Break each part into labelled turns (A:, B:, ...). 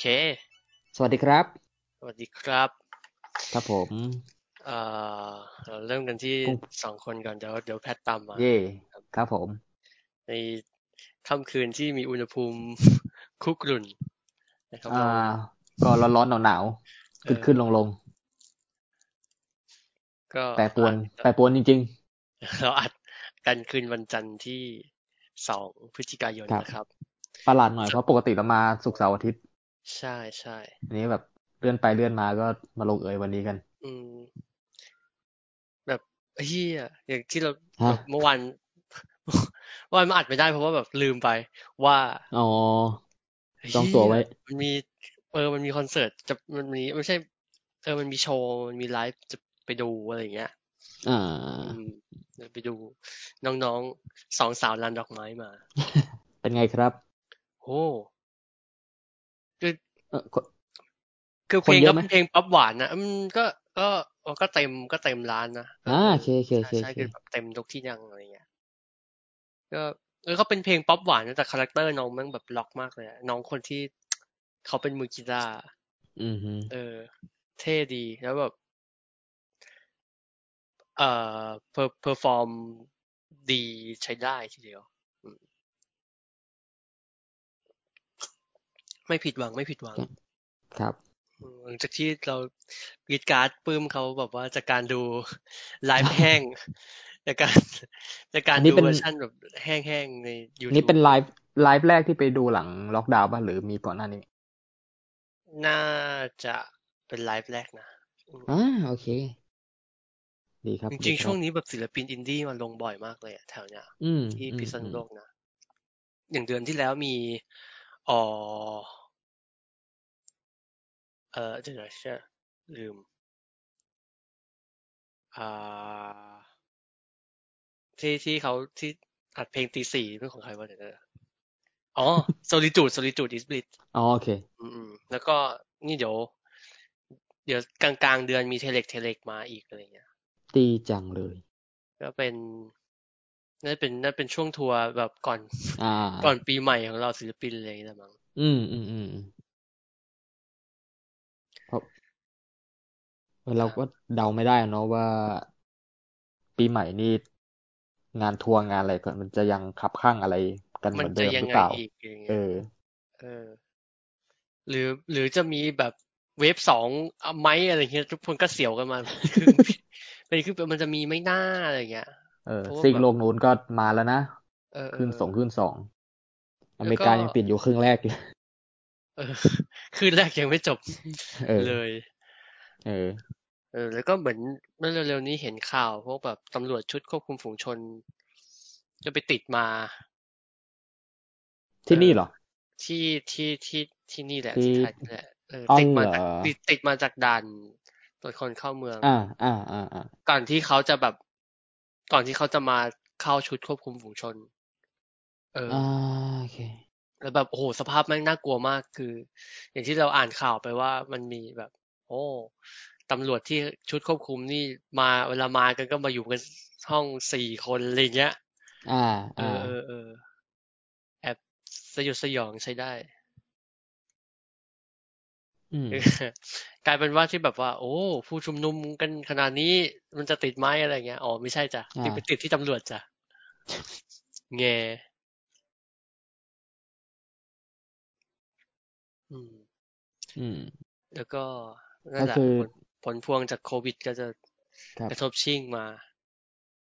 A: เค
B: สวัสดีครับ
A: สวัสดีครับ
B: ครับผม
A: เอ่อเราเริ่มกันที่
B: กุ้ง
A: สองคนก่อนเดี๋ยวเดี๋ยวแพทตามมา
B: เย่ครับผม
A: ในค่ำคืนที่มีอุณหภูมิคุกรุ่นนะครับ
B: อ่า
A: เรา
B: ก็ร้อนๆหนาวๆ
A: เอ
B: ขึ้น
A: อ
B: ขึ้นลงลง
A: ก็
B: ๆแปรปรวน
A: อัด
B: แปรปรวนจริง
A: เราอัดกันคืนวันจันทร์ที่สองพฤศจิกายน
B: ครับ
A: นะครับ
B: ๆประหลาดหน่อยเพราะปกติเรามาสุกร์เสาร์อาทิตย์
A: ใช่ใช่
B: อันนี้แบบเลื่อนไปเลื่อนมาก็มาลงเอยวันนี้กัน
A: อืม แบบเฮียอย่างที่เรา
B: ฮะ
A: แบบเมื่อวานเมื่อวานมาอัดไม่ได้เพราะว่าแบบลืมไป ว่า
B: อ๋อจองตั๋วไว้
A: เหี้ยมันมี เออ มันมีคอนเสิร์ตจะมันมีไม่ใช่ เออมันมีโชว์ มันมีไลฟ์จะไปดูอะไรอย่างเงี้ย
B: อ่า
A: อืมไปดูน้องๆสองสาวลานดอกไม้มา
B: เป็นไงครับ
A: โอ้ คือ
B: เออคน
A: คือ
B: คนเย
A: ก็
B: อะไหม
A: เป็นเพลงป๊อปหวานนะอืมก็ก็ก็เต็มก็เต็มร้านนะ
B: อ่าโอเคโอเคโอเค
A: ใช่
B: โอเค
A: คือแบบเต็มทุกที่นั่งอะไรเงี้ยก็เออเขาเป็นเพลงป๊อปหวานนะแต่ character น้องมันแบบร็อกมากเลยอะน้องคนที่เขาเป็นมือกีตาร์
B: อือฮึ
A: เออ เท่ดีแล้วแบบเอ่อ per- perform ดีใช้ได้ทีเดียวอืม ไม่ผิดหวังไม่ผิดหวัง
B: ครับ
A: อืมหลังจากที่เรากรี๊ดกร๊าดปลื้มเขาแบบว่าจากการดูไลฟ์แห้งจากการจากการ
B: อันนี้
A: ดู
B: เป็น
A: เวอร์ชันแบบแห้งๆใน YouTube
B: นี่เป็นไลฟ์ไลฟ์แรกที่ไปดูหลังล็อกดาวน์ป่ะหรือมีก่อนหน้านี้
A: น่าจะเป็นไลฟ์แรกนะอืม
B: อ่าโอเค ดีครับ
A: จ
B: ดี
A: ริง
B: ค
A: ๆ
B: รั
A: ช่ว
B: บ
A: งนี้แบบศิลปินอินดี้มาลงบ่อยมากเลยอะแถวเนี้ย
B: อืม
A: ที่
B: อื
A: พิ
B: ม
A: ษณุ
B: อืม
A: โลกนะ อย่างเดือนที่แล้วมีอ๋อ เออเดี๋ยวนะเชื่อลืมอ่าที่ที่เขาที่อัดเพลงตีสี่เป็นของใครวะเดี๋ยวนะอ๋อ solitude solitude is bliss
B: อ๋อโอเค
A: อืมอืมแล้วก็นี่เดี๋ยว เดี๋ยวกลางกลางๆเดือนมีเทเล็กเทเล็กมาอีกอะไรเงี้ย
B: ดีจังเลย
A: ก็เป็นน่าจะเป็นน่าเป็นช่วงทัวร์แบบก่อน
B: อ่า
A: ก่อนปีใหม่ของเราศิลปินอะไรอย่างเงี้ยมั้ง
B: อืมอืมอืมอืมเพราะ เออเราก็เดาไม่ได้เนาะว่าปีใหม่นี่งานทัวร์งานอะไรก่อนมันจะยังคับข้างอะไรกันเห
A: มัน
B: มือน
A: จะ
B: เดิม
A: ยั
B: ห
A: ง
B: รือ
A: ไง
B: เปล่า
A: อีกอย่าง
B: เอ
A: เงี้ย
B: อ
A: เออ หรือหรือจะมีแบบเวฟสองเอาไหมอะไรเงี้ยทุกคนก็เสียวกันมาครึ่งเป็นคือมันจะมีไม่น่าอะไรเงี้ย
B: เออ
A: เพราะว่า
B: ซีก
A: แบบ
B: โลกนู้นก็มาแล้วนะ
A: เออเอ
B: ขึ้น
A: อ
B: สองขึ้นสอง
A: แล้วก็
B: อเมริกายังติดอยู่ครึ่งแรกอยู่
A: เออคืนแรกยังไม่จบ
B: เออ
A: เลย
B: เออ
A: เออ แล้วก็เหมือนเมื่อเร็วๆนี้เห็นข่าวพวกแบบตำรวจชุดควบคุมฝูงชน จะไปติดมา
B: ที่นี่เหรอ
A: ที่ที่ที่ที่นี่แหละ
B: ที่
A: ที่ไทยนี่แหละเออ
B: อ๋อ
A: ติดมาจาก
B: เหรอ
A: ติดติดมาจากด่านตรวจคนเข้าเมือง
B: อ่าอ่าอ่าอ่า
A: ก่อนที่เขาจะแบบ ก่อนที่เขาจะมาเข้าชุดควบคุมฝูงชน เออ
B: อ่าโอเค
A: แล้วแบบโอ้โหสภาพแม่งน่ากลัวมากคือ อย่างที่เราอ่านข่าวไปว่ามันมีแบบ โอ้ ตำรวจที่ชุดควบคุมนี่มาเวลามากันก็มาอยู่กันห้องสี่คนอะไรอย่างเงี้ย
B: อ่า
A: เอ
B: อ่า
A: อเออเออแอบสยดสยองใช้ได้
B: อืม
A: กลายเป็นว่าที่แบบว่า โอ้ ผู้ชุมนุมกันขนาดนี้มันจะติดไหมอะไรเงี้ยอ๋อไม่ใช่จ้ะ
B: อ่า
A: ติดไปติดที่ตำรวจจ้ะแงอืม
B: อืม
A: แล้วก็นั่นแหละ
B: ก็คือ
A: ผลผลพวงจากโควิดก็จะ
B: ครับ
A: กระทบชิ่งมา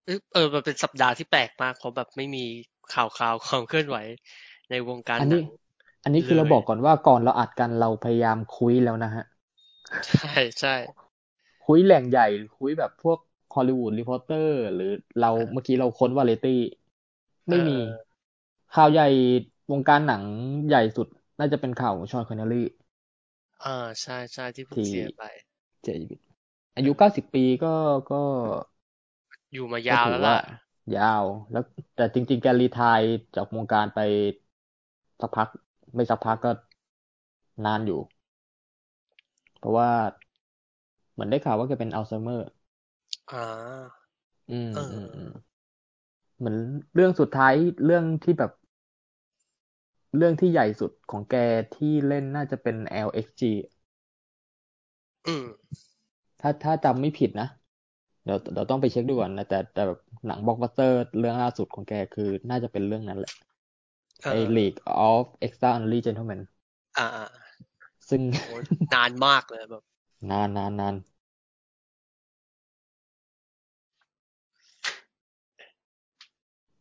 A: เอยเออมันเป็นสัปดาห์ที่แปลกมากเพราะแบบไม่มีข่าวข่าวความเคลื่อนไหวในวงการ
B: อัน
A: หนั
B: นี้
A: ง
B: อันนี้คือ
A: เลย
B: เราบอกก่อนว่าก่อนเราอัดกันเราพยายามคุยแล้วนะฮะ
A: ใช่ใช่
B: คุยแหล่งใหญ่คุยแบบพวก Hollywood Reporter หรือเรา
A: เออ
B: เมื่อกี้เราค้นวาไรตี้ ไม่มี
A: เออ
B: ข่าวใหญ่วงการหนังใหญ่สุด น่าจะเป็นข่าวของฌอนคอนเนอรี่
A: อ่าใช่ใช่ที่เพิ่ง
B: ที่
A: เสียไป
B: เสียชีวิตอายุเก้าสิบปีก็ก็
A: อยู่มา
B: ก็
A: ยาวแล้วล่ะ ถือว่า
B: ยาวแล้ว แต่จริง ๆ แก retire จากวงการไปสักพัก ไม่สักพักก็นานอยู่ เพราะว่าเหมือนได้ข่าวว่าแกเป็นอัลไซเมอร์
A: อ่า
B: อืม
A: เออ
B: อืมอืมเหมือนเรื่องสุดท้ายเรื่องที่แบบ เรื่องที่ใหญ่สุดของแกที่เล่นน่าจะเป็น LXG
A: อืม
B: ถ้าถ้าจำไม่ผิดนะ เดี๋ยวเดี๋ยวต้องไปเช็คดูก่อนนะ แต่แต่แบบหนังบล็อกบัสเตอร์เรื่องล่าสุดของแกคือน่าจะเป็นเรื่องนั้นแหละ
A: เออ
B: ไอ้ League of Extraordinary Gentlemen
A: อ่าอ่า
B: ซึ่ง
A: โหนานมากเลยแบบ
B: นานนานนาน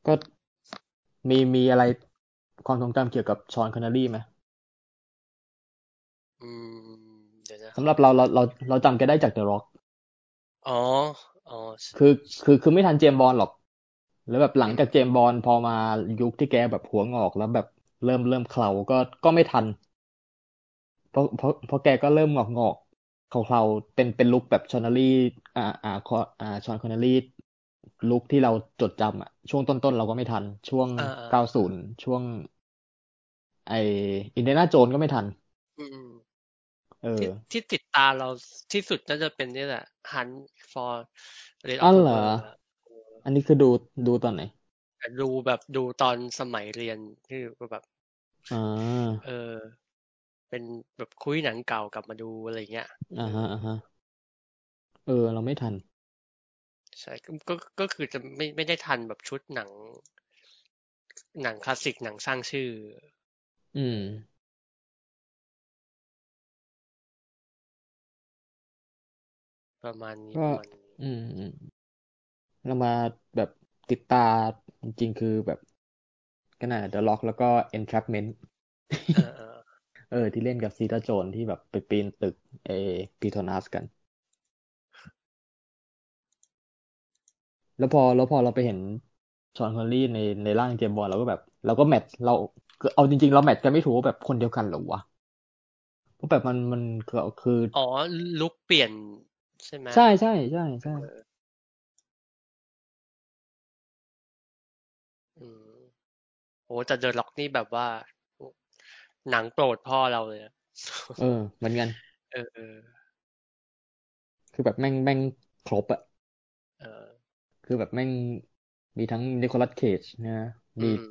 B: ก็มีมีอะไรความทรงจำเกี่ยวกับชอนคอนเนอรี่ไหม
A: อืมเดี๋ยวนะ
B: สำหรับเราเราเราเราจำแกได้จาก The Rock
A: อ๋ออ๋อ
B: คือคือคือไม่ทันเจมส์บอนด์หรอก แล้วแบบหลังจากเจมส์บอนด์พอมายุคที่แกแบบหัวหงอกแล้วแบบเริ่มเริ่มเคราก็ก็ไม่ทัน เพราะเพราะเพราะแกก็เริ่มหงอกหงอกเคราๆเป็นเป็นลุคแบบฌอนเนอรี่อ่าอ่าคออ่าฌอนคอนเนอรี่ลุคที่เราจดจำอะช่วงต้นๆเราก็ไม่ทัน ช่วง
A: อ่าอ่า
B: เก้าศูนย์ช่วง ไออินเดียน่าโจนส์ก็ไม่ทัน
A: อืมอืม
B: เออ
A: ที่ที่ติดตาเราที่สุดน่าจะเป็นนี่แหละ Hunt for Red
B: อ๋อเหรอ
A: October
B: อันนี้คือดูดูตอนไหน
A: แต่ดูแบบดูตอนสมัยเรียนที่แบบ
B: อ่า
A: เออ เป็นแบบคุยหนังเก่ากลับมาดูอะไรเงี้ย
B: อ่าฮะอ่าฮะเออ เราไม่ทัน
A: ใช่ก็ก็ก็คือจะไม่ไม่ได้ทันแบบชุดหนัง หนังคลาสสิกหนังสร้างชื่อ
B: อืม
A: ประมาณนี้
B: ก็
A: ประมาณนี้
B: อืมอืมเรามาแบบติดตาจริงๆคือแบบก็น่ะ The Lock แล้วก็ Entrapment
A: เออเออ
B: เออ ที่เล่นกับซีตาโจนที่แบบไปปีนตึกเอปีโทนัสกัน แล้วพอแล้วพอเราไปเห็นชอนคอนลีในในร่างเจมส์บอลเราก็แบบเราก็แมทเราคือเอาจริง ๆ เราแมทกันไม่ถูกว่าแบบคนเดียวกันเหรอวะเพราะแบบมันมันคือคือ
A: อ๋อ ลุกเปลี่ยน ใช่ไหม
B: ใช่ใช่ใช่ใช่
A: เอออืมโอ้แต่เดอะล็อกนี่แบบว่า หนังโปรดพ่อเราเลยอะ
B: เออ เหมือนกัน
A: เออเออ
B: คือแบบแม่งแม่งครบอะ
A: เออ
B: คือแบบแม่งมีทั้งนิโคลัสเคจนะ
A: อื
B: มี
A: ม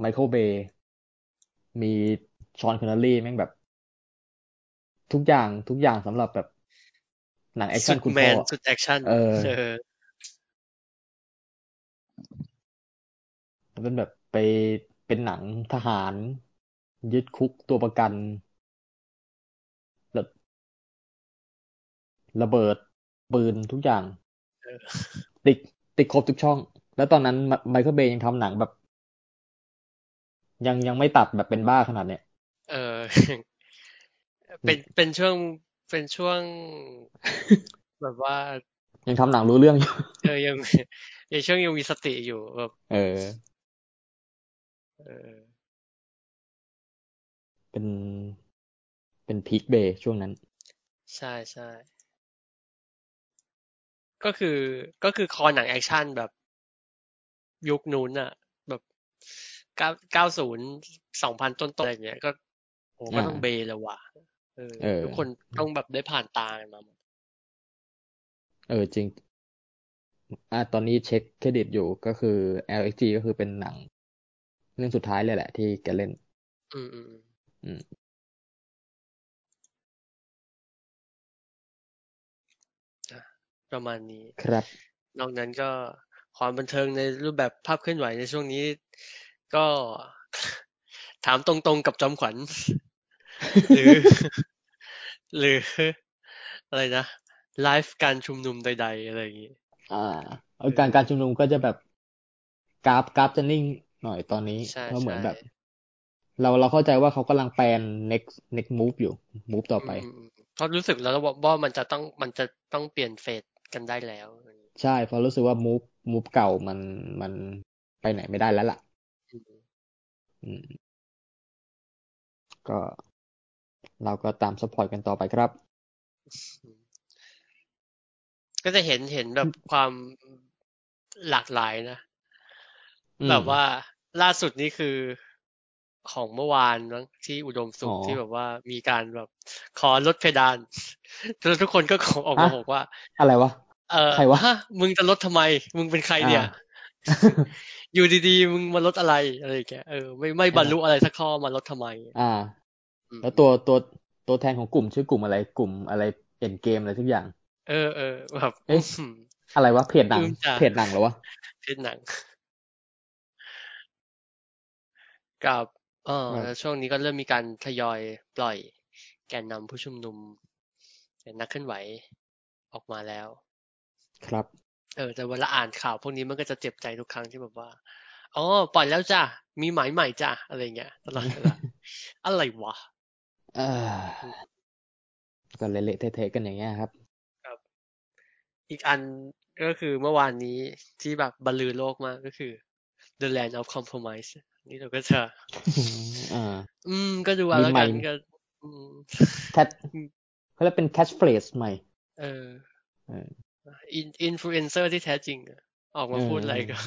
B: ไมเคิลเบย์มีชอนคอนเนอรี่แม่งแบบ ทุกอย่างทุกอย่างสำหรับแบบ หนังแอค
A: สุ
B: ชั่น
A: ด
B: คุณ
A: แม
B: พ่อ
A: นสุดแอคชั่น
B: เออ
A: เออ
B: มันเป็นแบบไปเป็นหนังทหาร ยึดคุกตัวประกันแล้วระเบิดปืนทุกอย่าง
A: เออ
B: ติดติดครบทุกช่อง แล้วตอนนั้นไมเคิลเบย์ยังทำหนังแบบ ยังยังไม่ตัดแบบเป็นบ้าขนาดเนี้ย
A: เออเป็นเป็นช่วง เป็นช่วง แบบว่า
B: ยังทำหนังรู้เรื่องอยู่
A: เออยังยังช่วงยังมีสติอยู่แบบ
B: เออ
A: เออ
B: เป็นเป็น peak เบย์ช่วงนั้น
A: ใช่ใช่ก็คือก็คือคอหนังแอคชั่นแบบยุคนู้นอะแบบเก้าเก้าศูนย์สองพันต้นๆอะไรอย่างเงี้ยก็โอ้ก็ต้อง
B: อ่า
A: เบย์เลยว่ะ เออ
B: เออ
A: ทุกคนต้องแบบได้ผ่านตากันมาหมด
B: เออจริง อะตอนนี้เช็คเครดิตอยู่ก็คือ LXG ก็คือเป็นหนัง เรื่องสุดท้ายเลยแหละที่แกเล่น
A: อืมอืมอืม
B: อืม
A: ประมาณนี้
B: ครับ
A: นอกนั้นก็ความบันเทิงในรูปแบบภาพเคลื่อนไหวในช่วงนี้ ก็ถามตรงๆกับจอมขวัญ หรือ หรืออะไรนะไลฟ์การชุมนุมใด ๆ อะไรอย่างงี้
B: อ่าเออการการชุมนุมก็จะแบบกราฟกราฟจะนิ่งหน่อยตอนนี้
A: ใช่
B: เพราะเหมือน
A: ใช่
B: แบบ เราเราเข้าใจว่าเขากำลังแปลน next next move อยู่ move ต่อไป
A: อืมอืมอืมเพราะรู้สึกแล้วว่าว่ามันจะต้องมันจะต้องเปลี่ยนเฟสกันได้แล้ว
B: ใช่เพราะรู้สึกว่า move move เก่ามันมันไปไหนไม่ได้แล้วล่ะ
A: อืม
B: อืมก็ เราก็ตาม support กันต่อไปครับ
A: ก็จะเห็นเห็นแบบความหลากหลายนะ
B: อืม
A: แบบว่าล่าสุดนี้คือของเมื่อวานมั้งที่อุดมสุข
B: อ๋อ
A: ที่แบบว่ามีการแบบขอลดเพดานแล้วทุกคนก็ออกมา
B: ฮะ
A: บอกว่า
B: อะไรวะ
A: เออ
B: ใครวะ
A: ฮะมึงจะลดทำไม มึงเป็นใครเนี่ย
B: อ่า
A: อยู่ดีๆ มึงมาลดอะไรอะไรอย่างเงี้ยเออไม่ไม่บรรลุอะไรสักข้อมาลดทำไม
B: อ่า
A: อืม
B: แล้วตัวตัวตัวแทนของกลุ่มชื่อกลุ่มอะไรกลุ่มอะไรเอ็นเกมอะไรทุกอย่าง
A: เออเออแบบ
B: เอ๊ะ
A: อืม
B: อะไรวะเพจหนัง
A: อืมจ้ะ
B: เพจหนังเหรอวะ
A: เพศหนัง กับเออ
B: ครับ
A: แล้วช่วงนี้ก็เริ่มมีการทยอยปล่อย แกนนำผู้ชุมนุมนักเคลื่อนไหวออกมาแล้ว
B: ครับ
A: เออแต่เวลาอ่านข่าวพวกนี้มันก็จะเจ็บใจทุกครั้งที่แบบว่าอ๋อปล่อยแล้วจ้ะมีหมายใหม่จ้ะอะไรเงี้ยตลอดเวลาอะไรวะ
B: เออ ก็เละๆเทะๆกันอย่างเงี้ยครับ
A: อีกอันก็คือเมื่อวานนี้ที่แบบบรรลือโลกมากก็คือ The Land of Compromise นี่เราก็จะ
B: อ่า
A: อืม ก็ดูเอาแล้วกัน
B: มีใหม่
A: ก็อืม
B: catch เขาเรียกเป็น catchphrase ใหม่
A: เออ
B: เออ
A: อินอินฟลูเอนเซอร์ที่แท้จริงอะออกมา
B: เออ
A: พูดอะไรก็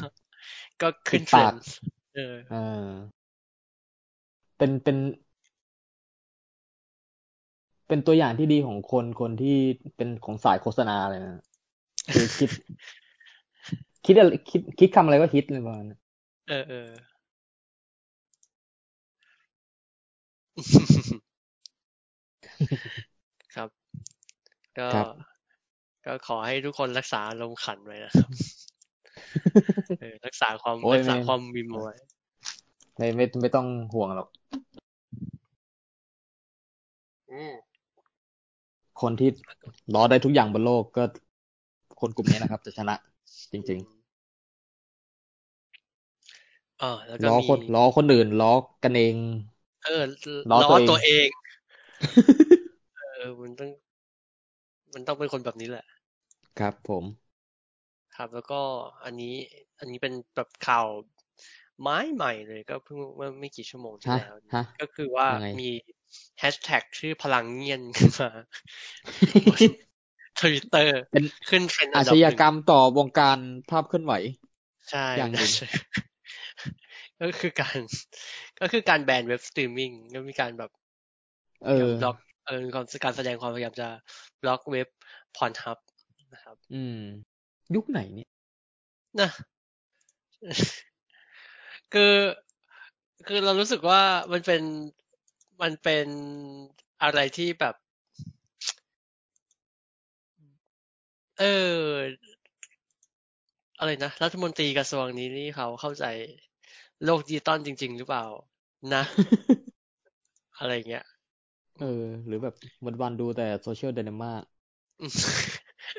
A: ก็ขึ้น
B: ติด
A: เทร
B: ปาก
A: เออ
B: เออเป็นเป็น เป็นตัวอย่างที่ดีของคนคนที่เป็นของสายโฆษณาเลยนะคือคิด คิดอะไรคิดคิดคำอะไรก็ฮิตเลยประมาณนั้น
A: เออเออครับ ก็
B: ครับ
A: ก็ขอให้ทุกคนรักษาลมณ์ขันไว้นะครับเออรักษาความ
B: โอ้ย
A: รักษา
B: ไม่
A: ความวิมเอาไว้
B: ไม่ไม่ไม่ต้องห่วงหรอก
A: อืม
B: คนที่ล้อได้ทุกอย่างบนโลกก็คนกลุ่มนี้นะครับ จะชนะ จริง
A: เออแล้ว
B: ๆ
A: ก็
B: ล้อ
A: มี
B: คนล้อคนอื่นล้อกันเอง
A: เออ
B: ล้อ
A: ล้อ
B: ตัวเอง
A: ตัวเองเออมันต้อง มันต้องเป็นคนแบบนี้แหละ
B: ครับผม
A: ครับแล้วก็อันนี้อันนี้เป็นแบบข่าวไม้ใหม่เลยก็เพิ่งเมื่อไม่กี่ชั่วโมงที่
B: ฮะ
A: แล้ว
B: ฮะ
A: ก็คือว่า
B: ยังไง
A: มี แฮชแท็กชื่อพลังเงียนขึ้นมาทวิตเตอร์
B: เป็น
A: ขึ้นเทรนด์อั
B: อาน
A: ดับ
B: ช
A: ห
B: ญา
A: นึ่ง
B: กรรมต่อวงการภาพเคลื่อนไหว
A: ใช่
B: อย่างหนึ่ง
A: ก็คือการ ก็คือการแบนเว็บสตรีมมิ่งก็มีการแบบ
B: เออ
A: บล็อกเออมีความการแสดงความพยายามจะบล็อกเว็บ Pornhub นะครับ
B: อืม ยุคไหนเนี่ย
A: นะคือ คือเรารู้สึกว่ามันเป็น มันเป็นอะไรที่แบบ เออ อะไรนะรัฐมนตรีกระทรวงนี้นี่เขาเข้าใจโลกดิจิตอลจริง ๆ หรือเปล่า นะ อะไรเงี้ย
B: เออ หรือแบบวันๆดูแต่โซเชียลไดนาม่า
A: อืม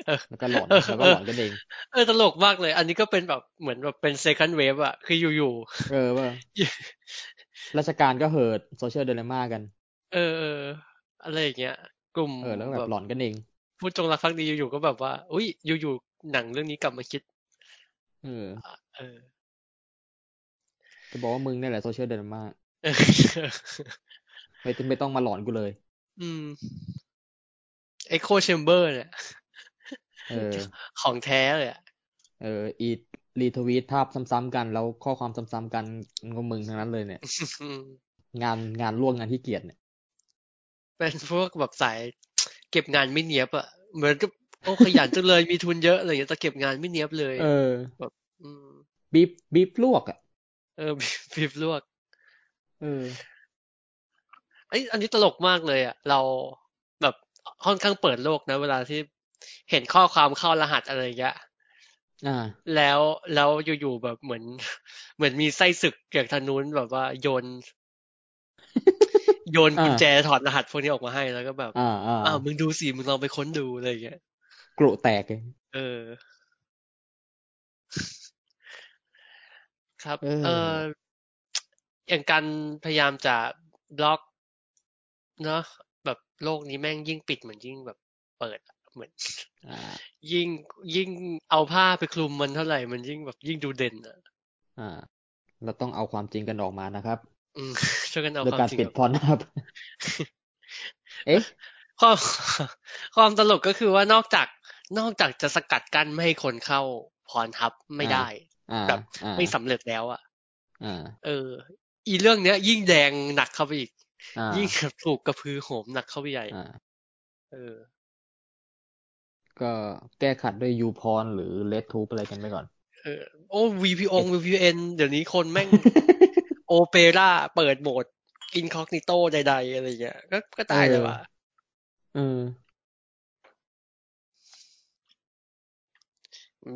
A: เออ
B: แล้วก็หลอน
A: เออ
B: แล้วก็หลอนกันเอง
A: เออตลกมากเลย อันนี้ก็เป็นแบบเหมือนแบบเป็น second wave อะคืออยู่
B: เออว่า
A: ๆ
B: ราชการก็เหิดโซเชียลไดนาม่ากัน
A: เออเอออะไรอย่างเงี้ย กลุ่ม
B: เออแล้วก็แบบหลอนกันเอง
A: ผู้จงรักภักดีอยู่ๆก็แบบว่า อุ้ยอยู่ๆหนังเรื่องนี้กลับมาคิด
B: เออ
A: เออ
B: จะบอกว่ามึงนี่แหละโซเชียลไดนาม่า
A: เออ
B: ไม่ไม่ต้องมาหลอนกูเลย
A: อืม Echo Chamber เนี่ย
B: เออ
A: ของแท้เลยอะ
B: เอออี รีทวีตภาพซ้ำๆกัน แล้วข้อความซ้ำๆกันมันก็มึงทั้งนั้นเลยเนี่ย
A: อืม
B: งานงานล่วงงานที่เกียจเนี่ย
A: เป็นพวกแบบสายเก็บงานไม่เนียบอะเหมือนกับโอ้ขยันจังเลยมีทุนเยอะอะไรอย่างเงี้ยแต่เก็บงานไม่เนียบเลย
B: เออ
A: อืม
B: บีบบีบลวกอะ
A: เออบีบลวก
B: เออ
A: ไอยอันนี้ตลกมากเลยอะเราแบบค่อนข้างเปิดโลกนะ เวลาที่เห็นข้อความเข้ารหัสอะไรอย่างเงี้ย
B: อ่า
A: แล้วแล้วอยู่ๆแบบเหมือน เหมือนมีไส้ศึกจากทางนู้นแบบว่าโยน โยน
B: อ่า
A: กุญแจถอดรหัสพวกนี้ออกมาให้แล้วก็แบบ
B: อ่าอ่า
A: อ้าวมึงดูสิมึงลองไปค้นดูอะไรอย่างเงี้ย
B: กรุแตกเลย
A: เออ ครับ
B: เออ
A: เอออย่างการพยายามจะบล็อก เนอะแบบโลกนี้แม่งยิ่งปิดเหมือนยิ่งแบบเปิดอะ เหมือน
B: อ่า
A: ยิ่งยิ่งเอาผ้าไปคลุมมันเท่าไหร่มันยิ่งแบบยิ่งดูเด่นอะ
B: อ่า เราต้องเอาความจริงกันออกมานะครับ
A: อืมช่วยกันเอา
B: โดย
A: ความ
B: การ
A: จริง
B: ปิด
A: ออก
B: พรนะครับ เอ๊ะ
A: ความความตลกก็คือว่านอกจากนอกจากจะสกัดกั้นไม่ให้คนเข้าพรทับไม่ได้
B: อ่า
A: แบบ
B: อ่า
A: ไม่สำเร็จแล้วอะ
B: อ่า
A: เออ อีเรื่องเนี้ย ยิ่งแดงหนักเข้าไปอีก
B: อ่า
A: ยิ่งแบบถูกกระพือโหมหนักเข้าไปใหญ่
B: อ่า
A: เออ
B: ก็แก้ขัดด้วยยูพรหรือเลดทูปอะไรกันไปก่อน
A: เออโอ้ VPN VPN เดี๋ยวนี้คนแม่งโอเปร่าเปิดโหมดอินคอกนิโตใดๆ อะไรเงี้ย ก็ก็ตายเลยว่ะ
B: เออ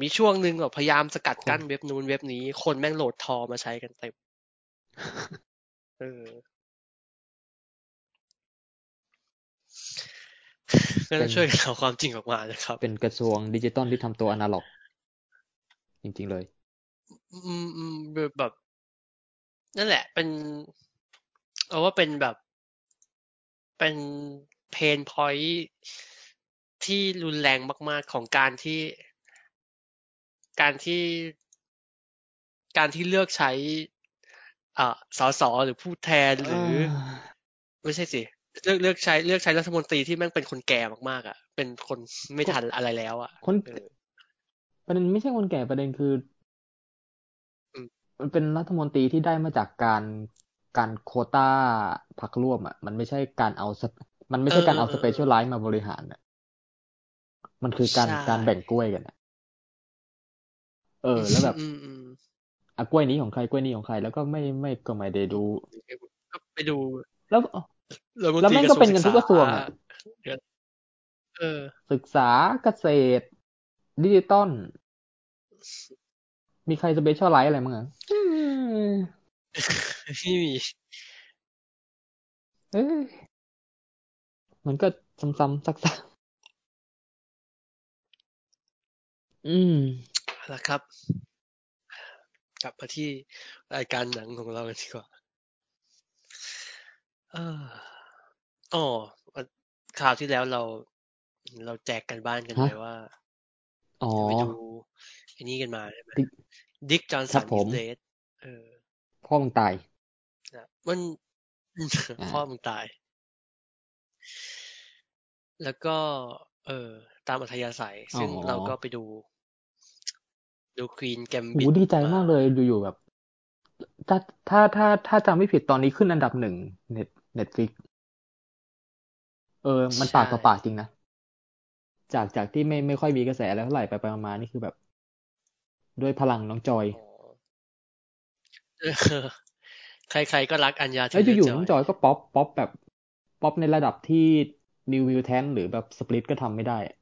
A: มีช่วงหนึ่งแบบพยายามสกัดกั้นเว็บนู้นเว็บนี้ คนแม่งโหลดทอมาใช้กันเต็มเออ ก็ต้องช่วยกันเอาความจริงออกมานะครับ
B: เป็นกระทรวงดิจิตอลที่ทำตัวอนาล็อก จริง ๆ เลย
A: อืมอืมแบบ นั่นแหละ เป็น เอาว่าเป็นแบบ เป็นเพนพอยที่รุนแรงมาก ๆ ของการที่ การที่ การที่เลือกใช้อ่าสสหรือผู้แทนหรือ ไม่ใช่สิ เลือกเลือกใช้เลือกใช้รัฐมนตรีที่แม่งเป็นคนแก่มากๆอะ เป็นคนไม่ทันอะไรแล้วอะ
B: คน
A: เออ
B: ประเด็นไม่ใช่คนแก่ประเด็นคืออ
A: ม
B: มันเป็นรัฐมนตรีที่ได้มาจากการการโควต้าพรรคร่วมอะ มันไม่ใช่การเอา spe มันไม่ใช่การเอา specialist มาบริหารอะมันคือการ
A: ใช่
B: การแบ่งกล้วยกันอะเออ แล้วแบบ
A: อืมอืม
B: อะกล้วยนี้ของใครกล้วยนี้ของใคร แล้วก็ไม่ไม่ก็ไม่ได้ดู
A: ก็ไปดู
B: แล้ว
A: รัฐมน
B: แล้ว
A: ตรี
B: แม่งก็เป็นกันทุกกระทรวงอะ
A: เออ
B: ศึกษาเกษตร ดิจิตอลมีใคร specialist อะไรมั้งอะอืม
A: ไม่มี
B: เอ้ยมันก็ซ้ำๆซักๆอืม
A: แล้วครับ กลับมาที่รายการหนังของเรากันดีกว่า เออ อ๋อวันคราวที่แล้วเรา เราแจกกันบ้านกัน
B: ฮะ
A: ไปว่า
B: อ๋อ
A: ไปดูไอ้นี่กันมาใช่ไหม
B: Dick
A: ดิกจอห์น
B: ครั
A: สั
B: บ
A: น
B: ผ
A: อิ
B: ม
A: สเลสเออ
B: พ่อมึงตาย
A: นะมัน
B: อ่า
A: พ่อมึงตาย แล้วก็ เออ ตามอัธยาศัยซึ่ง
B: อ๋อ
A: เราก็ไปดู ดูควีนแกม
B: โห
A: บิด
B: ดีใจมากเลยอยู่ๆแบบ ถ้าถ้าถ้าถ้าจำไม่ผิดตอนนี้ขึ้นอันดับหนึ่งเน็ตเน็ตฟิก เออ มันปากต่อปากจริงนะ จากจากที่ไม่ไม่ค่อยมีกระแสอะไรเท่าไหร่ไปไปมาๆนี่คือแบบ ด้วยพลังน้องจอย
A: อ๋อเออใครๆก็รักอัญญา
B: แล้ว
A: เทเล
B: อยู่
A: จ
B: ๆน้อง
A: อย
B: จอยก็ป๊อปป๊อปแบบป๊อปในระดับที่นิววิวแทนหรือแบบสปลิตก็ทำไม่ได้อะ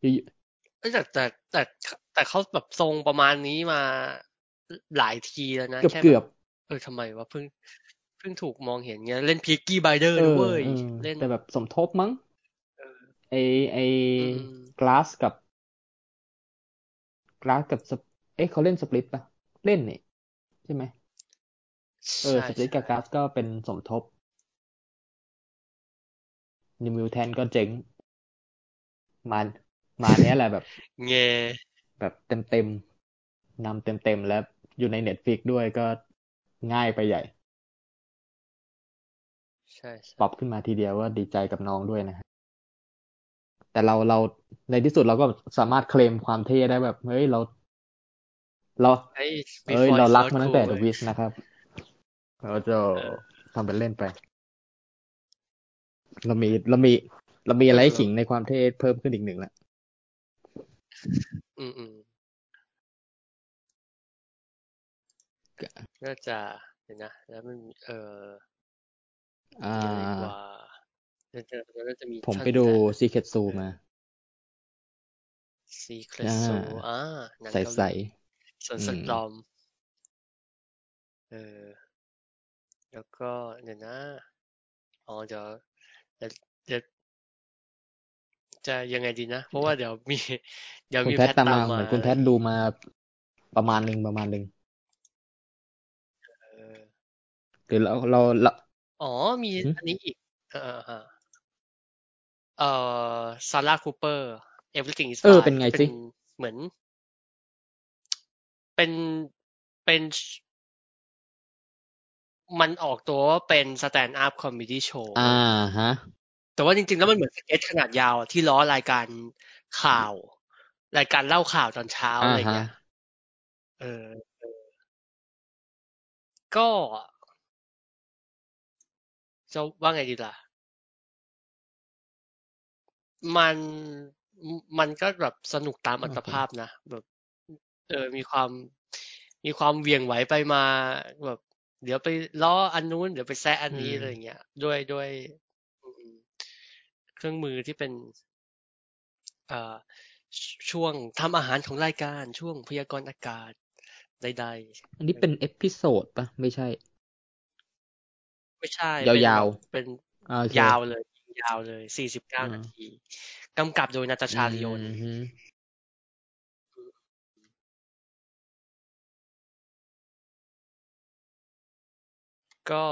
B: อยู่
A: เอ้ยแต่แต่แต่แต่เขาแบบทรงประมาณนี้มาหลายทีแล้วนะ
B: เกือบ
A: แค่
B: เกื
A: แบ
B: อ
A: บบเออทำไมวะเพิ่ง เพิ่งถูกมองเห็นเงี้ยเล่นพีกี้ไบเดอร์
B: เอ
A: นะ
B: อ
A: เว้ย
B: เออ
A: เล่น
B: แต่แบบสมทบมั้ง
A: เออ
B: ไอไอ
A: อืม
B: กลาสกับGlass กับสปเอ๊ะเขาเล่น Split ปะเล่นนี่ใช่ไหมเออ
A: ใช่
B: Split กับ
A: ใช่
B: Glass ก็เป็นสมทบ New Mutants ก็เจ๋งมามาเนี้ยแหละแบบ
A: แง
B: แบบเต็มเต็มนำเต็มเต็มๆแล้วอยู่ใน Netflix ด้วยก็ง่ายไปใหญ่
A: ใช่ใช่
B: ปรับขึ้นมาทีเดียวว่าดีใจกับน้องด้วยนะฮะแต่เราเราในที่สุดเราก็สามารถเคลมความเท่ได้แบบเฮ้ยเรา เรา
A: ไอ้
B: เอ้ย
A: before
B: เรา
A: it's
B: รัก
A: not
B: มาตั้งแต่
A: cool
B: The
A: เว้ย
B: Wiz นะครับเราจะ
A: เออ
B: ทำเป็นเล่นไป เรามีเรามี เรามีอะไรให้ขิงในความเท่เพิ่มขึ้นอีกหนึ่งละ
A: อืมอืมน่าจะเดี๋ยวนะ แล้วมันมีเออ
B: อ่า
A: มีอะไรอีกว่าน่าจะน่าจะมี
B: ผม
A: ท่อน
B: ไปดู
A: แต่
B: Secret Zoo มา
A: Secret
B: อ่า
A: Zoo อ่าหนัง
B: ใส
A: เกา
B: ใส
A: หลีส่วน
B: อื
A: ส
B: ม
A: ตรอม เออ แล้วก็เดี๋ยวนะอ๋อเดี๋ยวเดี๋ยวเดี๋ยวจะยังไงดีนะ เพราะว่าเดี๋ยวมี เดี๋ยว
B: คุณ
A: มี
B: แพ
A: แพ
B: ท
A: ท
B: ตาม
A: ตาม
B: มาเห
A: มา
B: มือนคุณแพทดูมาประมาณหนึ่งประมาณหนึ่ง
A: เออ
B: หรือเราเราเรา
A: อ๋อ มี
B: หึ
A: อันนี้อีก เออเออเอ่อ Sarah Cooper Everything is
B: เออ
A: Fine
B: เป็นไงสิ
A: เป็นเหมือนเป็นเป็นมันออกตัวว่าเป็นสแตนด์อัพคอม e ดี้โชว์
B: อ่าฮะ
A: แต่ว่าจริงๆ แล้วมันเหมือนสเก็ตขนาดยาวอะที่ล้อรายการข่าว รายการเล่าข่าวตอนเช้า
B: อ่า
A: อะไร
B: ฮะ
A: เงี้ย เออเออก็ จะว่าไงดีล่ะ มันมันก็แบบสนุกตามอัตภาพนะแบบเออมีความมีความเวียงไหวไปมาแบบ เดี๋ยวไปล้ออันนู้นเดี๋ยวไปแซะอันนี้อะไรเงี้ยด้วยด้วยเครื่องมือที่เป็นเอ่อช่วงทำอาหารของรายการช่วงพยากรณ์อากาศใดๆ
B: อันนี้เป็น episode ปะไม่ใช่
A: ไม่ใช่
B: ยาว
A: ๆเป็นยาวเลยยาวเลยสี่สิบเก้านาทีกำกับโดย Natasha Lyonneก็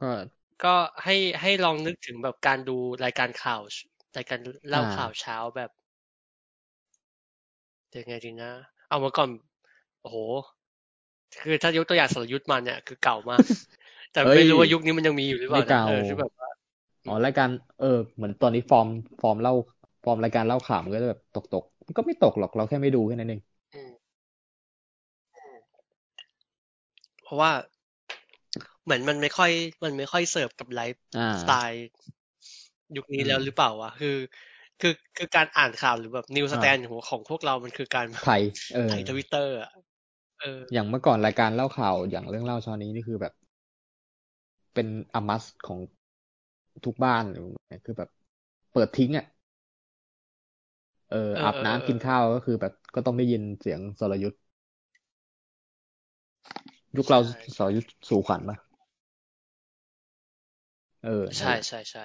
B: ก็
A: ก็ให้ให้ลองนึกถึงแบบการดูรายการข่าวรายการเล่าข่าวเช้าแบบยังไงดีนะ เอามาก่อน โอ้โห คือถ้ายกตัวอย่างสรยุทธ์มาเนี่ยคือเก่ามากแต่ไม่รู้ว่ายุคนี้มันยังมีอยู่หรือเปล่าเออที่แบบว่า
B: อ๋อรายการเออเหมือนตอนนี้ฟอร์มฟอร์มเล่าฟอร์มรายการเล่าข่าวมันก็จะแบบตกตกมันก็ไม่ตกหรอกเราแค่ไม่ดูแค่นั้นเอง
A: เพราะว่า เหมือนมันไม่ค่อย มันไม่ค่อยเสิร์ฟกับไลฟ์สไตล์ยุคนี้แล้วหรือเปล่าวะคือ คือคือการอ่านข่าวหรือแบบ newsstand ของของพวกเรามันคือการ
B: ไทยเออ
A: ไทยทวิตเตอร์อะ เออ
B: อย่างเมื่อก่อนรายการเล่าข่าวอย่างเรื่องเล่าเช้านี้นี่คือแบบ เป็น a must ของทุกบ้านคือแบบ เปิดทิ้งอะเอออาบน้ำกินข้าวก็คือแบบก็ต้องได้ยินเสียงสรยุทธ์ยุคเราสรยุทธ์สู่ขวัญปะเออ
A: ใช่ใช่ใช่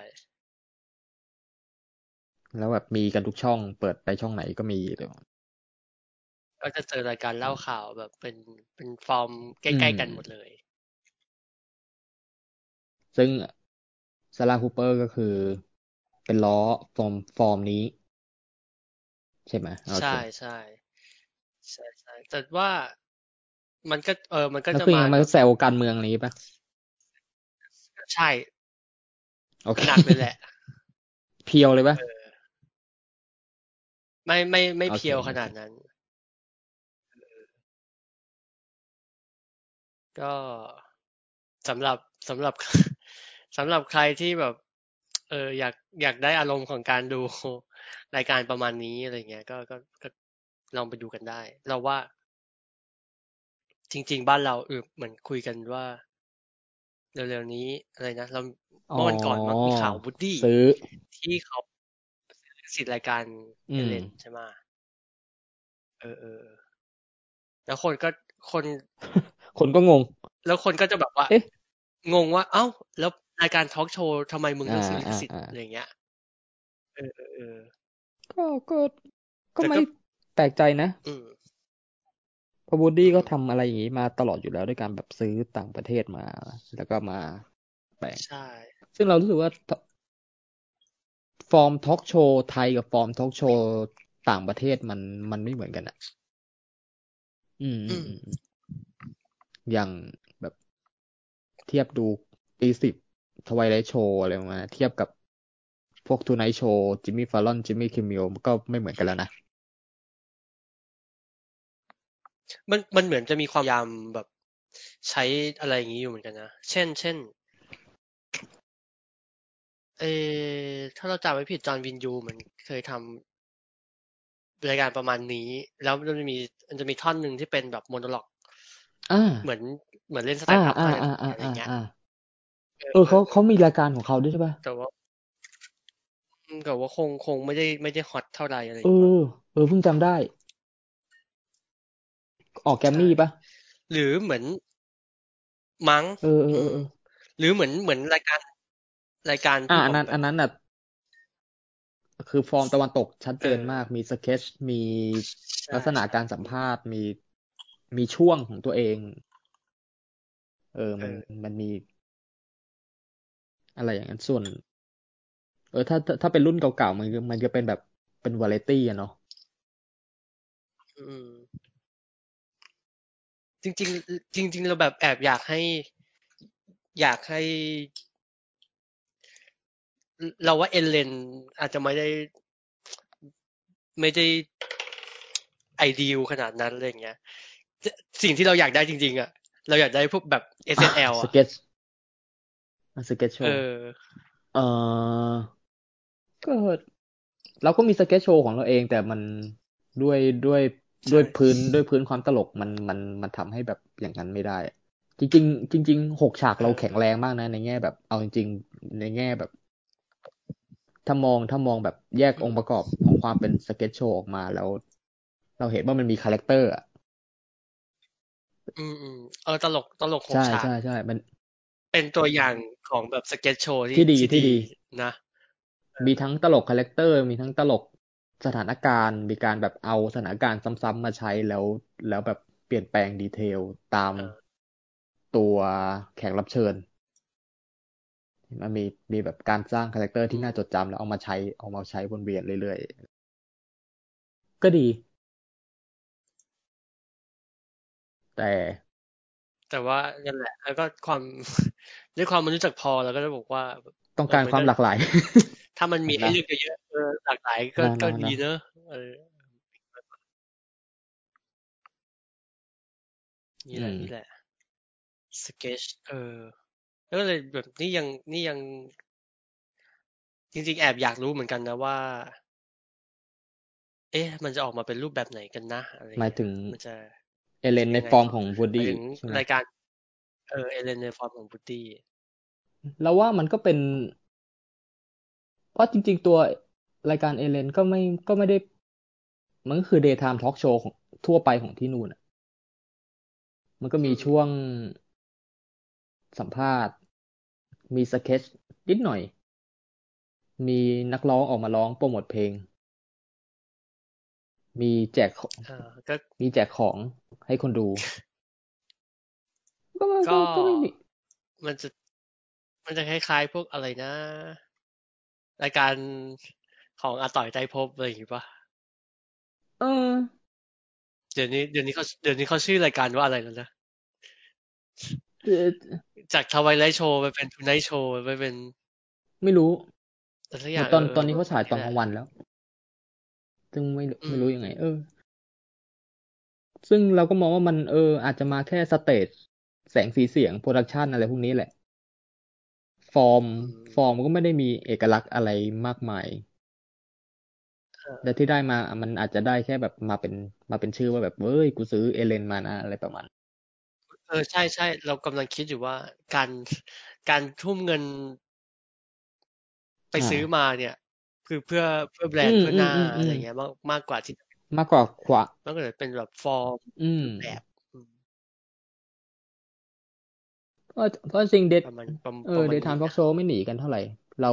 B: แล้วแบบมีกันทุกช่อง เปิดไปช่องไหนก็มีเลย
A: ก็จะเจอรายการเล่าข่าวแบบเป็นเป็นฟอร์มใกล้ๆกันหมดเลย
B: ซึ่ง Sarah Cooper ก็คือ เป็นล้อฟอร์มฟอร์มนี้ ใช่ไหม
A: ใช่ใช่ใช่ใช่แต่ว่ามันก็เออ มันก็จะ
B: มามันแซวการเมืองนี้ปะ
A: ใช่โอเคหนักเลยแหละ
B: เพียวเลยปะ
A: ไม่ไม่ไม่เพียวขนาดนั้น ก็สำหรับสำหรับสำหรับใครที่แบบ เอออยากอยากได้อารมณ์ของการดูรายการประมาณนี้อะไรเงี้ยก็ก็ก็ลองไปดูกันได้ เราว่า จริง ๆ บ้านเราเออเหมือนคุยกันว่าเร็วๆนี้อะไรนะเราเมื่อวันก่อนมันมีข่าวบูดดี้ที่เขาสิทธิ์รายการเล่นใช่ไหมเออเออแล้วคนก็คน
B: คนก็งง
A: แล้วคนก็จะแบบว่า งงว่า เอ้า แล้วรายการทอล์กโชว์ทำไมมึงต้องซื้อลิขสิทธิ์อะไรเงี้ย เออเออ
B: ก็ก็ก็ไม่แปลกใจนะพอบูดี้ก็ทำอะไรอย่างนี้มาตลอดอยู่แล้วด้วยการแบบซื้อต่างประเทศมา แล้วก็มาแปลง
A: ใช่
B: ซึ่งเรารู้สึกว่าฟอร์มทอล์กโชว์ไทยกับฟอร์มทอล์กโชว์ต่างประเทศมันมันไม่เหมือนกันอะ อืม อย่างแบบเทียบดูตีสิบทไวไลท์โชว์อะไรมาเทียบกับพวก Tonight Show Jimmy Fallon Jimmy Kimmel ก็ไม่เหมือนกันแล้วนะ
A: มันมันเหมือนจะมีความพยายามแบบใช้อะไรอย่างนี้อยู่เหมือนกันนะ เช่น เช่นเออถ้าเราจำไม่ผิดจอห์นวิญญูมันเคยทำรายการประมาณนี้ แล้วมันจะมีมันจะมีท่อนหนึ่งที่เป็นแบบ monologue เหมือนเหมือนเล่น stand up อะไรอย่างเงี้ย
B: เออเขาเขามีรายการของเขาด้วยใช่ป่ะ
A: แต่ว่าแต่ว่าคงคงไม่ได้ไม่ได้ hot เท่าไหร่อะไร
B: เออเออเพิ่งจำได้ ออกแกรมมี่ปะ
A: หรือเหมือนมั้ง
B: เออเออ
A: หรือเหมือนเหมือนรายการ รายการ
B: อ่าอันนั้น อันนั้นอะคือฟอร์มตะวันตกชัดเจนมาก มีสเก็ตมีลักษณะการสัมภาษณ์ มี มีช่วงของตัวเอง เออมันมันมี อะไรอย่างนั้นส่วน เออ ถ้าถ้าเป็นรุ่นเก่าๆมันมันจะเป็นแบบเป็นวาเลตี้อะเนาะ
A: จริงๆจริงๆเราแบบแอบอยากให้ อยากให้ เราว่าเอเลนอาจจะไม่ได้ ไม่ได้ไอเดียขนาดนั้นอะไรเงี้ย สิ่งที่เราอยากได้จริง ๆ อะ เราอยากได้พวกแบบ SNL
B: อะ sketch sketch show เอ
A: อ
B: เออก็เราก็มี sketch show ของเราเอง แต่มันด้วยด้วยด้วยพื้นด้วยพื้นความตลกมันมันมันทำให้แบบอย่างนั้นไม่ได้ จริง ๆ จริงๆหกฉากเราแข็งแรงมากนะ ในแง่แบบ เอาจริงๆในแง่แบบ ถ้ามองถ้ามองแบบแยกองค์ประกอบของความเป็น sketch show ออกมาแล้ว เราเห็นว่ามันมี character อะ
A: อืมอืมเออตลกตลกหก
B: ใช่
A: ฉาก
B: ใช่ใช่มัน
A: เป็นตัวอย่างของแบบ sketch show
B: ที่ดีที่ดี
A: นะ
B: มีทั้งตลก character มีทั้งตลกสถานการณ์ มีการแบบเอาสถานการณ์ซ้ำๆมาใช้แล้ว แล้วแบบเปลี่ยนแปลง detail ตาม
A: เออ
B: ตัวแขกรับเชิญ มันมีมีแบบการสร้าง character ที่น่าจดจำแล้วเอามาใช้เอามาใช้วนเวียนเรื่อยๆ ก็ดี แต่
A: แต่ว่านั่นแหละแล้วก็ความด้วยความมันรู้จักพอแล้วก็จะบอกว่า
B: ต้องการความหลากหลาย
A: ถ้ามันมีให้
B: นะ
A: เลือกเยอะๆเออหลากหลายก็
B: นะนะ
A: ก็
B: นะ
A: ดีเนอะเออนี่แหละ
B: อืม
A: นี่แหละสเก็ตเออ แล้วก็เลยแบบนี่ยังนี่ยัง จริงๆ แอบอยากรู้เหมือนกันนะว่า เอ๊ะ มันจะออกมาเป็นรูปแบบไหนกันนะอะไร
B: หมายถึง
A: มันจะ
B: เอเลนใน
A: ยังไง
B: ฟอร์มของวูด
A: หมาย
B: ดี้
A: ถึง
B: ใช่ไหม
A: รายการ เออเอเลนในฟอร์มของบูตี้
B: เราว่ามันก็เป็นเพราะจริง ๆ ตัวรายการเอเลนก็ไม่ก็ไม่ได้ มันก็คือ daytime talk show ของทั่วไปของที่นู่นอะมันก็มีช่วงสัมภาษณ์ มีสเก็ตนิดหน่อย มีนักร้องออกมาร้องโปรโมทเพลง มีแจกของ
A: เออก็
B: มีแจกของให้คนดูก็
A: ก็
B: ก็ก็ไม่มี
A: มันจะ มันจะคล้ายๆพวกอะไรนะรายการของอาต่อยใจภพบอะไรอย่างงี้ปะ
B: เออ
A: เดี๋ยวนี้เดี๋ยวนี้เขาเดี๋ยวนี้เขาชื่อรายการว่าอะไรแล้วนะ
B: เอ่อ
A: จากทวายไลท์โชว์ไปเป็นทูไนท์โชว์ไปเป็น
B: ไม่รู้
A: อะไรสักอย่าง
B: ตอน
A: เต
B: อนนี้เขาฉายตอนกลางวันแล้ว ซึ่งไม่
A: อืม
B: ไม่รู้ยังไง เออ ซึ่งเราก็มองว่ามันเออ อาจจะมาแค่ stage แสงสีเสียง production อะไรพวกนี้แหละ ฟอร์ม ฟอร์มก็ไม่ได้มีเอกลักษณ์อะไรมากมายแต่ที่ได้มา มันอาจจะได้แค่แบบมาเป็นมาเป็นชื่อว่าแบบเอ้ย กูซื้อเอเลนมานะอะไรประมาณ
A: เออใช่ใช่เรากำลังคิดอยู่ว่าการการทุ่มเงิน ไป
B: อ่า
A: ซื้อมาเนี่ย คือเพื่อเพื่อแบรน
B: อื
A: ด์
B: ม
A: เพื่อหน้า
B: อืมอืม
A: อะไรเงี้ยมากมากกว่าที่
B: มากกว่าขวา
A: มันก็เลยเป็นแบบฟอร์ม
B: อืม
A: แบบอืม
B: เพราะเพราะจริงเดท
A: ประมาณประมาณ
B: เออเดทไทม์ทอล์กโชว์ไม่หนีกันเท่าไหร่ เรา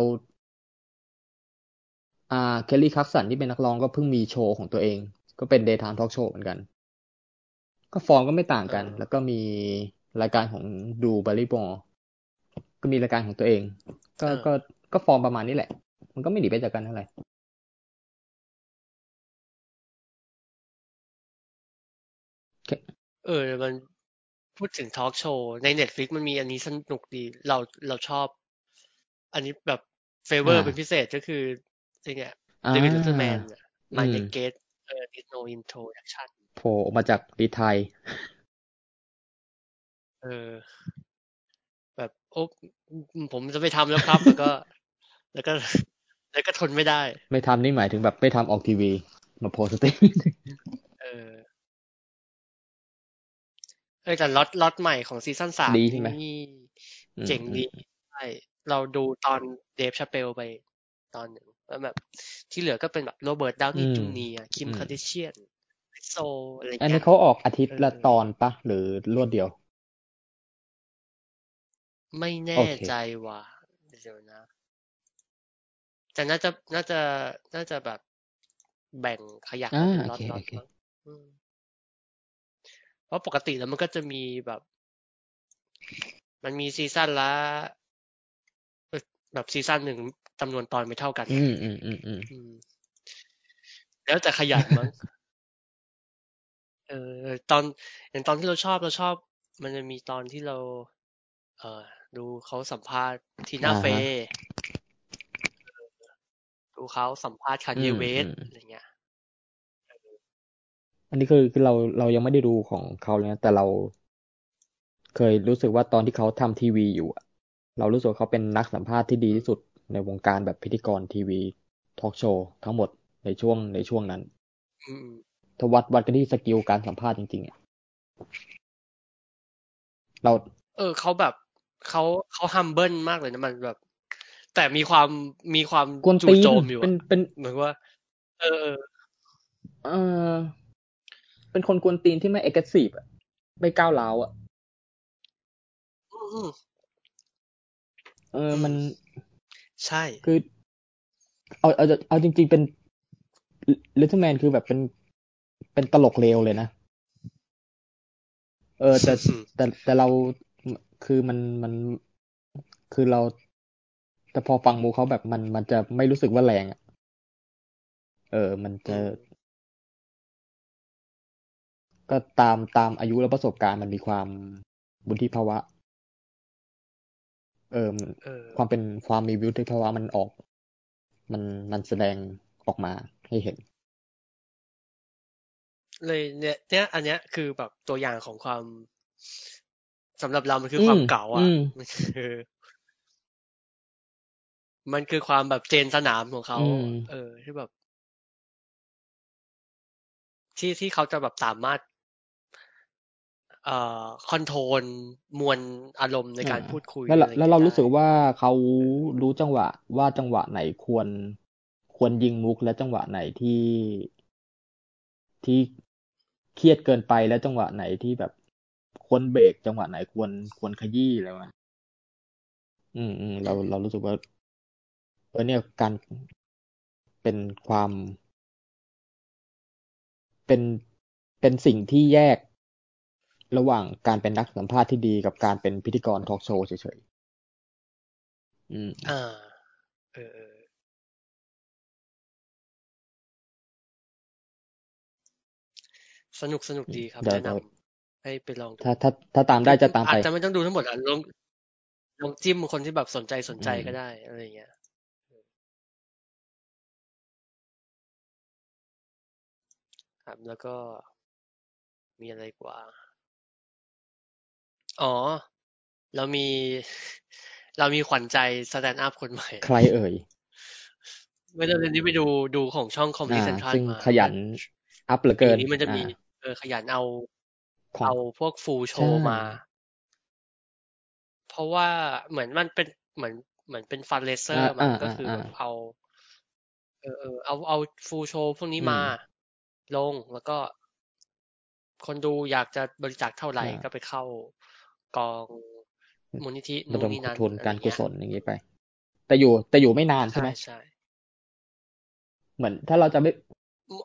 B: อ่าเคลลี่คักสันที่เป็นนักร้องก็เพิ่งมีโชว์ของตัวเอง ก็เป็นเดย์ไทม์ทอล์กโชว์เหมือนกัน ก็ฟอร์มก็ไม่ต่างกัน แล้วก็มีรายการของดูบาริบอก็มีรายการของตัวเอง ก็ก็ก็ฟอร์มประมาณนี้แหละ มันก็ไม่หนีไปจากกันเท่าไหร่
A: เออมันพูดถึงทอล์กโชว์ใน Netflix มันมีอันนี้สนุกดี เราเราชอบ อันนี้แบบเฟเวอร์
B: อ่า
A: เป็นพิเศษก็คือไอ้เนี่ย
B: อ่า
A: เดวิดลูเทอร์แมนมา
B: อืม
A: เนเกตเออ did no introduction
B: โผล่ออกมาจากดีไทย
A: เออ แบบโอ้ผมจะไปทำแล้วครับ แล้วก็ แล้วก็ แล้วก็ทนไม่ได้
B: ไม่ทำนี่หมายถึงแบบไม่ทำออกทีวี มาโพสต์ stream
A: เออเออแต่ล็อตล็อตใหม่ของ season สาม
B: ดีใช่ไหม
A: นี่
B: อืม
A: เจ๋งดี
B: อืม
A: ใช่เราดูตอนเดฟชาเปลไปตอนหนึ่งแล้วแบบ ที่เหลือก็เป็นแบบโรเบิร์ตดาวนี่จูเนียร์อืม
B: คิม
A: คาร์เดเชียนอืมโซอะไร
B: อัน
A: เงี้
B: นี้
A: ย
B: เขาออกอาทิตย์ละ
A: เออ
B: ตอนปะ หรือรวดเดียว
A: ไม่แน่
B: โอเค
A: ใจว่ะเดี๋ยวนะ แต่น่าจะน่าจะน่าจะแบบแบ่งขยัก
B: อ่า
A: เป็น
B: โอ
A: ล็อต
B: เค
A: ล็อ
B: โอ
A: ต
B: เค
A: มั้งอืมเพราะปกติแล้วมันก็จะมีแบบ มันมีซีซั่นละเอ้ยแบบซีซั่นหนึ่งจำนวนตอนไม่เท่ากัน
B: อืมอืมอืมอืม
A: อืมแล้วแต่ขยันมั้งเออตอนอย่างตอนที่เราชอบเราชอบ มันจะมีตอนที่เรา เออดูเขาสัมภาษณ์ทีน่า
B: อ่าฮะ
A: เฟย์ ดูเขาสัมภาษณ์คา
B: อื
A: เย
B: ม
A: เวส
B: อืม
A: อะไรเงี้ย
B: อันนี้คือคือเราเรายังไม่ได้ดูของเขาเลยนะแต่เรา เคยรู้สึกว่าตอนที่เขาทำทีวีอยู่อะเรารู้สึกว่าเขาเป็นนักสัมภาษณ์ที่ดีที่สุดในวงการแบบพิธีกรทีวี talk show ทั้งหมดในช่วงในช่วงนั้น
A: อืม
B: ถ้าวัดวัดกันที่ skill การสัมภาษณ์จริงๆอะเรา
A: เออเขาแบบเขาเขา humble มากเลยนะมันแบบ แต่มีความมีความ
B: กวน
A: จู่
B: ตีน
A: โจมอยู่อะเป็
B: นเป็น
A: เหมือนว่าเออเออ
B: เออ เป็นคนกวนตีนที่ไม่ aggressive อะไม่ก้าวร้าวอะ
A: อืม
B: เออมัน
A: ใช่
B: คือ เอาเอาเอาจริง ๆ เป็นลิทเทิลแมนคือแบบเป็นเป็นตลกเลวเลยนะ เออ แต่
A: อืม
B: แต่แต่เราคือมันมัน คือเรา แต่พอฟังมูเขาแบบมันมันจะไม่รู้สึกว่าแรงอะเออ มันจะ ก็ตามตามอายุและประสบการณ์มันมีความบุญที่ภาวะ เออมัน
A: เออ
B: ความเป็นความมีวุฒิภาวะมันออก มันมันแสดงออกมาให้เห็น
A: เลยเนี่ยเนี่ยอันเนี้ยคือแบบตัวอย่างของความสำหรับเรามันคือความ
B: อืม
A: เก่า
B: อื
A: อะ
B: ม
A: มันคือ มันคือความแบบเจนสนามของเขา
B: อืม
A: เออ ที่แบบ ที่ที่เขาจะแบบสามารถ เอ่อคอนโทรลมวลอารมณ์ในการ
B: อ่า
A: พูดคุย
B: แล้วเรา
A: อะไร
B: แล้วเรา
A: งี้ย
B: รู้สึก
A: ได้
B: ว่าเขารู้จังหวะ ว่าจังหวะไหนควร ควรยิงมุกและจังหวะไหนที่ที่เครียดเกินไปและจังหวะไหนที่แบบควรเบรกจังหวะไหนควรควรขยี้อะไรวะอืมอืมเราเรารู้สึกว่า เออเนี่ยการเป็นความ เป็นเป็นสิ่งที่แยกระหว่างการเป็นนักสัมภาษณ์ที่ดีกับการเป็นพิธีกรทอล์กโชว์เฉยๆ อืม
A: อ่า เออเออสนุกสนุกดีครับ
B: เดี๋ยว
A: แนะน
B: เดี๋ยวำ
A: ให้ไปลองดู
B: ถ้าถ้าถ้าตามได้จะตาม
A: อา
B: ไป
A: จจะไม่ต้องดูทั้งหมดอะลองลองจิ้มคนที่แบบสนใจสนใจ
B: อืม
A: ก็ได้อะไรอย่างเงี้ย ครับ แล้วก็มีอะไรกว่า อ๋อ เรามี เรามีขวัญใจสแตนด์อัพคนใหม่
B: ใครเอ่ย
A: เมื่อเดือนนี้ไปดูดูของช่องคอมมิ
B: อ่า
A: เซนทรัล
B: ซึ่ง
A: มา
B: ขยัน อัพเหลือ
A: ปี
B: เกิน
A: นี้มันจะมี
B: อ่า
A: เออขยันเอา
B: ของ
A: เอาพวกฟูลโช
B: ใช่
A: ว์มา เพราะว่าเหมือนมันเป็นเหมือนเหมือนเป็นฟันเลเซอ
B: อ่า
A: ร์มัน
B: อ่า
A: ก็
B: อ่า
A: คือ
B: อ่า
A: แบบเอาเออเออเอาเอาฟูลโชว์พวกนี้
B: อืม
A: มา ลงแล้วก็ คนดูอยากจะบริจาคเท่าไหร่
B: อ่า
A: ก็ไปเข้ากองมูลนิธิ
B: ระ
A: นู่
B: ด
A: น
B: ม
A: นี่นั่น
B: ทุน
A: อะไร
B: การกุ
A: เงี้ย
B: ศลอย่างนี้ไป แต่อยู่แต่อยู่ไม่นานใช่
A: ใช่
B: ไหม
A: ใช่
B: เหมือนถ้าเราจะไม่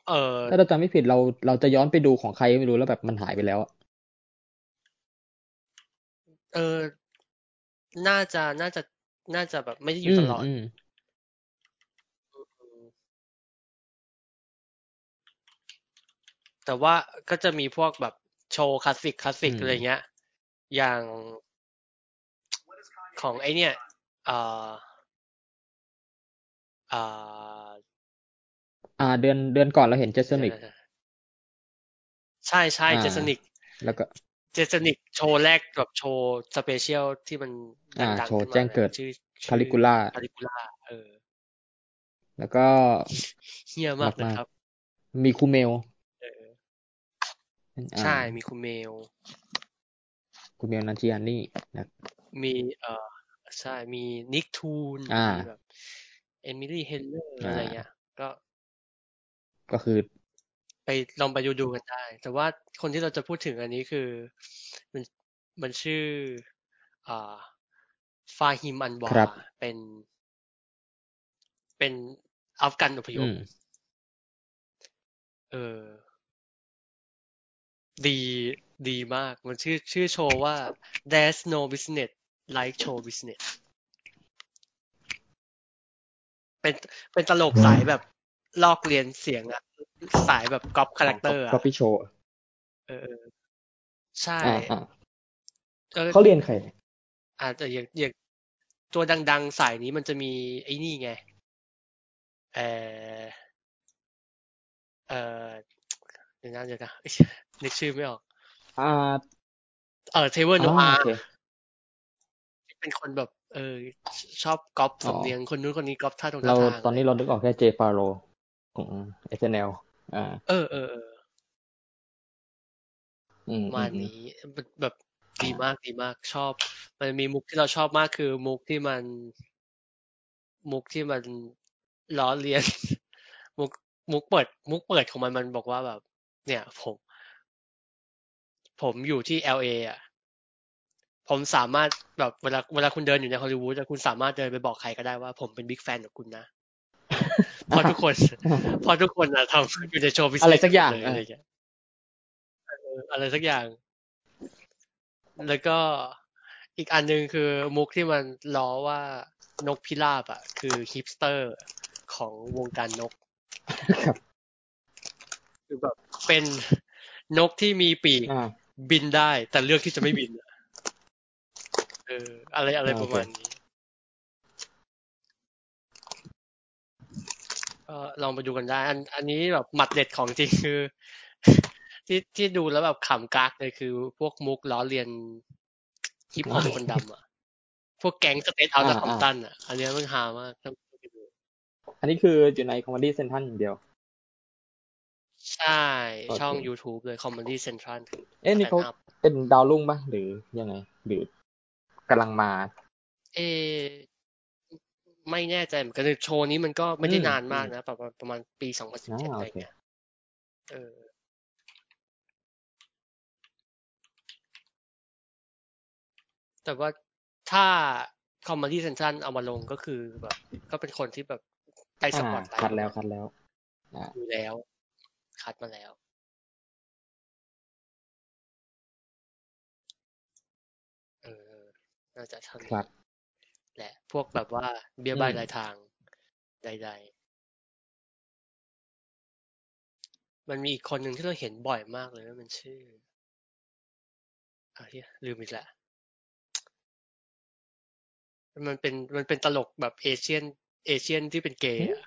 A: เออ
B: ถ้าเราจะไม่ผิดเราเราจะย้อนไปดูของใครไม่รู้แล้วแบบมันหายไปแล้วอะ
A: เออ น่าจะน่าจะน่าจะแบบไม่ได้อยู่ตลอด
B: อืม
A: แต่ว่าก็จะมีพวกแบบโชว์คลาสสิกคลาสสิก
B: อืม
A: อะไรเงี้ย อย่างของไอเนี่ยเอ่อเอ่อ
B: อ่า เดือนเดือนก่อนเราเห็นเจสนิก
A: ใช่ใช่
B: อ่า
A: เจสนิก
B: แล้วก็
A: Jeselnik โชว์แรกแบบโชว์ special ที่มัน
B: อ่า
A: ดัง
B: โช
A: ๆ
B: ว์
A: ขึ้นมา
B: แจ้งเกิด
A: ชื่อชื่อ
B: Caligula
A: คาลิกูล่าเออ
B: แล้วก็
A: เฮี้ยมากเลยครับ
B: มี Kumail เอ
A: อ
B: อ่า
A: ใช่มี
B: Kumail Kumail Nanjiani นะ
A: มีเอ่อใช่มี Nick Thune
B: อ่า
A: มีแบบเอมิลี่เฮนเลอร์
B: อ่า
A: อะไรเงี้ยก็
B: ก็คือ
A: ไปลองไปดูดูกันได้ แต่ว่าคนที่เราจะพูดถึงอันนี้คือ มันมันชื่ออ่าฟาฮิมอันวา
B: ครับ
A: เป็นเป็นอัฟกันอพย
B: อื
A: พ
B: ม
A: เออ ดีดีมาก มันชื่อชื่อโชว์ว่า There's no business like show business เป็นเป็นตลกสายแบบล้อเลียนเสียงอะสายแบบก๊อป character อะ
B: ก็พี่โชว์
A: เออเออใช่
B: อ่าอ่า
A: ออ
B: เขาเลียนใคร
A: อาจจะอย่างอย่างตัวดัง ๆ สายนี้มันจะมีไอ้นี่ไงเออเออเดี๋ยวนะเดี๋ยวนะ นึกชื่อไม่ออก
B: อ่า
A: เออ Trevor Noahอ๋
B: ออาโอเค
A: เป็นคนแบบ เออ ชอบก๊อป
B: อ๋อ
A: สำเนียงคนนู้นคนนี้ก๊อปท่าตรง
B: เรา
A: ท่าทาง
B: ตอนนี้เรานึกออกแค่เจฟาโรของ SNL อ่า
A: เออเออเออ
B: อืม
A: ประมาณนี้แบบดีมากดีมากชอบ มันมีมุกที่เราชอบมากคือมุกที่มัน มุกที่มันล้อเลียน มุกมุกเปิด มุกเปิดของมันมันบอกว่าแบบ เนี่ย ผม ผมอยู่ที่ LA อะ ผมสามารถแบบเวลาเวลาคุณเดินอยู่ในฮอลลีวูดอะคุณสามารถเดินไปบอกใครก็ได้ว่าผมเป็น big fan ของคุณนะเพราะทุกคนเพราะทุกคนอะทำอยู่ในโชว์พิเศษ
B: อะไรสักอย่าง
A: เลยอะไรอย่างเงี้ยเอออะไรสักอย่าง แล้วก็อีกอันหนึ่งคือมุกที่มันล้อว่านกพิราบอะ คือฮิปสเตอร์ของวงการนก
B: ครับ
A: คือแบบเป็นนกที่มีปีก
B: อ่า
A: บินได้แต่เลือกที่จะไม่บินอะเอออะไรอะไร
B: โอเค
A: ประมาณนี้ก็ลองไปดูกันได้ อัน อันนี้แบบหมัดเด็ดของจริงคือ ที่ที่ดูแล้วแบบขำกากเลยคือ พวกมุกล้อเลียนฮิปฮอปคนดำอะ พวกแก๊ง Straight Outta อ่า Compton
B: อะ
A: อันเนี้ยมันฮามากต้องไปดู
B: อันนี้คืออยู่ใน Comedy Central อย่างเดียว
A: ใช่
B: โอเค
A: ช่อง YouTube เลย Comedy Central
B: เอ๊ะนี่เขา
A: stand-up
B: เป็นดาวรุ่งปะหรือยังไง หรือกำลังมา
A: เอ ไม่แน่ใจเหมือนกันโชว์นี้มันก็ไม่ได้
B: อืม
A: นานมากนะ ประมาณประมาณปีสองพันสิบ
B: อ่า
A: เจ็ดอะไร
B: โอเค
A: เงี้ยเออแต่ว่าถ้า Comedy Central เอามาลงก็คือแบบ ก็เป็นคนที่แบบได้ส
B: อ่า
A: ปอตไลท์
B: คัดแล้วคัดแล้ว
A: อยู่แล้ว คัดมาแล้วเออน่าจะเท่านี้
B: ครับ
A: แหละ พวกแบบว่าเบี้ย
B: อืม
A: ใบายรายทางใด ๆ มันมีอีกคนหนึ่งที่เราเห็นบ่อยมากเลยว่ามันชื่ออะเฮียลืมอีกแล้วมันเป็นมันเป็นตลกแบบเอเชียน เอเชียนที่เป็นเกย์อะ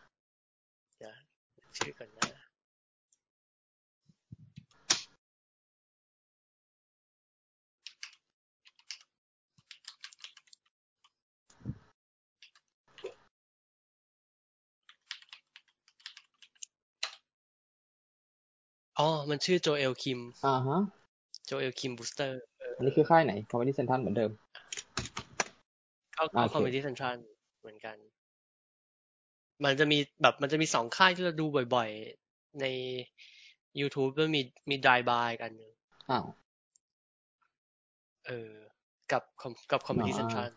A: เดี๋ยวชื่อก่อนนะ อ๋อ มันชื่อ Joel Kim อ่า
B: ฮะ
A: Joel Kim Booster์ อั
B: นนี้คือค่ายไหนคอมเมดี้เซนทันเหมือนเดิม
A: เข้า
B: โอ
A: เข้า
B: เค
A: คอมเมดี้เซ็นทรัลเหมือนกัน มันจะมีแบบมันจะมีสองค่ายที่เราดูบ่อยๆ ใน YouTube ก็มีมี Dry Bar กันหนึ่ง
B: อ้าว
A: เออ กับ Com- กับคอมเมดี้
B: อ่า
A: เซ็นทรัล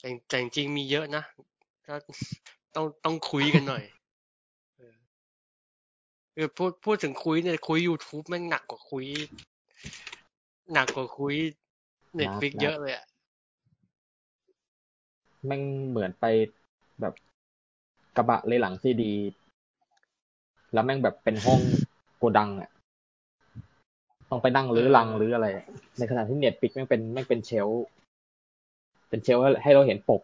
A: แต่แต่จริงๆมีเยอะนะก็ ต้องต้องคุยกันหน่อยเออคือพูดพูดถึงคุยเนี่ยคุย YouTube แม่งหนักกว่าคุย หนักกว่าคุยเน็ตฟิก
B: หนัก
A: เยอะเลยอะ
B: แม่งเหมือนไปแบบกระบะเลยหลังซีดี แล้วแม่งแบบเป็นห้องโกดังอะต้องไปนั่งรื้อ
A: เออ
B: ลังหรืออะไร ในขณะที่เน็ตฟิกแม่งเป็นแม่งเป็นเชลฟ์เป็นเชลฟ์ให้ให้เราเห็นปก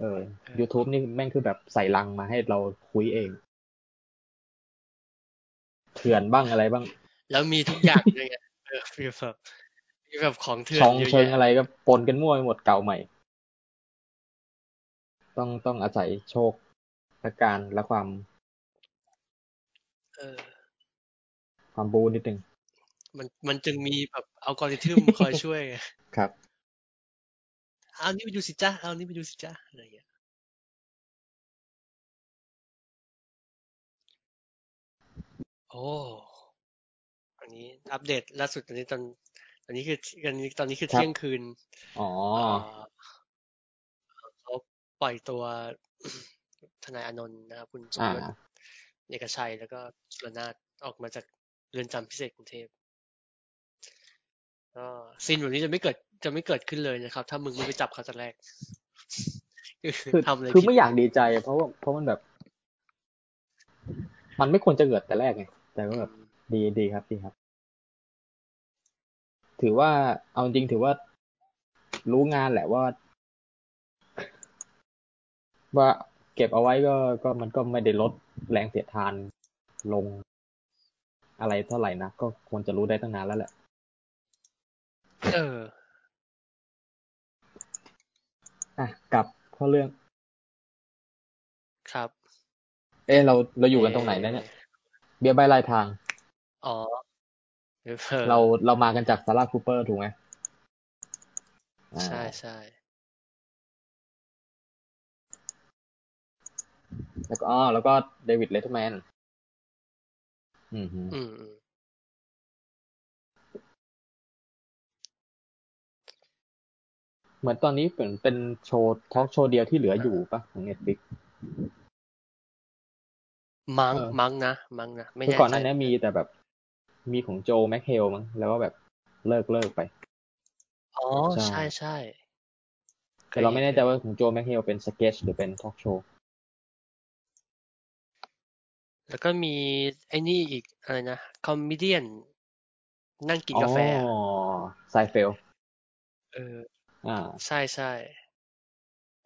B: เออ YouTube นี่แม่งคือแบบใส่ลังมาให้เราคุยเองเถื่อนบ้างอะไรบ้าง
A: แล้วมีทุกอย่างด้วยไงเออมีแบบมีแบบของเถื่อ
B: ช่
A: น
B: อง
A: เยอะ
B: เชิง
A: แยะ
B: อะไรก็ปนกันมั่วไปหมดเก่าใหม่ ต้องต้องอาศัยโชคและการและความ
A: เออ
B: ความบูนิดนึง
A: มันมันจึงมีแบบอัลกอริทึมคอยช่วยไง
B: ครับ
A: เอานี่ไปดูสิจ้าเอานี่ไปดูสิจ้าอะไรอย่างเงี้ยโอ้ อันนี้อัปเดตล่าสุดตอนนี้ตอนตอนนี้คือตอนนี้ตอนนี้คือ
B: ครับ
A: เที่ยงคืน
B: อ๋อ
A: เอ่อเขาปล่อยตัวทนายอานนท์นะครับคุณสม
B: อ่า
A: ยศเอกชัยแล้วก็สุรนาถออกมาจากเรือนจำพิเศษกรุงเทพก็ซีนแบบนี้จะไม่เกิด จะไม่เกิดขึ้นเลยนะครับ ถ้ามึงไม่ไปจับเขาแต่แรก
B: คือ
A: ทำอะไร
B: คือ
A: ผิด
B: ไม่อยากดีใจ เพราะว่าเพราะมันแบบ มันไม่ควรจะเกิดแต่แรกไงแต่ก็แบบดีดีครับดีครับ ถือว่าเอาจริงถือว่า รู้งานแหละว่า ว่าเก็บเอาไว้ก็ก็มันก็ไม่ได้ลดแรงเสียดทานลงอะไรเท่าไหร่นะก็ควรจะรู้ได้ตั้งนานแล้วแหละ
A: เออ
B: อะกับเข้าเรื่อง
A: ครับ
B: เอ๊ะเราเราอยู่กันตรงไหนนะเนี่ย เบียร์ใบลายทาง
A: อ๋อเออ
B: เราเรามากันจาก Sarah Cooper ถูกไหมอ่า
A: ใช่ใช่
B: แล้วก็อ๋อแล้วก็ David Letterman อืมฮึ
A: อืม
B: เหมือนตอนนี้เป็นเป็นโชว์ทอล์กโชว์เดียวที่เหลืออยู่ปะของ Netflix
A: มั้ง
B: เออ
A: มั้งนะมั้งนะไม่
B: คือ
A: แน่
B: ก่อนห
A: ใจ
B: น้านี้มีแต่แบบ มีของ Joel McHale มั้งแล้วก็แบบเลิกเลิกไป
A: อ๋อ
B: ใช่
A: ใช่ใช่
B: แต่เราไม่แน่ใจว่าของ Joel McHale เป็นสเก็ตหรือเป็นทอล์กโชว์
A: แล้วก็มีไอ้นี่อีกอะไรนะ comedy นั่งกินกาแฟ
B: อ๋อ Seinfeld เอ
A: อ
B: อ่า
A: ใช่ใช่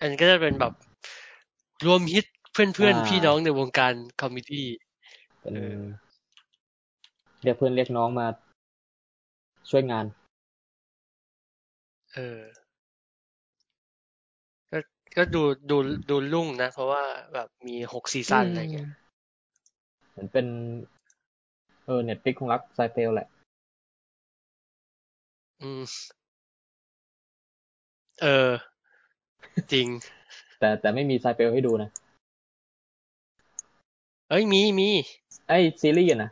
A: อันนี้ก็จะเป็นแบบรวมฮิตเพื่อนเพื่อน
B: อ่า
A: พี่น้องในวงการ comedy เป็
B: น
A: เออ
B: เรียกเพื่อนเรียกน้องมาช่วยงาน
A: เออ ก็ก็ดูดูดูรุ่งนะ เพราะว่าแบบมีหก season อะไรเงี้ย
B: เหมือนเป็น เออ Netflix คงรัก Seinfeld แหละ
A: อืม เออ จริง
B: แต่แต่ไม่มีไซเฟลให้ดูนะ
A: เอ้ยมีมี
B: ไอ้ซีรีส์อะนะ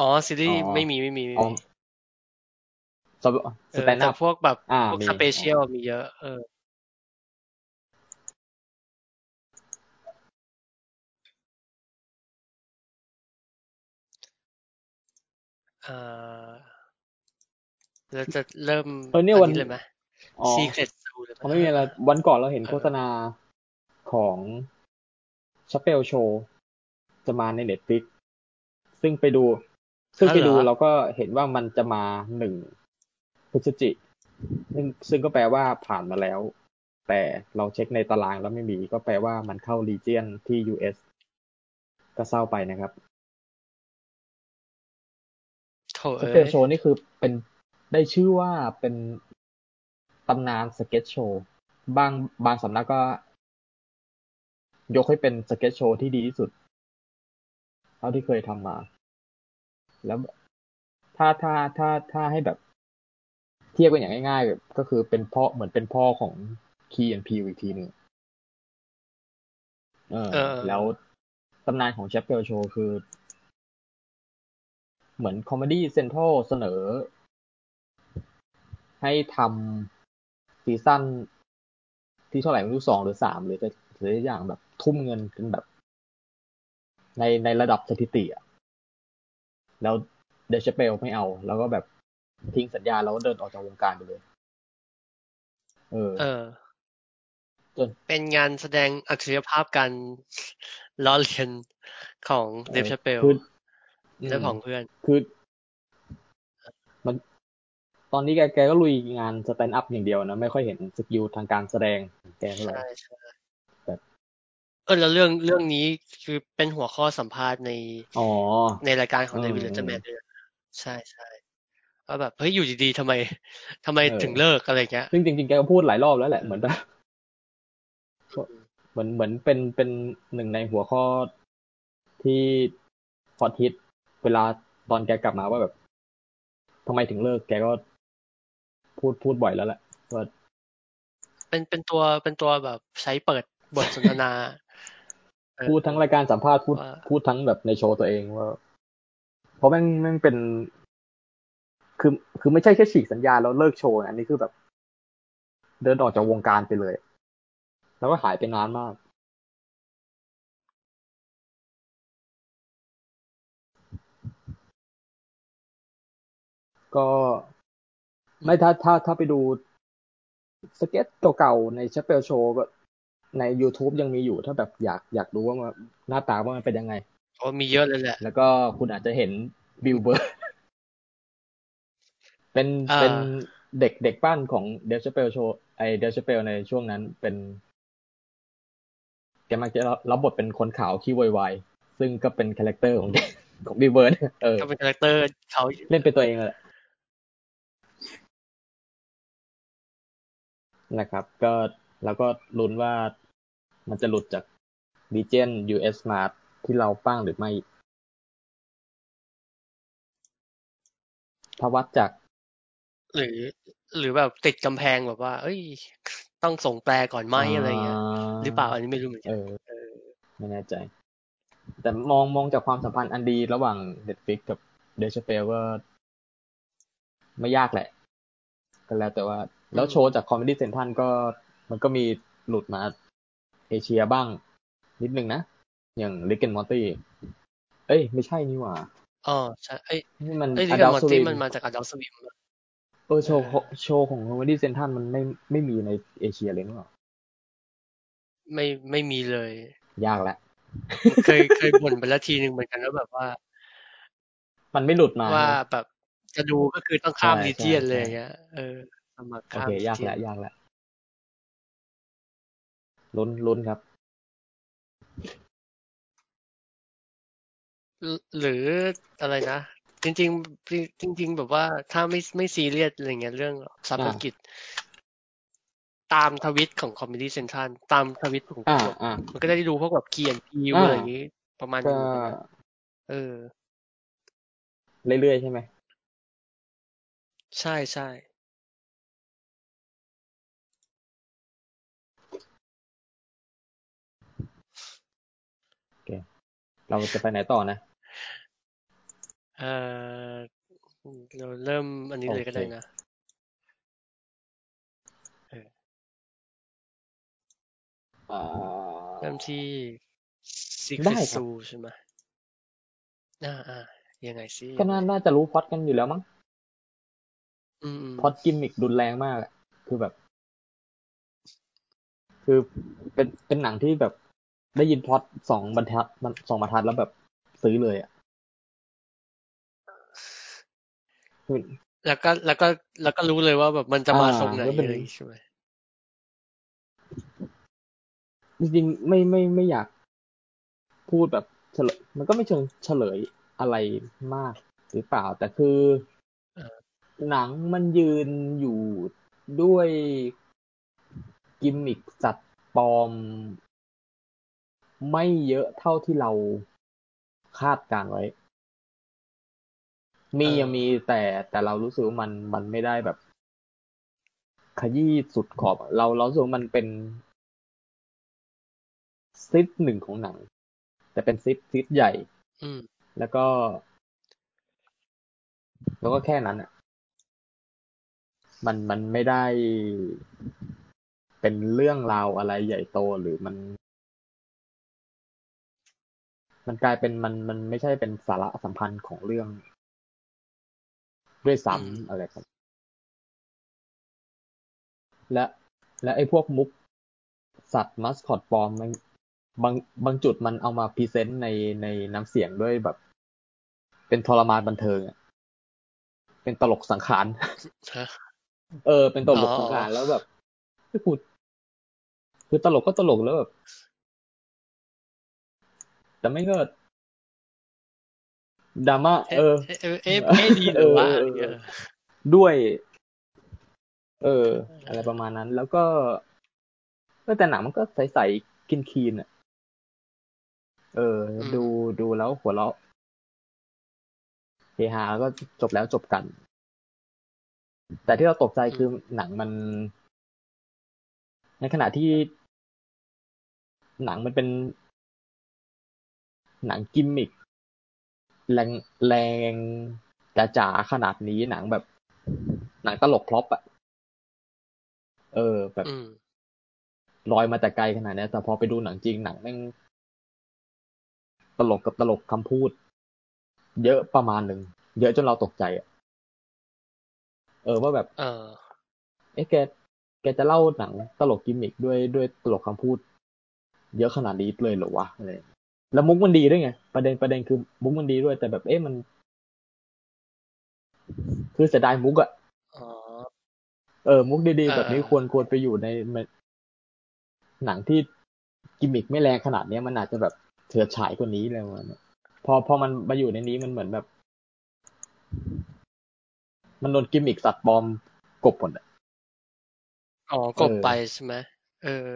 A: อ๋อ ซีรีส์
B: อ๋อ
A: ไม่มีไม่มีไม่
B: อ๋อ
A: มี
B: ส
A: เอ
B: ส
A: อ
B: แตนด์
A: แต่
B: อัพ
A: พวกแบบ
B: อ่า
A: พวก
B: มี
A: สเปเชียลมีเยอะ เออ เอ่อเราจะเริ่ม
B: เออเนี่ยวัน
A: เลยไหม
B: อ๋อ
A: Secret Zoo เลยไหม
B: เขาไม่มีอะไรวันก่อนเราเห็น
A: เออ
B: โฆษณาของชเปลโชว์จะมาในเน็ตฟิกซึ่งไปดู ซึ่งไปดูเราก็เห็นว่ามันจะมาหนึ่งพฤศจิซึ่งซึ่งก็แปลว่าผ่านมาแล้ว แต่เราเช็คในตารางแล้วไม่มี ก็แปลว่ามันเข้ารีเจียนที่ US ก็เศร้าไปนะครับChappelle's Showนี่คือเป็น ได้ชื่อว่าเป็นตำนาน sketch show บางบางสำนักก็ ยกให้เป็น sketch show ที่ดีที่สุด เท่าที่เคยทำมา แล้วถ้าถ้าถ้าถ้าให้แบบ เทียบกันอย่างง่ายๆ ก็คือเป็นพ่อเหมือนเป็นพ่อของ Key and Peele อีกทีหนึ่งเออ
A: เออ
B: แล้วตำนานของ Chappelle's Show คือ เหมือน Comedy Central เสนอ ให้ทำ season ที่เท่าไหร่ไม่รู้สองหรือสามหรือจะหรืออย่างแบบทุ่มเงินกันแบบ ในในระดับสถิติอะแล้ว Dave Chappelle ไม่เอา แล้วก็แบบทิ้งสัญญาแล้วก็เดินออกจากวงการไปเลย เออ
A: เออ
B: จน
A: เป็นงานแสดงอัจฉริยภาพการล้อเลียนของ Dave Chappelle
B: คือ
A: และของเพื่อน
B: คือมัน ตอนนี้แกแกก็ลุยงาน stand-up อย่างเดียวนะ ไม่ค่อยเห็น skill ทางการแสดงของแกเท่าไหร่
A: ใช่ใช่
B: แบบ
A: เออแล้วเรื่องเรื่องนี้คือเป็นหัวข้อสัมภาษณ์ใน
B: อ๋อ
A: ในรายการของ
B: อืม
A: David Letterman ด้วยนะใช่ใช่ว่าแบบเฮ้ยอยู่ดีๆทำไมทำไม
B: เออ
A: ถึงเลิกอะไรเงี้ย
B: ซึ่งจริงๆแกก็พูดหลายรอบแล้วแหละเหมือนแบบเหมือนเหมือนเป็นเป็นหนึ่งในหัวข้อที่พอทิตเวลาตอนแกกลับมาว่าแบบทำไมถึงเลิกแกก็ พูดพูดบ่อยแล้วแหละว่า
A: เป็นเป็นตัวเป็นตัวแบบใช้เปิดบทสนทนาเออ
B: พูดทั้งรายการสัมภาษณ์พูด
A: ว่า
B: พูดทั้งแบบในโชว์ตัวเองว่า เพราะแม่งแม่งเป็น คือคือไม่ใช่แค่ฉีกสัญญาแล้วเลิกโชว์นะอันนี้คือแบบ เดินออกจากวงการไปเลย แล้วก็หายไปนานมากก็ ไม่ถ้าถ้าถ้าไปดูสเก็ตเก่าๆในช p เปลโชว์ก็ใน YouTube ยังมีอยู่ถ้าแบบอยากอยากรู้ว่ามันหน้าตาว่ามันเป็นยังไง
A: โอ้มีเยอะเลยแหละ
B: แล้วก็คุณอาจจะเห็น Bill Burr เป็น
A: อ่า
B: เป็นเด็กเด็กปั้นของ Dave Chappelle โชว์ไอ้ Dave Chappelle ในช่วงนั้นเป็นแกมักจะรับบทเป็นคนขาวขี้วายๆซึ่งก็เป็น character ของของ Bill Burr เออ
A: ก็เป็น character เขา
B: เล่นเป็นตัวเองเลย นะครับ ก็แล้วก็ลุ้นว่ามันจะหลุดจาก Region US Smart ที่เราปั้งหรือไม่ ถ้าวัดจาก
A: หรือ หรือแบบติดกำแพงแบบว่า เอ้ย ต้องส่งแปลก่อนไหมอะไรเงี้ย หรือเปล่าอันนี้ไม่รู้เหมือนกั
B: เอนอไม่แน่ใจ แต่มองมองจากความสัมพันธ์อันดีระหว่าง Netflix กับ d e c h a p e l ก็ไม่ยากแหละ ก็แล้วแต่ว่า แล้วโชว์จาก Comedy Central ก็มันก็มีหลุดมาเอเชียบ้าง นิดนึงนะ อย่าง Rick and Morty เอ้ย ไม่ใช่นี่หว่า
A: อ๋อใช่เอ้ย
B: นี่มัน
A: เอ้ยลิก
B: Adult
A: มอร์ตี้
B: Swim
A: มันมาจากอดัลสวิม
B: เออโชว์ของโชว์ของ Comedy Central มันไม่ไม่มีในเอเชียเลยนี่หว่า
A: ไม่ไม่มีเลย
B: ยากแล้ว
A: เคยเคยบ่นไปแล้วทีหนึ่งเหมือนกันแล้วแบบว่า
B: มันไม่หลุดมา
A: ว่า
B: ใช่ไหม
A: แบบจะดูก็คือต้องข้าม
B: ใช่
A: รีเจียน
B: ใช่
A: เลยอย่างเงี้ยเออสมัคร
B: โอ
A: ข้าม
B: เค
A: region
B: ยากแล้วยากแล้วลุ้นลุ้นครับ
A: หรือหรืออะไรนะ จริง ๆ จริง ๆ แบบว่าถ้าไม่ไม่ซีเรียสอะไรเงี้ยเรื่องสาภารกิจ ตามทวิตของคอมมิดี้เซ็นทรัลตามทวิตของ
B: อ่า
A: พวก
B: อ่า
A: มันก็ได้ดูพวกแบบเขียนพิว
B: อ่า
A: อะไรอย่างงี้ ประมาณ
B: ก็
A: นี้เหมือนกันนะเออ
B: เรื่อยๆใช่ไหม
A: ใช่ใช่
B: เราจะไปไหนต่อนะ
A: เออเราเริ่มอันนี้เลยก็ได้นะ
B: อ่า
A: เริ่มที่
B: ได้
A: Secret
B: ครับ
A: Zoo ใช่ไหมอ่าอ่ายังไงสิ
B: ก็น่าน่าจะรู้พล็อดกันอยู่แล้วมั้ง
A: อืมอืม
B: พล็อดกิมมิกรุนแรงมากอะคือแบบ คือเป็นเป็นหนังที่แบบ ได้ยินพล็อดสองบรรทัดมันสองบรรทัดแล้วแบบซื้อเลยอะคือ
A: แล้วก็แล้วก็แล้วก็รู้เลยว่าแบบมันจะมา
B: อ่า
A: ทรงไหน
B: ก็เป็น
A: อะไรใช่ไหม
B: จริงๆไม่ไม่ไม่อยากพูดแบบเฉลย มันก็ไม่เชิงเฉลยอะไรมากหรือเปล่า แต่คือหนังมันยืนอยู่ด้วยกิมมิคสัตว์ปลอม ไม่เยอะเท่าที่เราคาดการไว้ มียังมีแต่แต่เรารู้สึกว่ามันมันไม่ได้แบบ ขยี้สุดขอบ เราเรารู้สึกว่ามันเป็นซิดหนึ่งของหนัง แต่เป็นซิดซิดใหญ่
A: อืม
B: แล้วก็ แล้วก็แค่นั้นอะ มันมันไม่ได้เป็นเรื่องราวอะไรใหญ่โตหรือมัน มันกลายเป็นมันมันไม่ใช่เป็นสาระสัมพันธ์ของเรื่อง ด้วย
A: อืม
B: ซ้ำอะไรครับ และ และไอ้พวกมุกสัตว์มัสคอตปลอมมันบางบางจุดมันเอามาพรีเซนต์ในในน้ำเสียงด้วยแบบ เป็นทรมานบันเทิงอะเป็นตลกสังขาร
A: ฮะ
B: เออ เป็นตลก
A: อ๋อ
B: สังขารแล้วแบบไม่พูดคือตลกก็ตลกแล้วแบบ แต่ไม่ก็ดราม่าเออ
A: เอะเอะเอะดีหรือว่าอะไรเงี้ย
B: ด้วย เออ อะไรประมาณนั้น แล้วก็เออแต่หนังมันก็ใสๆกินคีนๆอะ เออ ดูดูแล้วหัวเราะเฮฮาแล้วก็จบแล้วจบกัน แต่ที่เราตกใจคือหนังมัน ในขณะที่หนังมันเป็น หนังกิมมิคแรงแรงจ๋าๆขนาดนี้หนังแบบ หนังตลกพล็อปอะเออ แบบ
A: อืม
B: ลอยมาแต่ไกลขนาดเนี้ยแต่พอไปดูหนังจริงหนังแม่งตลกกับตลกคำพูด เยอะประมาณหนึ่ง เยอะจนเราตกใจอะเออว่าแบบ
A: เออ
B: เอ๊ะแกแกจะเล่าหนังตลกกิมมิคด้วยด้วยตลกคำพูด เยอะขนาดนี้เลยเหรอวะอะไรอย่างเงี้ย แล้วมุกมันดีด้วยไงประเด็นประเด็นคือมุกมันดีด้วย แต่แบบเอ๊ะมัน คือเสียดายมุกอะ
A: อ๋อ
B: เออ มุกดีๆ
A: เออ
B: แบบนี้ควรควรไปอยู่ในหนังที่กิมมิคไม่แรงขนาดเนี้ยมันอาจจะแบบเฉิดฉายกว่านี้เลยมันยพอพอมันมาอยู่ในนี้มันเหมือนแบบ มันโดนกิมมิคสัตว์ปลอมกบหมดอะ
A: อ๋อกบไปใช่ไหมเออ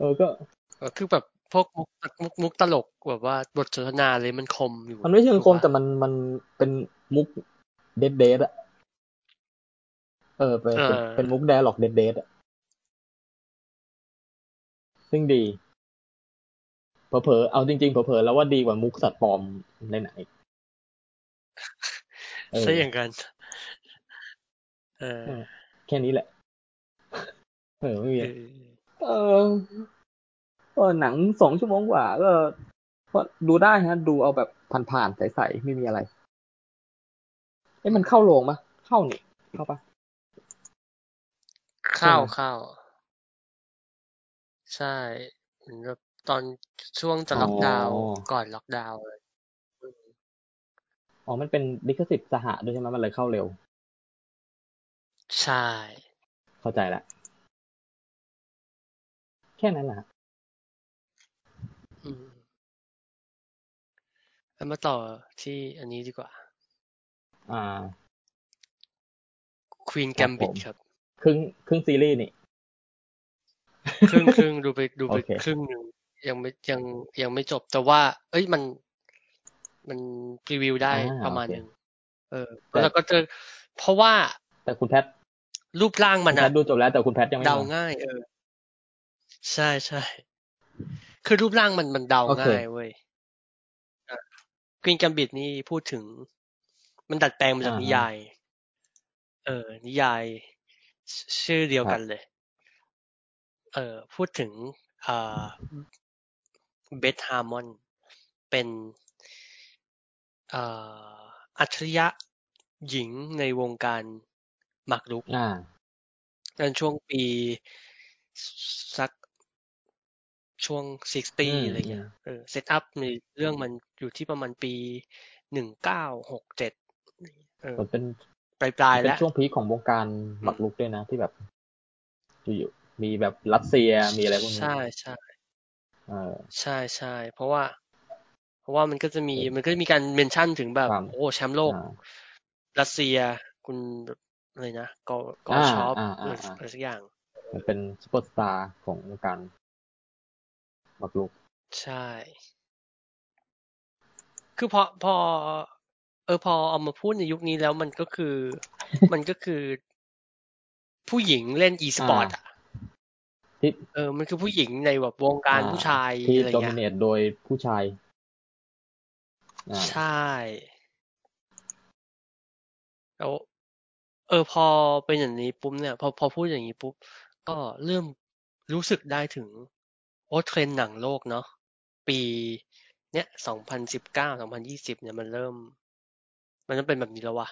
B: เออก็
A: ก็คือแบบพวกมุกมุกมุกตลกแบบว่าบทสนทนาเลยมันคมอยู่
B: มันไม่เชิงคม
A: ถูกปะ
B: แต่มันมันเป็นมุก dad dad อะเออเป็นเป็นเป็นมุก dad joke dad dad อะซึ่งดีเผลอๆเอาจริงๆเผลอๆแล้วว่าดีกว่ามุกสัตว์ปลอมในไหนงเออ
A: ซะอย่างกันเออ
B: เออ แค่นี้แหละ เออไม่มี
A: เอ
B: อะไร
A: อ
B: เออเออหนังสองชั่วโมงกว่าก็ก็ดูได้ฮะ ดูเอาแบบผ่านๆใสๆไม่มีอะไรเอ้มันเข้าโรงปะเข้านี่เข้าปะ
A: ข้าว
B: ใช่ไหม
A: ข้าวใช่เหมือนแบบตอนช่วงจะล็อกดาวน์
B: อ๋อ
A: ก่อนล็อกดาวน์เลย
B: อ๋อ มันเป็นลิขสิทธิ์สหะด้วยใช่ไหมมันเลยเข้าเร็ว
A: ใช่
B: เข้าใจละ แค่นั้นแหละ
A: อืมแล้วมาต่อที่อันนี้ดีกว่า
B: อ่า
A: Queen
B: ครับผม
A: Gambit ครับ
B: ครึ่งครึ่งซีรีส์นี่
A: ครึ่งครึ่งดูไปดูไป
B: โอเค
A: ครึ่งหนึ่งยังไม่ยังยังไม่จบแต่ว่า เอ้ยมันมันพรีวิวได้
B: อ่า
A: ประมาณ
B: โอเค
A: หนึ่งเออ
B: แต่
A: แล้วก็เจอเพราะว่า
B: แต่คุณแพท
A: รูปร่าง
B: คุ
A: มัน
B: ณแพ
A: อะ
B: ทดูจบแล้วแต่คุณแพทยังไม่
A: เดา
B: มา
A: ง่าย เออ ใช่ใช่ คือรูปร่างมันมันเดา
B: โอเค
A: ง่ายเว้ยควีนกัมบิดนี่พูดถึง มันดัดแปลงมาจาก
B: อ่า
A: นิยาย เออ นิยายชชื่อเดียว
B: ครับ
A: กันเลย เออ พูดถึงอ่าเบธฮาร์มอน เป็นเอ่ออัจฉริยะหญิงในวงการหมากรุก
B: อ่า
A: ในช่วงปีสัก ช่วง
B: อืม
A: 60 อะไรเงี้ย
B: อืม
A: เออ setup ในเรื่องมันอยู่ที่ประมาณปี 1967เออ
B: มันเป็น
A: ปลายปลายๆ
B: เป็น
A: แล้ว
B: ช่วง peak ของวงการหมากรุกด้วยนะที่แบบอยู่ๆมีแบบรัสเซียมีอะไรพวกนี้
A: ใช่ใช่
B: เออ
A: ใช่ใช่เพราะว่า เพราะว่ามันก็จะมี
B: เออ
A: มันก็จะมีการ mention ถึงแบบ
B: ความ
A: โอ้แชมป์โลก
B: อ่า
A: รัสเซียคุณอะไรนะกอกอ
B: อ่า
A: ชอป
B: อ่า
A: อะไร
B: อ่าอ่า
A: อะไรสักอย่าง
B: มันเป็นซุปเปอร์สตาร์ของวงการ หมากรุก
A: ใช่ คือพอพอ เออพอเอามาพูดในยุคนี้แล้วมันก็คือ มันก็คือ ผู้หญิงเล่น e-sportอะ
B: ที่
A: เออ มันคือผู้หญิงในแบบวงการผู้ชาย
B: ที่
A: อะไร
B: dominate
A: เงี้ย
B: นตโดยผู้ชายอ่า
A: ใช่แล้วเออพอเป็นอย่างนี้ปุ๊บเนี่ย พอพอพูดอย่างนี้ปุ๊บก็เริ่มรู้สึกได้ถึง โอ้ เทรนด์หนังโลกเนาะ ปีเนี้ยสองพันสิบเก้าสองพันยี่สิบเนี่ยมันเริ่ม มันต้องเป็นแบบนี้แล้ววะ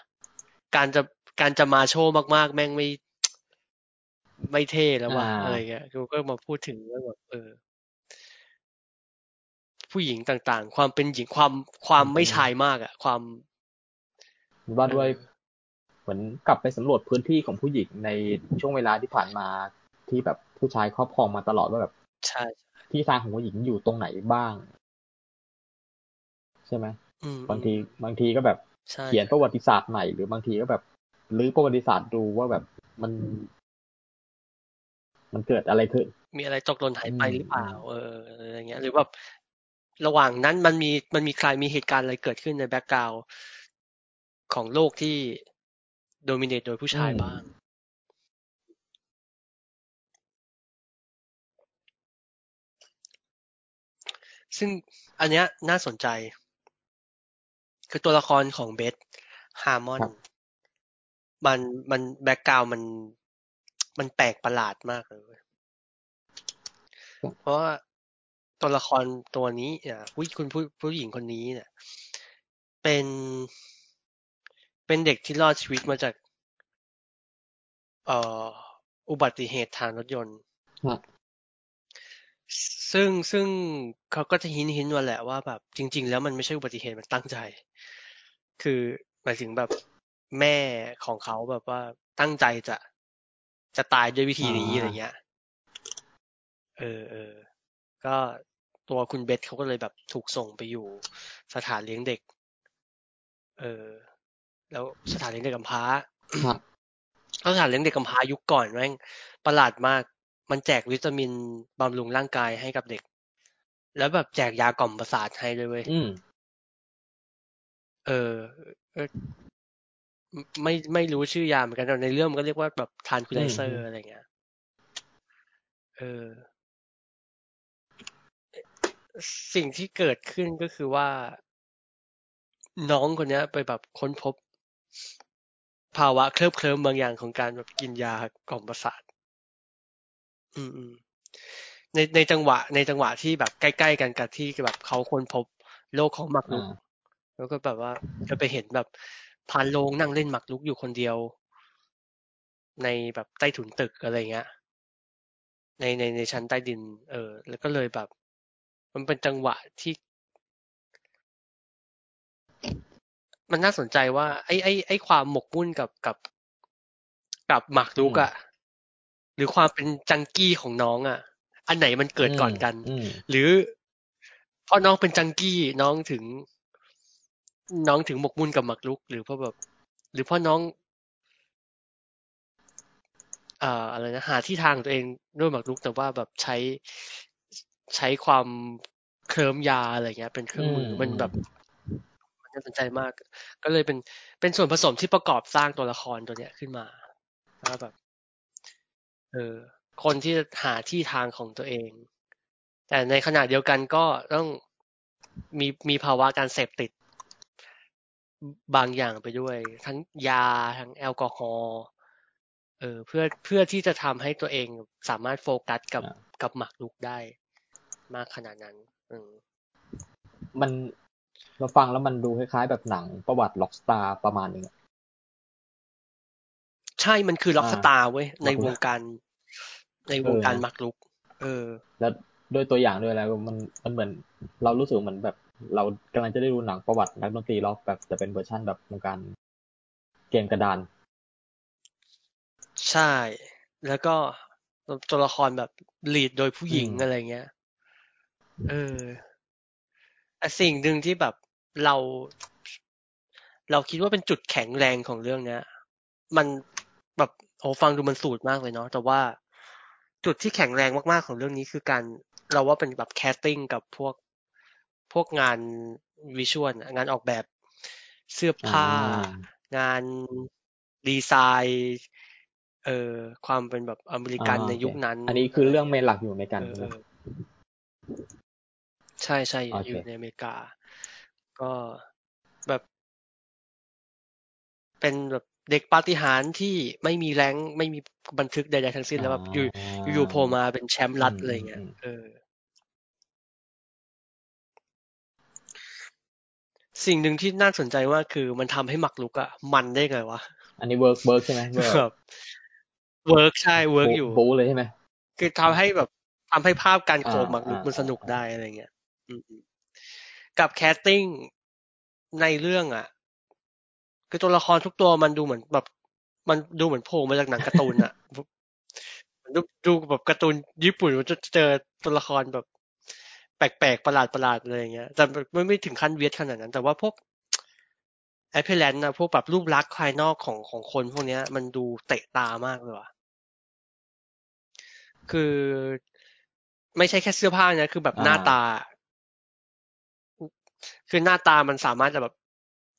A: การจะการจะมาโชว์มาก ๆ แม่งไม่ ไม่เท่แล้ววะ
B: อ่า
A: อะไรเงี้ยกูก็มาพูดถึงเรื่องแบบเออ ผู้หญิงต่างๆ ความเป็นหญิงความความไม่ชายมากอะความ
B: ว่า
A: เออ
B: ด้วยเหมือนกลับไปสำรวจพื้นที่ของผู้หญิงในช่วงเวลาที่ผ่านมาที่แบบผู้ชายครอบครองมาตลอดว่าแบบ
A: ใช่
B: ที่ทางของผู้หญิงอยู่ตรงไหนบ้าง ใช่ไหม
A: อืม
B: บางที
A: อืม
B: บางทีก็แบบ
A: ใช่
B: เขียนประวัติศาสตร์ใหม่หรือบางทีก็แบบรื้อประวัติศาสตร์ดูว่าแบบมัน มันเกิดอะไรขึ้น
A: มีอะไรตกหล่นหายไป
B: อืม
A: หรือเปล่า เอออะไรเงี้ย หรือแบบระหว่างนั้นมันมีมันมีใครมีเหตุการณ์อะไรเกิดขึ้นใน background ของโลกที่ dominate โดยผู้ชาย
B: อืม
A: บ้าง ซึ่งอันเนี้ยน่าสนใจ คือตัวละครของเบธฮาร์มอน
B: ครับ
A: มันมัน background มันมันแปลกประหลาดมากเลยเว้ยเพราะว่าตัวละครตัวนี้เนี่ยผู้คุณผู้ผู้หญิงคนนี้เนี่ย เป็นเป็นเด็กที่รอดชีวิตมาจาก เอ่ออุบัติเหตุทางรถยนต์
B: ฮะ
A: ซึ่ง ซึ่งเขาก็จะหินหินว่าแหละว่าแบบจริง ๆ แล้วมันไม่ใช่อุบัติเหตุมันตั้งใจ คือหมายถึงแบบแม่ของเขาแบบว่าตั้งใจจะ จะตายด้วยวิธีนี้
B: อ่า
A: อะไรเงี้ย เออเออ ก็ตัวคุณเบสเขาก็เลยแบบถูกส่งไปอยู่สถานเลี้ยงเด็ก เออ แล้วสถานเลี้ยงเด็กกำพร้า
B: ฮะ
A: เขาสถานเลี้ยงเด็กกำพร้ายุคก่อนแม่งประหลาดมาก มันแจกวิตามินบำรุงร่างกายให้กับเด็ก แล้วแบบแจกยากล่อมประสาทให้ด้วยเว้ย
B: อืม
A: เออเออไม่ไม่รู้ชื่อยาเหมือนกันแต่ในเรื่องมันก็เรียกว่าแบบทานคูไลเซอ
B: อืม
A: ร์อะไรเงี้ย เออ สิ่งที่เกิดขึ้นก็คือว่า น้องคนเนี้ยไปแบบค้นพบ ภาวะเคลิบเคลิ้มบางอย่างของการแบบกินยากล่อมประสาท อืมอืมในในจังหวะ ในจังหวะที่แบบใกล้ๆกันกับที่แบบเขาค้นพบโลกของหมากรุก
B: อ่า
A: แล้วก็แบบว่าจะไปเห็นแบบพานโลงนั่งเล่นหมากรุกอยู่คนเดียว ในแบบใต้ถุนตึกอะไรเงี้ยในในในชั้นใต้ดิน เออ แล้วก็เลยแบบ มันเป็นจังหวะที่ มันน่าสนใจว่า ไอ้ไอ้ไอ้ความหมกมุ่นกับกับกับหมากรุกอะ หรือความเป็นจังกี้ของน้องอะอันไหนมันเกิดก่อนกัน
B: อืม
A: หรือเพราะน้องเป็นจังกี้น้องถึง น้องถึงหมกมุ่นกับหมากรุก หรือเพราะแบบ หรือเพราะน้องอ่าอะไรนะหาที่ทางตัวเองด้วยหมากรุกแต่ว่าแบบใช้ใช้ความเคลิ้มยาอะไรเงี้ย เป็นเครื่องมืออ
B: ม
A: มันแบบมันน่าสนใจมาก ก็เลยเป็นเป็นส่วนผสมที่ประกอบสร้างตัวละครตัวเนี้ยขึ้นมาแล้วแบบ เออคนที่จะหาที่ทางของตัวเอง แต่ในขณะเดียวกันก็ต้องมีมีภาวะการเสพติด บางอย่างไปด้วย ทั้งยาทั้งแอลกอฮอล์เออเพื่อเพื่อที่จะทำให้ตัวเองสามารถโฟกัสกับ
B: อ่า
A: กับหมากรุกได้มากขนาดนั้น อืม
B: มันเราฟังแล้วมันดูคล้ายๆแบบหนังประวัติ rock star ประมาณนึงอะ
A: ใช่มันคือ rock star เว้ยใน
B: หมากรุก
A: วงการ ในวงการ
B: เออ
A: หมากรุก เออ
B: แล้วด้วยตัวอย่างด้วยแล้วมันมันเหมือน เรารู้สึกเหมือนแบบ เรากำลังจะได้ดูหนังประวัตินักดนตรีร็อกแบบแต่เป็นเวอร์ชันแบบวงการเกมกระดาน
A: ใช่ แล้วก็ตัวละครแบบ lead โดยผู้หญิง
B: อืม
A: อะไรเงี้ย เออแต่สิ่งหนึ่งที่แบบเรา เราคิดว่าเป็นจุดแข็งแรงของเรื่องเนี้ย มัน แบบโอ้ฟังดูมันสูตรมากเลยเนาะแต่ว่าจุดที่แข็งแรงมากๆของเรื่องนี้คือการเราว่าเป็นแบบแคสติ้งกับพวกพวกงานวิชวลงานออกแบบเสื้อผ้า
B: อ่า
A: งานดีไซน์เอ่อความเป็นแบบอเมริกัน
B: อ่า
A: ใน
B: โอเค
A: ยุคนั้น
B: อันนี้คือเรื่องเมนหลักอยู่ในกัน
A: เออ
B: ใช่ไหม
A: เออใช่ใช่อยู่
B: โอเค
A: อยู่ในอเมริกา ก็แบบ เป็นแบบ เด็กปาฏิหาริย์ที่ไม่มี rank ไม่มีบันทึกใดๆทั้งสิ้นแล้วแบบอยู่อยู่ๆโผล่มาเป็นแชมป์รัฐอะไรเงี้ยเออ สิ่งหนึ่งที่น่าสนใจว่าคือมันทำให้หมากรุกอะมันได้ไงวะ
B: อันนี้ work work ใช่ไหม work
A: แบบ work ใช่ work อยู่
B: บูเลยใช่ไหม
A: คือทำให้แบบทำให้ภาพการโขก
B: อ่า
A: หมากรุก
B: อ่า
A: มันสนุก
B: อ่า
A: ได้อะไรเงี้ยอืมๆกับ casting ในเรื่องอะ คือตัวละครทุกตัวมันดูเหมือนแบบ มันดูเหมือนโผล่มาจากหนังการ์ตูนอะดูดูแบบการ์ตูนญี่ปุ่นมันจะเจอตัวละครแบบ แปลกๆประหลาดประหลาดๆอะไรอย่างเงี้ยแต่ไม่ไม่ถึงขั้น weird ขนาดนั้น แต่ว่าพวก appearance นะพวกแบบรูปลักษณ์ภายนอกของของคนพวกเนี้ย มันดูเตะตามากเลยว่ะคือไม่ใช่แค่เสื้อผ้านะคือแบบหน้าตา คือหน้าตามันสามารถจะแบบ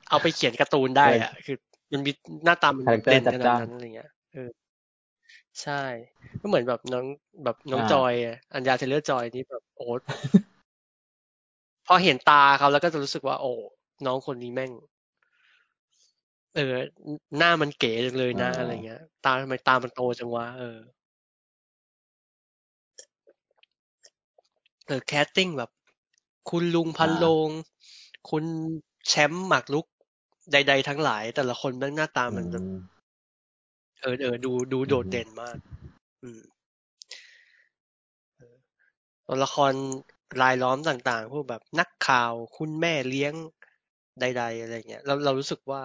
A: เอาไปเขียนการ์ตูนได้อะคือ มันมีหน้าตามัน
B: character เด่
A: น
B: จัด
A: ขนาด
B: จ้านข
A: นาดนั้นอะไรเงี้ยเออใช่ ก็เหมือนแบบน้องแบบน้อง
B: อ่า
A: จอยอะ Anya Taylor-Joy นี่แบบโอ้พอเห็นตาเขาแล้วก็จะรู้สึกว่า โอ้น้องคนนี้แม่ง เออ หน้ามันเก๋จังเลยนะ
B: อ่า
A: อะไรเงี้ย ตาทำไมตามันโตจังวะเออเออ casting แบบ คุณลุงภารโรง คุณแชมป์หมากรุก ใด ๆ ทั้งหลาย แต่ละคนแม่งหน้าตามันแบบ
B: อืม
A: เออเออดูดูโดด
B: อืม
A: เด่นมาก อืมเออตัวละครรายล้อมต่าง ๆ พวกแบบนักข่าวคุณแม่เลี้ยงใด ๆ อะไรเงี้ยเราเรารู้สึกว่า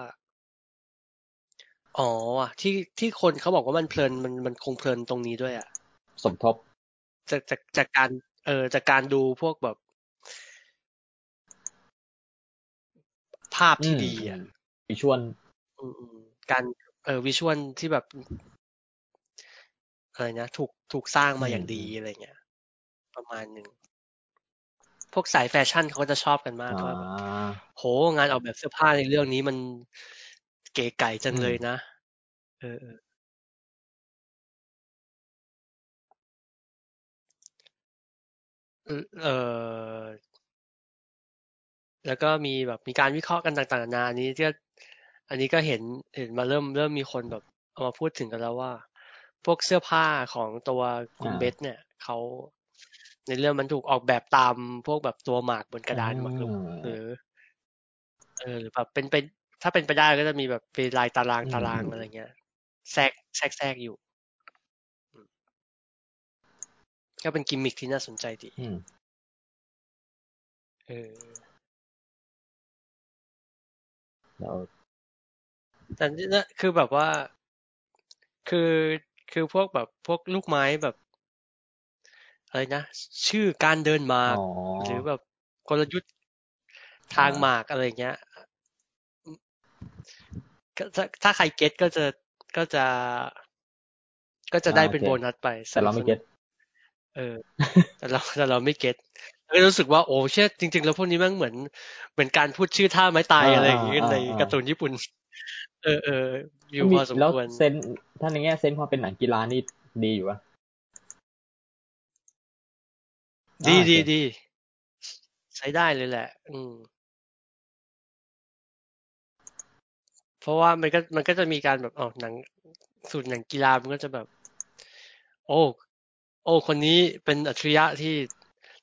A: อ๋อว่ะที่ที่คนเขาบอกว่ามันเพลินมันมันคงเพลินตรงนี้ด้วย อะ
B: สมทบ
A: จากจากจากการ เออจากการดูพวกแบบ ภาพที่ดีอะ
B: วิชวล
A: อืมอืมการเออวิชวลที่แบบอะไรนะถูกถูกสร้างมาอย่างดีอะไรเงี้ย ประมาณหนึ่งพวกสายแฟชั่นเขาก็จะชอบกันมากว่าแบบโหงานออกแบบเสื้อผ้าในเรื่องนี้มันเก๋ไก่จังเลยนะเออเออแล้วก็มีแบบมีการวิเคราะห์กันต่างๆนานาอันนี้ก็ อันนี้ก็เห็นเห็นมาเริ่มเริ่มมีคนแบบเอามาพูดถึงกันแล้วว่า พวกเสื้อผ้าของตัวคุณเบสเนี่ยเขาในเรื่องมันถูกออกแบบตามพวกแบบตัวหมากบนกระดานหมากรุกหรือเออหรือแบบเป็นเป็นถ้าเป็นไปได้ก็จะมีแบบเป็นลายตารางตารางอะไรเงี้ยแทรกแทรกแทรกอยู่ ก็เป็นกิมมิคที่น่าสนใจดีเออแล้ว แต่นี่คือแบบว่า คือคือพวกแบบพวกลูกไม้แบบอะไรนะชื่อการเดินมาหรือแบบกลยุทธ์ทางหมากอะไรเงี้ยถ้าถ้าใครเก็ตก็จะก็จะ ก็จะได้เป็นโบนัสไป
B: แต่เราไม่เก็ต
A: เออ แต่เราแต่เราไม่เก็ตก็รู้สึกว่าโอ้เชื่อจริง ๆ แล้วพวกนี้มันเหมือนเหมือนการพูดชื่อท่าไม้ตายอะไรอย่างเงี้ยในการ์ตูนญี่ปุ่น เออเอออยู่พอสมควร
B: แล้วเซนท่านในแง่เซนความเป็นหนังกีฬานี่ดีอยู่ปะ
A: ดีดีดีใช้ได้เลยแหละ อืม เพราะว่ามันก็มันก็จะมีการแบบอ๋อหนังสูตรหนังกีฬามันก็จะแบบ โอ้โอ้คนนี้เป็นอัจฉริยะที่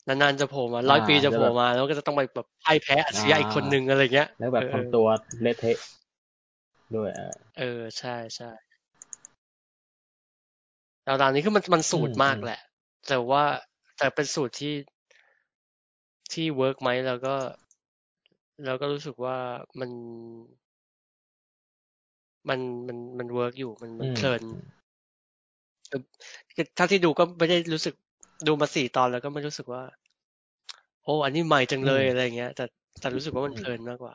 A: นานๆจะโผล่มาร้อยปีจะโผล่มา แล้วก็จะต้องไปแบบพ่ายแพ้อัจฉริยะอีกคนนึงอะไรเงี้ย
B: แล้วแบบทำตัวเละเทะ ด้วย
A: เออ ใช่ใช่แาวตอนนี้คือมันมันสูตรมากแหละ แต่ว่าแต่เป็นสูตรที่ที่ work ไหมแล้วก็ แล้วก็รู้สึกว่ามัน มันมันมัน work อยู่มันมันเพลินถ้าที่ดูก็ไม่ได้รู้สึกดูมาสี่ตอนแล้วก็ไม่รู้สึกว่า โอ้อันนี้ใหม่จังเลยอะไรเงี้ย แต่แต่รู้สึกว่ามันเพลินมากกว่า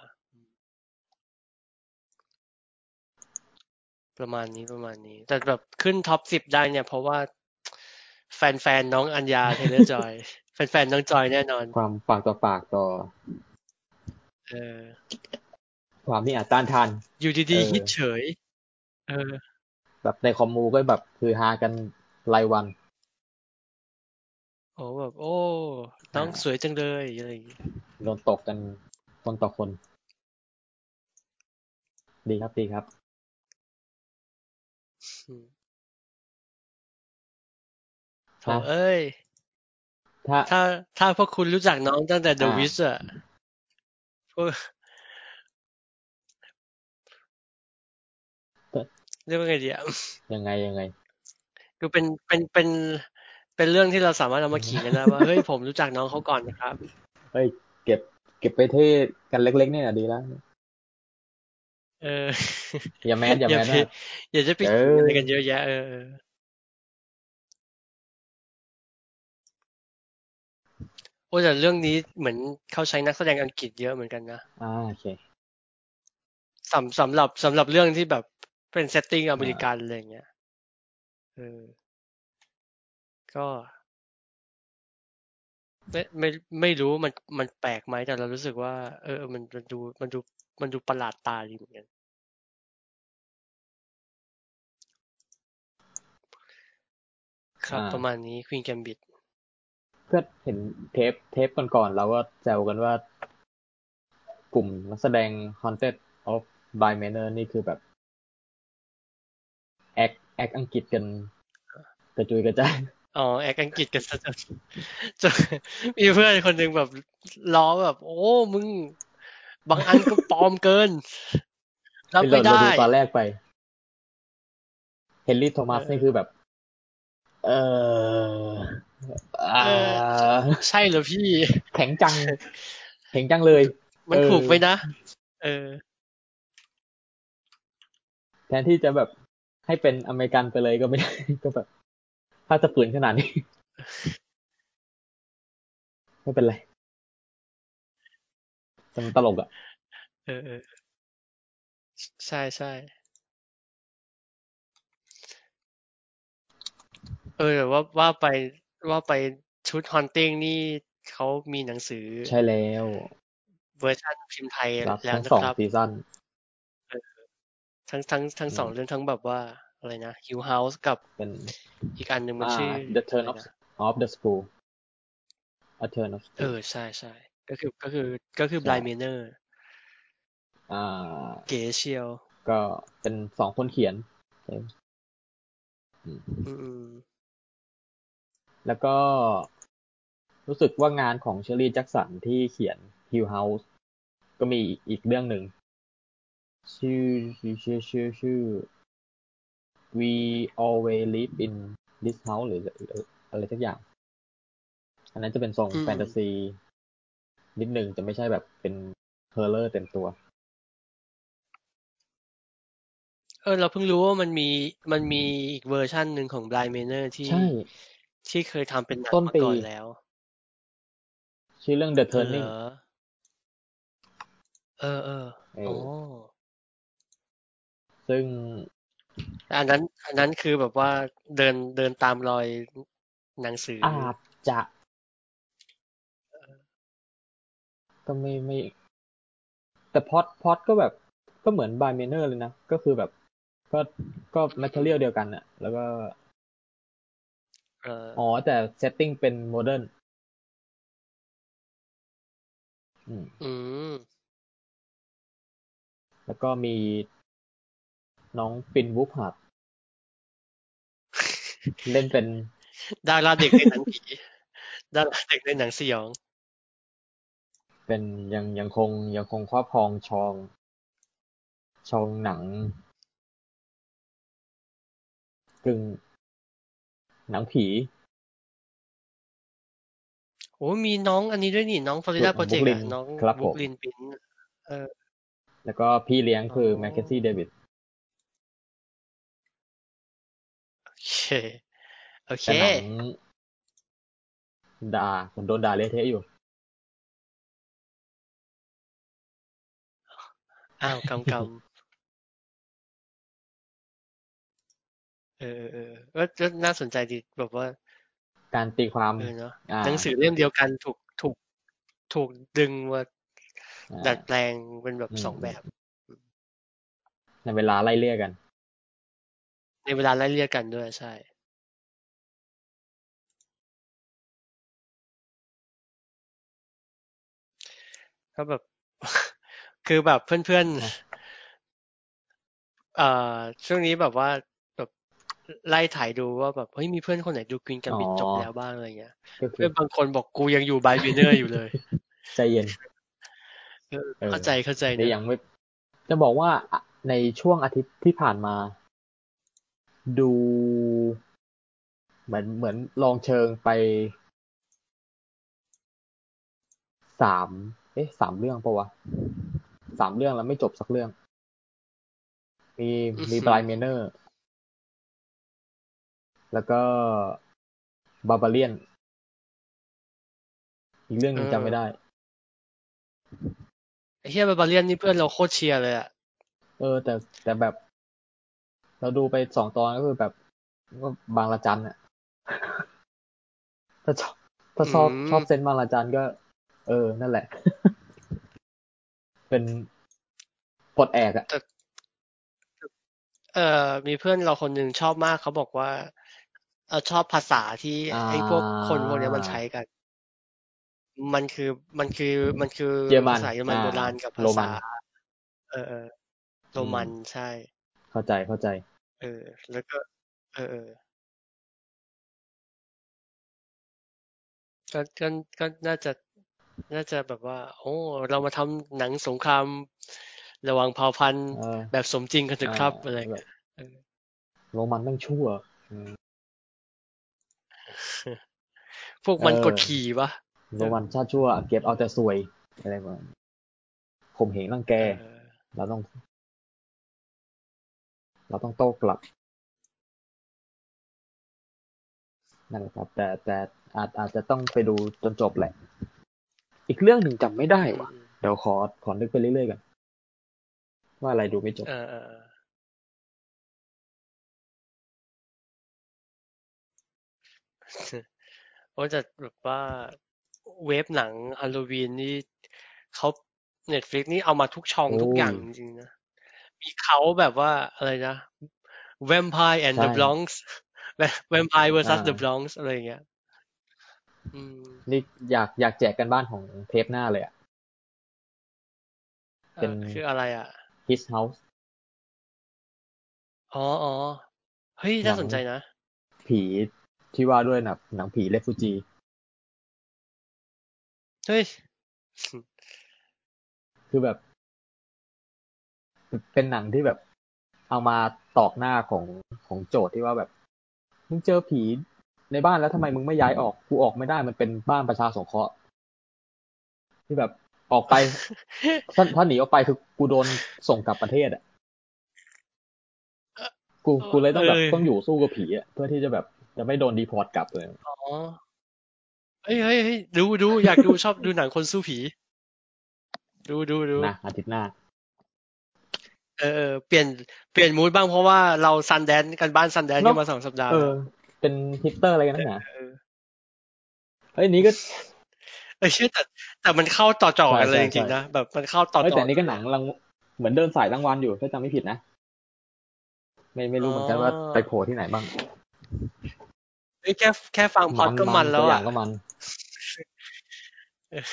A: ประมาณนี้ประมาณนี้ แต่แบบขึ้น top สิบได้เนี่ย เพราะว่าแฟนๆน้อง Anya Taylor-Joy แฟนๆน้องจอยแน่นอน
B: ความปากต่อปากต่อ
A: เออ
B: ความที่อาจต้านทาน
A: อยู่ดีๆฮิตเฉย เออ
B: แบบในคอมมูก็แบบคือฮากันรายวัน
A: โอ้แบบ โอ้น้องสวยจังเลยอะไรอย่างงี้
B: โดนตกกันคนต่อคน ดีครับดีครับ
A: โถเอ้ย ถ้าถ้าถ้าพวกคุณรู้จักน้องตั้งแต่เดอะวิสอะพวกเรียกว่าไงดีอะ
B: ยังไงยังไง
A: คือเป็นเป็นเป็นเป็นเรื่องที่เราสามารถเอามาขี่กันได้ว่าเฮ้ยผมรู้จักน้องเขาก่อนนะครับ
B: เฮ้ย เก็บ เก็บไปเท่กันเล็กๆนี่ยดีแล้ว
A: เออ
B: อย่าแมนอย่าแมน
A: อย่าจะไปอะไรกันเยอะแยะเออโอ้แต่เรื่องนี้เหมือนเขาใช้นักแสดงอังกฤษเยอะเหมือนกันนะ
B: อ่าโอเค
A: สำสำหรับสำหรับเรื่องที่แบบเป็นเซตติ้งอเมริกันอะไรเงี้ยเออ ก็ ไม่ไม่ไม่รู้มันมันแปลกไหมแต่เรารู้สึกว่า เออ มันมันดูมันดู มันดูประหลาดตาดีเหมือนกันครับ ประมาณนี้ Queen's Gambit
B: เพื่อเห็นเทปเทปก่อนๆเราก็แซวกันว่ากลุ่มนักแสดง Haunting of Bly Manor นี่คือแบบแอคแอคอังกฤษกันกระจุยกระจาย
A: อ๋อ act อังกฤษกันซะจนมีเพื่อนคนหนึ่งแบบล้อแบบ โอ้ มึง บางอันก็ปลอมเกิน
B: รับไม่ได้ตอนแรกไป เฮนรี่โทมัสนี่คือแบบ เออ
A: ใช่เหรอพี่
B: แข็งจัง แข็งจังเลย
A: มันถูกไปนะ เออ
B: แทนที่จะแบบให้เป็นอเมริกันไปเลยก็ไม่ได้ ก็แบบ ถ้าจะปืนขนาดนี้ ไม่เป็นไร แต่มันตลกอะ
A: เออเออใช่ใช่เออว่าว่าไปว่าไปชุด Haunting นี่เขามีหนังสือ
B: ใช่แล้ว
A: เวอร์ชันพิมพ์ไทยแล้วนะครับ
B: ซีซั่น
A: ทั้งทั้งทั้งสองเรื่องทั้งแบบว่าอะไรนะ Hill House กับ
B: เป็น
A: อีกอันหนึ่งมันชื่อ
B: The Turn of of the Screw A Turn of
A: เออ ใช่ใช่ ก็คือก็คือก็คือ
B: ใช่
A: Blind Manor
B: อ่า
A: เก๋เชียว
B: ก็เป็นสองคนเขียนใช่อืม
A: อืมอืม
B: แล้วก็รู้สึกว่างานของเชอรี่แจ็กสันที่เขียน Hill House ก็มีอีกเรื่องหนึ่ง ชื่อชื่อชื่อชื่อชื่อ We always live in this house หรือหรืออะไรสักอย่าง อันนั้นจะเป็นทรง
A: อืม
B: แฟนตาซี นิดหนึ่งจะไม่ใช่แบบเป็นเฮอร์เลอร์เต็มตัว
A: เออ เราเพิ่งรู้ว่ามันมีมันมีอีกเวอร์ชันหนึ่งของ Blind Manor ที่
B: ใช่
A: ที่เคยทำเป็นหนัง
B: ต้น
A: มา
B: ปี
A: ก่อนแล้ว
B: ชื่อเรื่อง The
A: เหร
B: Turning
A: อเออเออ
B: เอ
A: อ๋อ
B: อซึ่ง
A: แต่อันนั้น อันนั้นคือแบบว่าเดินเดินตามรอยหนังสือ
B: อาจจะ ก็ไม่ไม่ แต่ plot plot ก็แบบก็เหมือน Bly Manor เลยนะ ก็คือแบบ ก็ก็ material เดียวกันอะแล้วก็
A: เออ
B: อ๋อ แต่ settingเป็น modern อืม
A: อืม
B: แล้วก็มีน้องปินวูฟหัดเล่นเป็น
A: ดาราเด็กในหนังผีดาราเด็กในหนังสยอง
B: เป็นยังยังคงยังคงครอบครองชองชองหนังกึ่งหนังผี
A: โอ้มีน้องอันนี้ด้วยนี่ น้องฟลอริดาโปรเจกต์
B: Brooklyn
A: น้อง
B: ครับผม
A: บุ๊กลินปินเออ
B: แล้วก็พี่เลี้ยงคืออ
A: อ
B: แมคเคนซี่เดวิด
A: โอเคโอเค
B: แต่หนังด่าผมโดนด่าเละเทะอยู่
A: อ้าวกำกำเออเออเออก็น่าสนใจดีแบบว่า
B: การตีความ
A: เออเนาะ
B: อ่า
A: หนังสือเล่มเดียวกันถูกถูกถูกดึงมา
B: อ่า
A: ดัดแปลงเป็นแบบ
B: อืม
A: สองแบบ
B: ในเวลาไล่เลี่ยกัน
A: ในเวลาไล่เลี่ยกันด้วยใช่ก็แบบ คือแบบเพื่อน
B: อะ
A: ๆเอ่อช่วงนี้แบบว่าแบบไล่ถามดูว่าแบบเฮ้ยมีเพื่อนคนไหนดู Queen's Gambit
B: อ๋อ
A: จบแล้วบ้างอะไรเงี้ย
B: ก็คื
A: เพื่
B: อ
A: นบางคนบอกกูยังอยู่ Bly Manor อยู่เลย
B: ใจเย็น
A: เออ
B: เออ
A: เข้าใจเข้าใจ
B: แต่
A: นะ
B: ยังไม่ จะบอกว่าอะในช่วงอาทิตย์ที่ผ่านมา ดู เหมือนเหมือนลองเชิงไปสามเอ๊ะสามเรื่องปะวะ สามเรื่องแล้วไม่จบสักเรื่อง มีมี Bly Manorแล้วก็ Barbarians อีกเรื่องหนึ่งจำไม่ได้
A: ไอ้เฮีย Barbarians นี่เพื่อนเราโคตรเชียร์เลยอะ
B: เออ แต่แต่แบบ เราดูไปสองตอนก็คือแบบก็บางระจันอะถ้าชอบถ้าชอบ
A: อืม
B: ชอบ sense บางระจันก็ เออ นั่นแหละ เป็นปลดแอกอะ
A: เออมีเพื่อนเราคนหนึ่งชอบมากเขาบอกว่าเออชอบภาษาที่ไอ้พวกคนพวกเนี้ยมันใช้กัน มันคือมันคือมันคือ
B: เยอรมัน
A: ภาษาเยอรมัน
B: อ่า
A: โบราณกับภา
B: โรมั
A: ษานเออเออโรมันใช่
B: เข้าใจเข้าใจ
A: เออ แล้วก็ เออเออก็ก็ก็น่าจะ น่าจะแบบว่า โอ้ เรามาทำหนังสงคราม ระหว่างเผ่าพันธุ์
B: เออ
A: แบบสมจริงกันเถอะครับ
B: อ่า
A: อะไร
B: แบ
A: เงี้
B: บ
A: ยเออ
B: โรมันแม่งชั่วอืม
A: พวกมัน
B: เออ
A: กดขี่ปะ
B: โรมันชาติชั่ว เก็บเอาแต่สวยอะไรประมาณนั้นข่มเหงรังแก
A: เออ
B: เราต้อง เราต้องโต้กลับนั่นแหละครับ แต่แต่อาจอาจจะต้องไปดูจนจบแหละ อีกเรื่องหนึ่งจำไม่ได้ว่ะ
A: อืม
B: เดี๋ยวขอขอนึกไปเรื่อยๆกันว่าอะไรดูไม่จบ
A: เออเออเออว่าจะแบบว่าเวฟหนังฮาโลวีนนี่เขาเน็ตฟลิกนี่เอามาทุกช่อง
B: โอ้ย
A: ทุกอย่างจริงๆนะ มีเขาแบบว่าอะไรนะ Vampire and the
B: ใช่
A: Bronx Vampire vs
B: อ่า
A: the Bronx อะไรอย่างเงี้ยอืม
B: นี่อยากอยากแจกกันบ้านของเทปหน้าเลยอะ
A: เอ่อ
B: เป็น
A: คืออะไรอะ
B: His House
A: อ๋ออ๋อเฮ้ย
B: หนั
A: น่างสนใจนะ
B: ผีที่ว่าด้วยหนังหนังผีเลฟูจี
A: เฮ้ย
B: คือแบบ เป็นหนังที่แบบ เอามาตอกหน้าของของโจทย์ที่ว่าแบบ มึงเจอผี ในบ้านแล้วทำไมมึงไม่ย้ายออกกูออกไม่ได้มันเป็นบ้านประชาสงเคราะห์ที่แบบออกไปถ้าถ้าหนีออกไปคือกูโดนส่งกลับประเทศอะกูกูเลยต้องแบบ
A: เออ
B: ต้องอยู่สู้กับผีอะเพื่อที่จะแบบจะไม่โดนดีพอร์ตกลับเลย
A: อ๋อเฮ้ยเฮ้ยเฮ้ยดูดูอยากดูชอบดูหนังคนสู้ผี ดูดูดู
B: นะอาทิตย์หน้า
A: เออเออเปลี่ยนเปลี่ยนมูดบ้างเพราะว่าเราซันแดนกันบ้านซันแดน
B: เนอะ
A: กันมาสองสัปดาห์
B: เอ
A: แล้
B: อ
A: ว
B: เป็นฮิปสเตอร์อะไรกันนักหนา
A: เออ
B: เฮ้ยอันนี้ก็
A: เออเชื่อแต่แต่มันเข้าต่อจ่อกันเลย
B: ใช่
A: จ
B: ใช่
A: ริงๆนะแบบมันเข้าต่อ
B: เฮ้ย
A: จ่
B: แต่
A: อ
B: อันนี้ก็หนังรางเหมือนเดินสายรางวัลอยู่ถ้าจำไม่ผิดนะไม่ไม่รู้เหมือนกันว่าไปโผล่ที่ไหนบ้าง
A: เฮ้ยแค่แค่ฟังพอดก็มันแล้ว
B: ตัวอ
A: อะ
B: ย่างก็มัน
A: เออ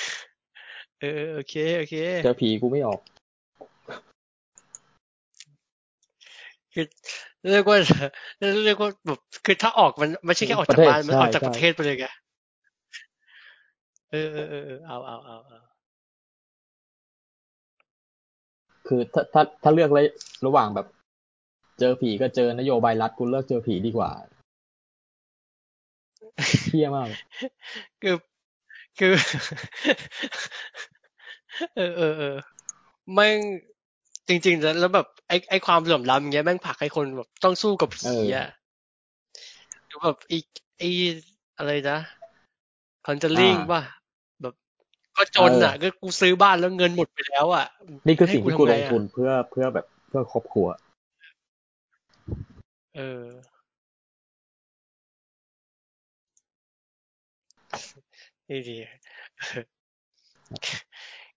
A: เออโอเคโอเค
B: เจอผีกูไม่ออก
A: คือ เรียกว่าเรียกว่าแบบคือถ้าออกมันไม่ใช่แค่ออกจากบ้านมันออกจากประเทศไปเลยไงเออเออเออเออเอาเอาเอาเอา
B: คือถ้าถ้าถ้าเลือกเลยระหว่างแบบ เจอผีก็เจอนโยบายรัฐกูเลือกเจอผีดีกว่าเที่ยมาก
A: คือคือ เออเออเออแม่ง จริงๆแล้วแล้วแบบไอ้ไอ้ความเหลื่อมล้ำอย่างเงี้ยแม่งผลักให้คนแบบต้องสู้กับผีอะหรือแบบอีกไอ้อะไรนะคอนเจลิง
B: อ่า
A: ป่ะแบบก็จนอะ ก็กูซื้อบ้านแล้วเงินหมดไปแล้วอะ
B: นี่คือสิ่งที่กูล
A: ให้
B: ง
A: ทำไอะ
B: ทุนเพื่อเพื่อแบบเพื่อครอบครัว
A: เออนี่ดี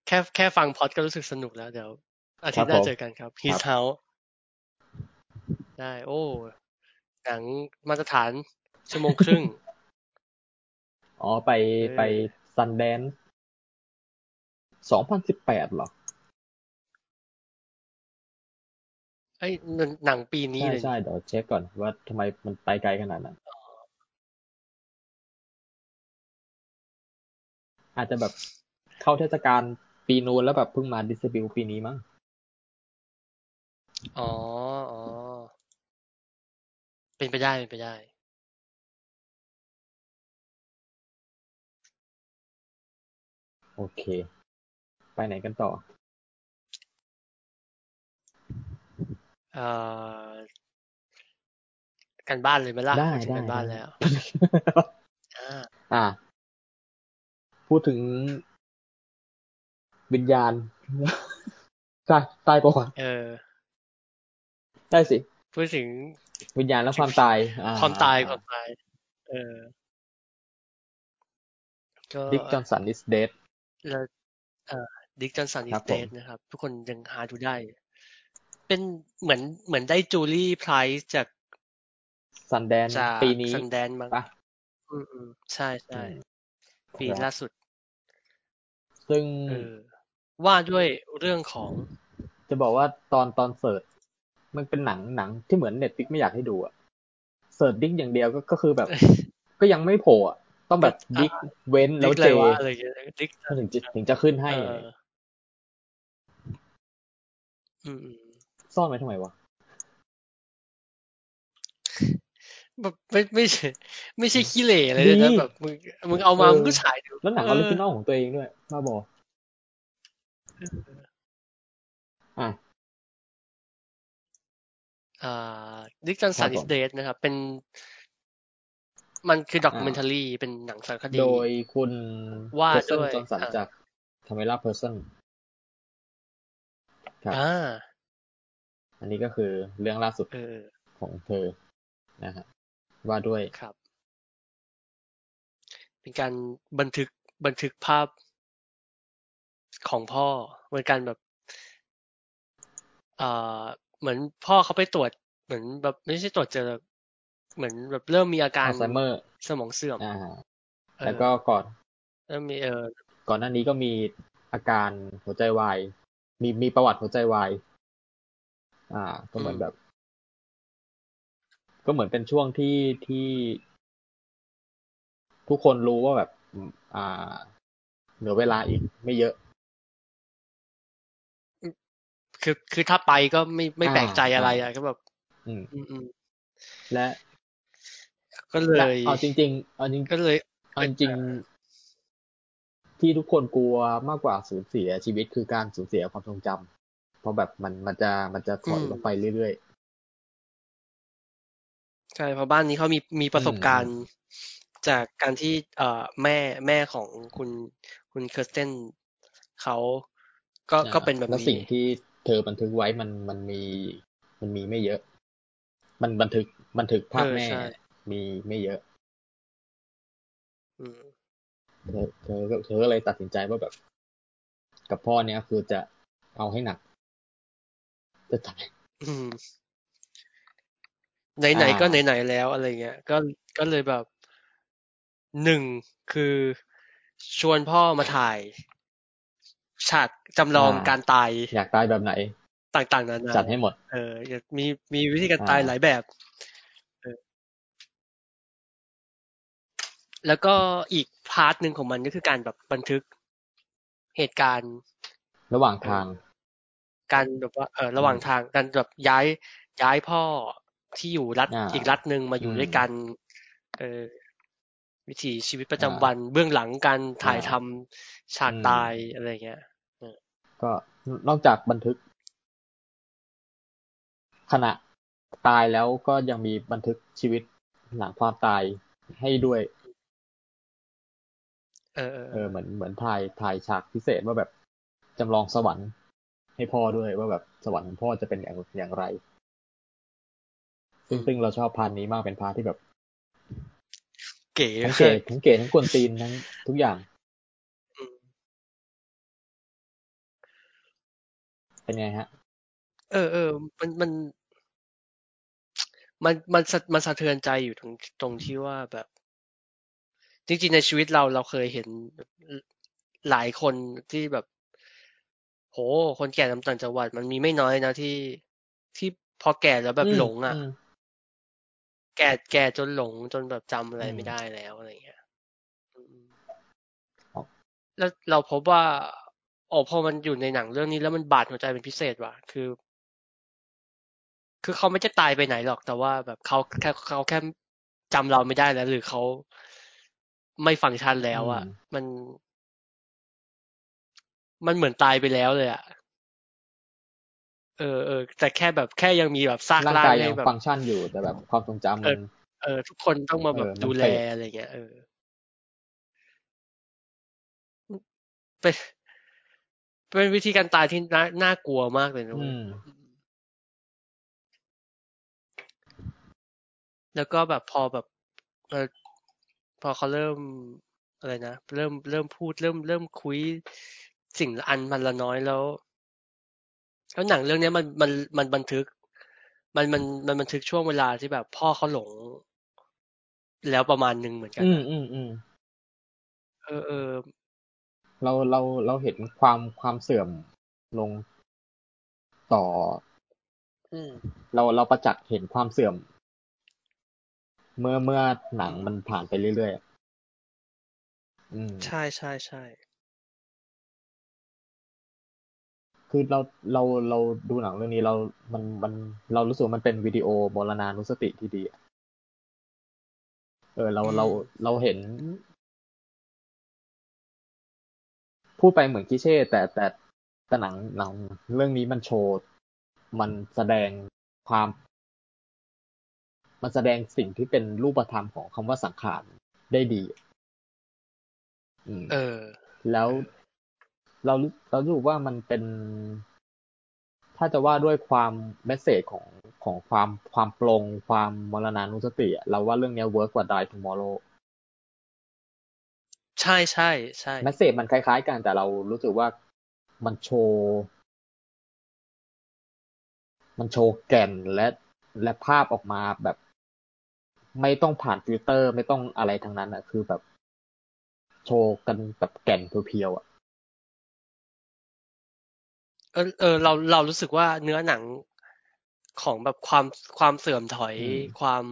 A: แค่แค่ฟังพอดก็รู้สึกสนุกแล้วเดี๋ยว อาทิตย์หน้า
B: ครับผม
A: เจอกันครับ His House ได้ โอ้ หนังมาตรฐานชั่วโมงครึ่ง
B: อ๋อ ไป
A: เออ
B: ไปซันแดนสองพันสิบแปดหรอ
A: ไอ้ยหนังหนังปีนี้
B: ใช่
A: เลย
B: ใช่เดี๋ยวเช็คก่อนว่าทำไมมันไปไกลขนาดนั้น อาจจะแบบเข้าเทศกาลปีนู้นแล้วแบบเพิ่งมาดิสติบิวปีนี้มั้ง
A: อ๋อ อ๋อ เป็นไปได้ เป็นไปได้
B: โอเค ไปไหนกันต่อ
A: เอ่อ กันบ้านเลยไหมล่ะ
B: ได้
A: ปถึง
B: ได้
A: กันบ้าน
B: ได้
A: แล้ว อ่า
B: อ่า พูดถึงวิญญาณ ใช่ตายปะวะ
A: เออ
B: ได้สิ
A: พูดถึง
B: วิญญาณและความตายอ่
A: ความตายความตาย เออก็
B: ดิกจอห์นสัน is dead
A: แล้วเอ่อดิกจอนสันอิ
B: ครั
A: ส
B: บ
A: เต
B: ผม
A: นะครับ ทุกคนยังหาดูได้ เป็นเหมือนเหมือนได้จูลี่ไพรส์จาก
B: ซันแดน
A: จาก
B: ปีนี้
A: ซันแดนมั้ง
B: ปะ
A: อืมอืมใช่ใช่
B: อืม
A: ปี
B: ครับ
A: ล่าสุด
B: ซึ่ง
A: เออว่าด้วยเรื่องของ
B: จะบอกว่าตอนตอนเสิร์ช มันเป็นหนังหนังที่เหมือนเน็ตฟิกไม่อยากให้ดูอะsearch Dick อย่างเดียวก็ก็คือแบบ ก็ยังไม่โผล่อะต้องแบบ Dick เว้นแล้ว
A: Dick อะ
B: J
A: ไรวะอะไรอย่างเงี้ย Dick
B: ถึงจะถึงจะขึ้นให้
A: เอออืมอืม
B: ซ่อนไว้ทำไมวะ
A: แบบไม่ไม่ใช่ไม่ใช่ขี้เหร่เลยนะ
B: ดี
A: แบบมึงมึงเอามา
B: เออ
A: มึงก็ฉายดู
B: แล้วหนัง original ของตัวเองด้วยมาบอกอะ
A: อ่า ดิกจอนสัน
B: ครับ
A: อิ
B: ผ
A: ส
B: ม
A: เดทนะครับ เป็น มันคือด็อกิเมนทารีเป็นหนังสารคดี
B: โดยคุณ
A: ว่า
B: เจสัน
A: ด้วย
B: จอห์นสัน
A: อ่า
B: จากคาเมล่าเพอร์ซันครับ
A: อ่า
B: อันนี้ก็คือเรื่องล่าสุด
A: เออ
B: ของเธอนะฮะว่าด้วย
A: ครับ เป็นการบันทึกบันทึกภาพของพ่อเหมือนกันแบบเอ่อ เหมือนพ่อเขาไปตรวจ เหมือนแบบไม่ใช่ตรวจเจอ เหมือนแบบเริ่มมีอาการ
B: อัลไซเมอร์
A: สมองเสื่อม
B: อ่า
A: เออ
B: แล้วก็ก่อน
A: เริ่มมีเออ
B: ก่อนหน้านี้ก็มีอาการหัวใจวาย มีมีประวัติหัวใจวาย อ่า ก็เหมือนแบบ ก็เหมือนเป็นช่วงที่ที่ทุกคนรู้ว่าแบบ อ่า เหลือเวลาอีกไม่เยอะ
A: คือคือถ้าไปก็ไม่ไม่
B: อ่า
A: แปลกใจอะไร
B: อ่า
A: อะก็แบบ
B: อืม
A: อืมอืม
B: และ
A: ก็เล
B: และ
A: ย
B: เอาจริงๆเอาจริง
A: ก็เลย
B: เอาจริงๆที่ทุกคนกลัวมากกว่าสูญเสียชีวิตคือการสูญเสียความทรงจำเพราะแบบมันมันจะมันจะถอยลงไปเรื่อย
A: ใช่เพราะบ้านนี้เขามีมีประสบการณ์จากการที่ เอ่อแม่แม่ของคุณคุณเคอร์สเตนเขาก็
B: ๆ
A: ก็เป็นแบบ
B: แล้ว
A: นี้
B: สิ่งที่ เธอบันทึกไว้มันมันมีมันมีไม่เยอะ มันบันทึกบันทึกภาพ
A: เออ
B: แม่
A: ใช่
B: มีไม่เยอะ
A: อืม
B: เธอเธอก็เธอก็เลยตัดสินใจว่าแบบ กับพ่อเนี้ยคือจะเอาให้หนัก จะทำ
A: อืมไหนๆก็
B: อ่า
A: ไหนๆแล้วอะไรเงี้ย ก็ก็เลยแบบหนึ่งคือชวนพ่อมาถ่าย ฉากจำลองการตาย
B: อยากตายแบบไหน
A: ต่างๆนานา
B: จัดให้หมด
A: เอออยากมีมีวิธีการตาย
B: อ่า
A: หลายแบบเออแล้วก็อีกพาร์ทหนึ่งของมันก็คือการแบบบันทึกเหตุการณ์
B: ระหว่างทาง
A: การแบบว่าเออระหว่างทางการแบบย้ายย้ายพ่อที่อยู่รัฐ
B: อ่า
A: อีกรัฐหนึ่งมาอยู่
B: อืม
A: ด้วยกัน เออ วิถีชีวิตประจำวันเบื้องหลังการถ่าย
B: อ่า
A: ทำฉาก
B: อืม
A: ตายอะไรเงี้ย
B: ก็นอกจากบันทึก ขณะตายแล้วก็ยังมีบันทึกชีวิตหลังความตายให้ด้วย
A: เออเออ
B: เออเหมือนเหมือนถ่ายถ่ายฉากพิเศษว่าแบบจำลองสวรรค์ให้พ่อด้วยว่าแบบสวรรค์ของพ่อจะเป็นอย่างอย่างไร ซึ่งซึ่งเราชอบ part นี้มากเป็น part ที่แบบ
A: เก๋
B: ทั้งเก๋ทั้งเก๋ทั้งกวนตีนทั้งทุกอย่าง
A: อืม
B: เป็นไงฮะ
A: เออเออมันมัน มันมันสะมันสะเทือนใจอยู่ตรงตรงที่ว่าแบบ จริงๆในชีวิตเราเราเคยเห็นหลายคนที่แบบ โห คนแก่ตามต่างจังหวัด มันมีไม่น้อยนะที่ที่พอแก่แล้วแบบ
B: อืม
A: หลงอะ
B: อืม
A: แก่แก่จนหลงจนแบบจำอะไร
B: อืม
A: ไม่ได้แล้วอะไรเงี้ยอืม
B: ครับ
A: แล้วเราพบว่าโอ้พอมันอยู่ในหนังเรื่องนี้แล้วมันบาดหัวใจเป็นพิเศษว่ะ คือ คือเขาไม่จะตายไปไหนหรอก แต่ว่าแบบเขาแค่เขาแค่จำเราไม่ได้แล้ว หรือเขาไม่ฟังก์ชันแล้วอะ
B: อืม
A: มัน มันเหมือนตายไปแล้วเลยอะ เออเออแต่แค่แบบแค่ยังมีแบบซาก
B: ร่าง
A: ร่าง
B: กายยั
A: ให้
B: ง
A: แบบ
B: ฟังก์ชันอยู่แต่แบบความทรงจำมัน
A: เออ ทุกคนต้องมาแบบ
B: เออมัน
A: ดูแล
B: เฟด
A: อะไรเงี้ยเออเป็นเป็นวิธีการตายที่น่าน่ากลัวมากเลยนะ
B: อื
A: เว้ย
B: ม
A: แล้วก็แบบพอแบบเออพอเขาเริ่มอะไรนะเริ่มเริ่มพูดเริ่มเริ่มคุยสิ่งละอันมันละน้อยแล้ว แล้วหนังเรื่องเนี้ยมันมันมันบันทึก มันมันมันบันทึกช่วงเวลาที่แบบ พ่อเขาหลง แล้วประมาณหนึ่งเหมือนกัน
B: อืม
A: นะ
B: อืมอืม
A: เออเออ
B: เราเราเราเห็นความความเสื่อมลงต่อ
A: อืม
B: เราเราประจักษ์เห็นความเสื่อม เมื่อเมื่อหนังมันผ่านไปเรื่อยๆอะอืม
A: ใช่ใช่ใช่
B: คือเราเราเราดูหนังเรื่องนี้เรา มันมันเรารู้สึกว่ามันเป็นวิดีโอมรณานุสติที่ดีอะเออเราเราเราเห็น พูดไปเหมือนคลิเช่ แต่แต่แต่หนังหนังเรื่องนี้มันโชว์มันแสดงความ มันแสดงสิ่งที่เป็นรูปธรรมของคำว่าสังขารได้ดีอืม
A: เออ
B: แล้ว เราเรารู้สึกว่ามันเป็น ถ้าจะว่าด้วยความเมสเซจของของความความปลงความมรณานุสติอะเราว่าเรื่องเนี้ย work กว่า Die Tomorrow
A: ใช่ใช่ใช่
B: messageซจมันคล้าย ๆ กันแต่เรารู้สึกว่ามันโชว์มันโชว์แก่นและและภาพออกมาแบบ ไม่ต้องผ่านฟิลเตอร์ ไม่ต้องอะไรทั้งนั้นอะคือแบบ โชว์กันแบบแก่น pure ๆอะ
A: เออเออเราเรารู้สึกว่าเนื้อหนังของแบบความความเสื่อมถอย
B: อืม
A: ความ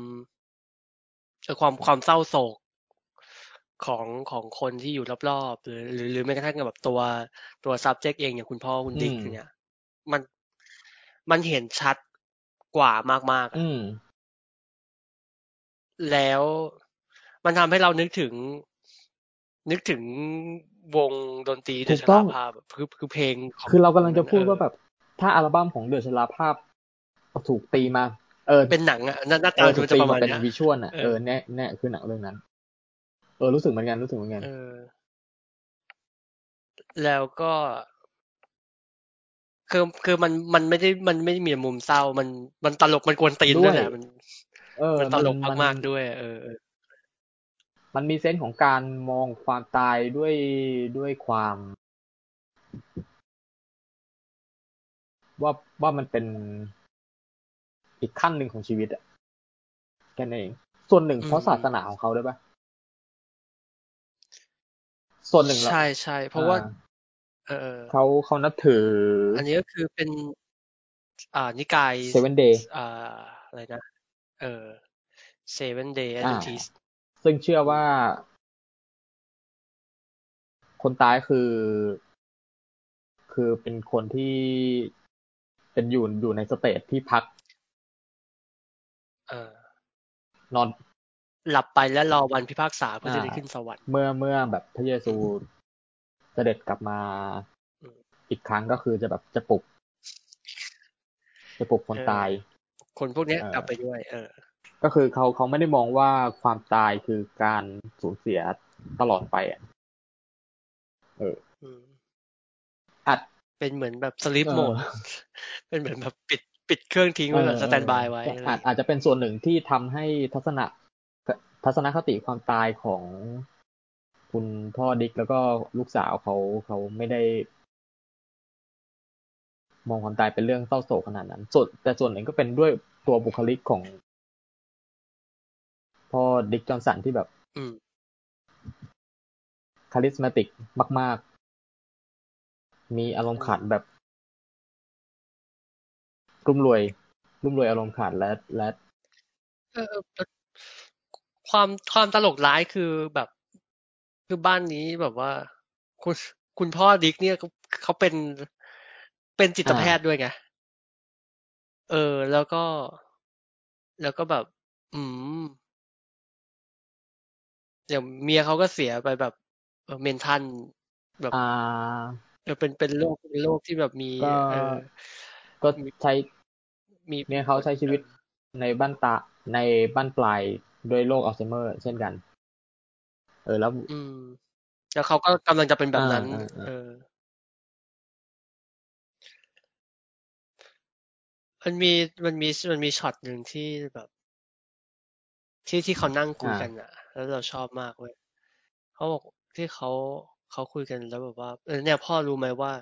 A: เออความความเศร้าโศกของของคนที่อยู่รอบๆหรือหรือหรือแม้กระทั่งแบบตัวตัว subject เองอย่างคุณพ่อคุณดิ๊กอย่างเงี้ยมันมันเห็นชัดกว่ามากๆอะ
B: อืม
A: แล้วมันทำให้เรานึกถึง นึกถึง วงดนตรีเด
B: ถู
A: ช
B: กต้
A: รา
B: อง
A: ภาพอะคือคือเพลงของ
B: คือเรากำลังจะพูด
A: เออ
B: ว่าแบบ ถ้าอัลบั้มของเดือดชลาภาพถูกตีมา เออ
A: เป็นหนังอะหน้าหน้า
B: เอ
A: ตา
B: อ
A: มั
B: ถู
A: น
B: ก
A: จะ
B: ตี
A: ประ
B: มา
A: มาณ
B: เป็น
A: เนี้ย
B: วิชวลอะ
A: เออ
B: เออแน่แน่คือหนังเรื่องนั้น เออรู้สึกเหมือนกันรู้สึกเหมือนกัน
A: เออ แล้วก็คือคือมันมันไม่ได้มันไม่ได้มีมุมเศร้ามันมันตลกมันกวนตีน
B: ด้
A: ด้
B: ว
A: วยยแหละมัน
B: เออ
A: มันตลก
B: มัน
A: มากๆด้วย เออเออ
B: มันมีเซนส์ของการมองความตายด้วยด้วยความ ว่าว่ามันเป็นอีกขั้นหนึ่งของชีวิตอะแค่นั้นเอง ส่วนหนึ่งเพราะศาสนาของเขาด้วยปะส่วนหนึ่งเรา
A: ใช่ใช่เพราะว่า
B: อ่
A: เออเออ
B: เขาเขานับถือ
A: อันนี้ก็คือเป็น อ่านิกาย
B: Seven Day
A: อ่าอะไรนะเออ Seven Day
B: อ่า
A: Adventist
B: ซึ่งเชื่อว่า คนตายคือ คือเป็นคนที่เป็นอยู่อยู่ใน stage ที่พัก
A: เออ
B: นอน
A: หลับไปแล้วรอวันพิพากษาเพื่อจะได้
B: อ่า
A: ขึ้นสวรรค์
B: เมื่อเมื่อแบบพระเยซูเสด็จกลับมา
A: อืม
B: อีกครั้งก็คือจะแบบจะปลุกจะปลุกคน
A: เออ
B: ตาย
A: คนพวกเนี้ย
B: เออ
A: กลับไปด้วย เออ
B: ก็คือเขาเขาไม่ได้มองว่าความตายคือการสูญเสียตลอดไปอะเออ
A: อืม
B: อัด
A: เป็นเหมือนแบบสลิป
B: เออ
A: โหมดเป็นเหมือนแบบปิดปิดเครื่องทิ้งไว้แบบสแตนบายไว้
B: เออ
A: อะไร
B: อาจอาจจะเป็นส่วนหนึ่งที่ทำให้ทัศนะทัศนคติความตายของคุณพ่อดิกแล้วก็ลูกสาวเขาเขาไม่ได้ มองความตายเป็นเรื่องเศร้าโศกขนาดนั้นส่วนแต่ส่วนหนึ่งก็เป็นด้วยตัวบุคลิกของ พ่อดิกจอห์นสันที่แบบ
A: อืม
B: คาริสมาติกมาก ๆ มีอารมณ์ขันแบบรุ่มรวย รุ่มรวยอารมณ์ขันและและ
A: เออเออแต่ความความตลกร้ายคือแบบคือบ้านนี้แบบว่า คุณคุณพ่อดิกเนี่ยเขาเขาเป็นเป็นจิตแพทย์ด้วยไง เออ แล้วก็ แล้วก็แบบ อืม อย่างเมียเขาก็เสียไปแบบเออเมนทันแบบ
B: อ่า
A: เออเป็นเป็นโรคเป็นโรคที่แบบมี
B: ก็
A: เออ
B: ก็ใช้
A: มี
B: เนี่ยเขาใช้ชีวิตในบั้นตาในบั้นปลายด้วยโรคอัลไซเมอร์ เช่นกัน เออแล้ว
A: อืม แล้วเขาก็กำลังจะเป็นแบบนั้น
B: อ่าอ่าอ่า
A: เออมันมีมันมีมันมีช็อตหนึ่งที่แบบ ที่ที่เขานั่งคุยกันอะ แล้วเราชอบมากเว้ยเขาบอกที่เขาเขาคุยกันแล้วแบบว่าเออเนี่ยพ่อรู้ไหมว่า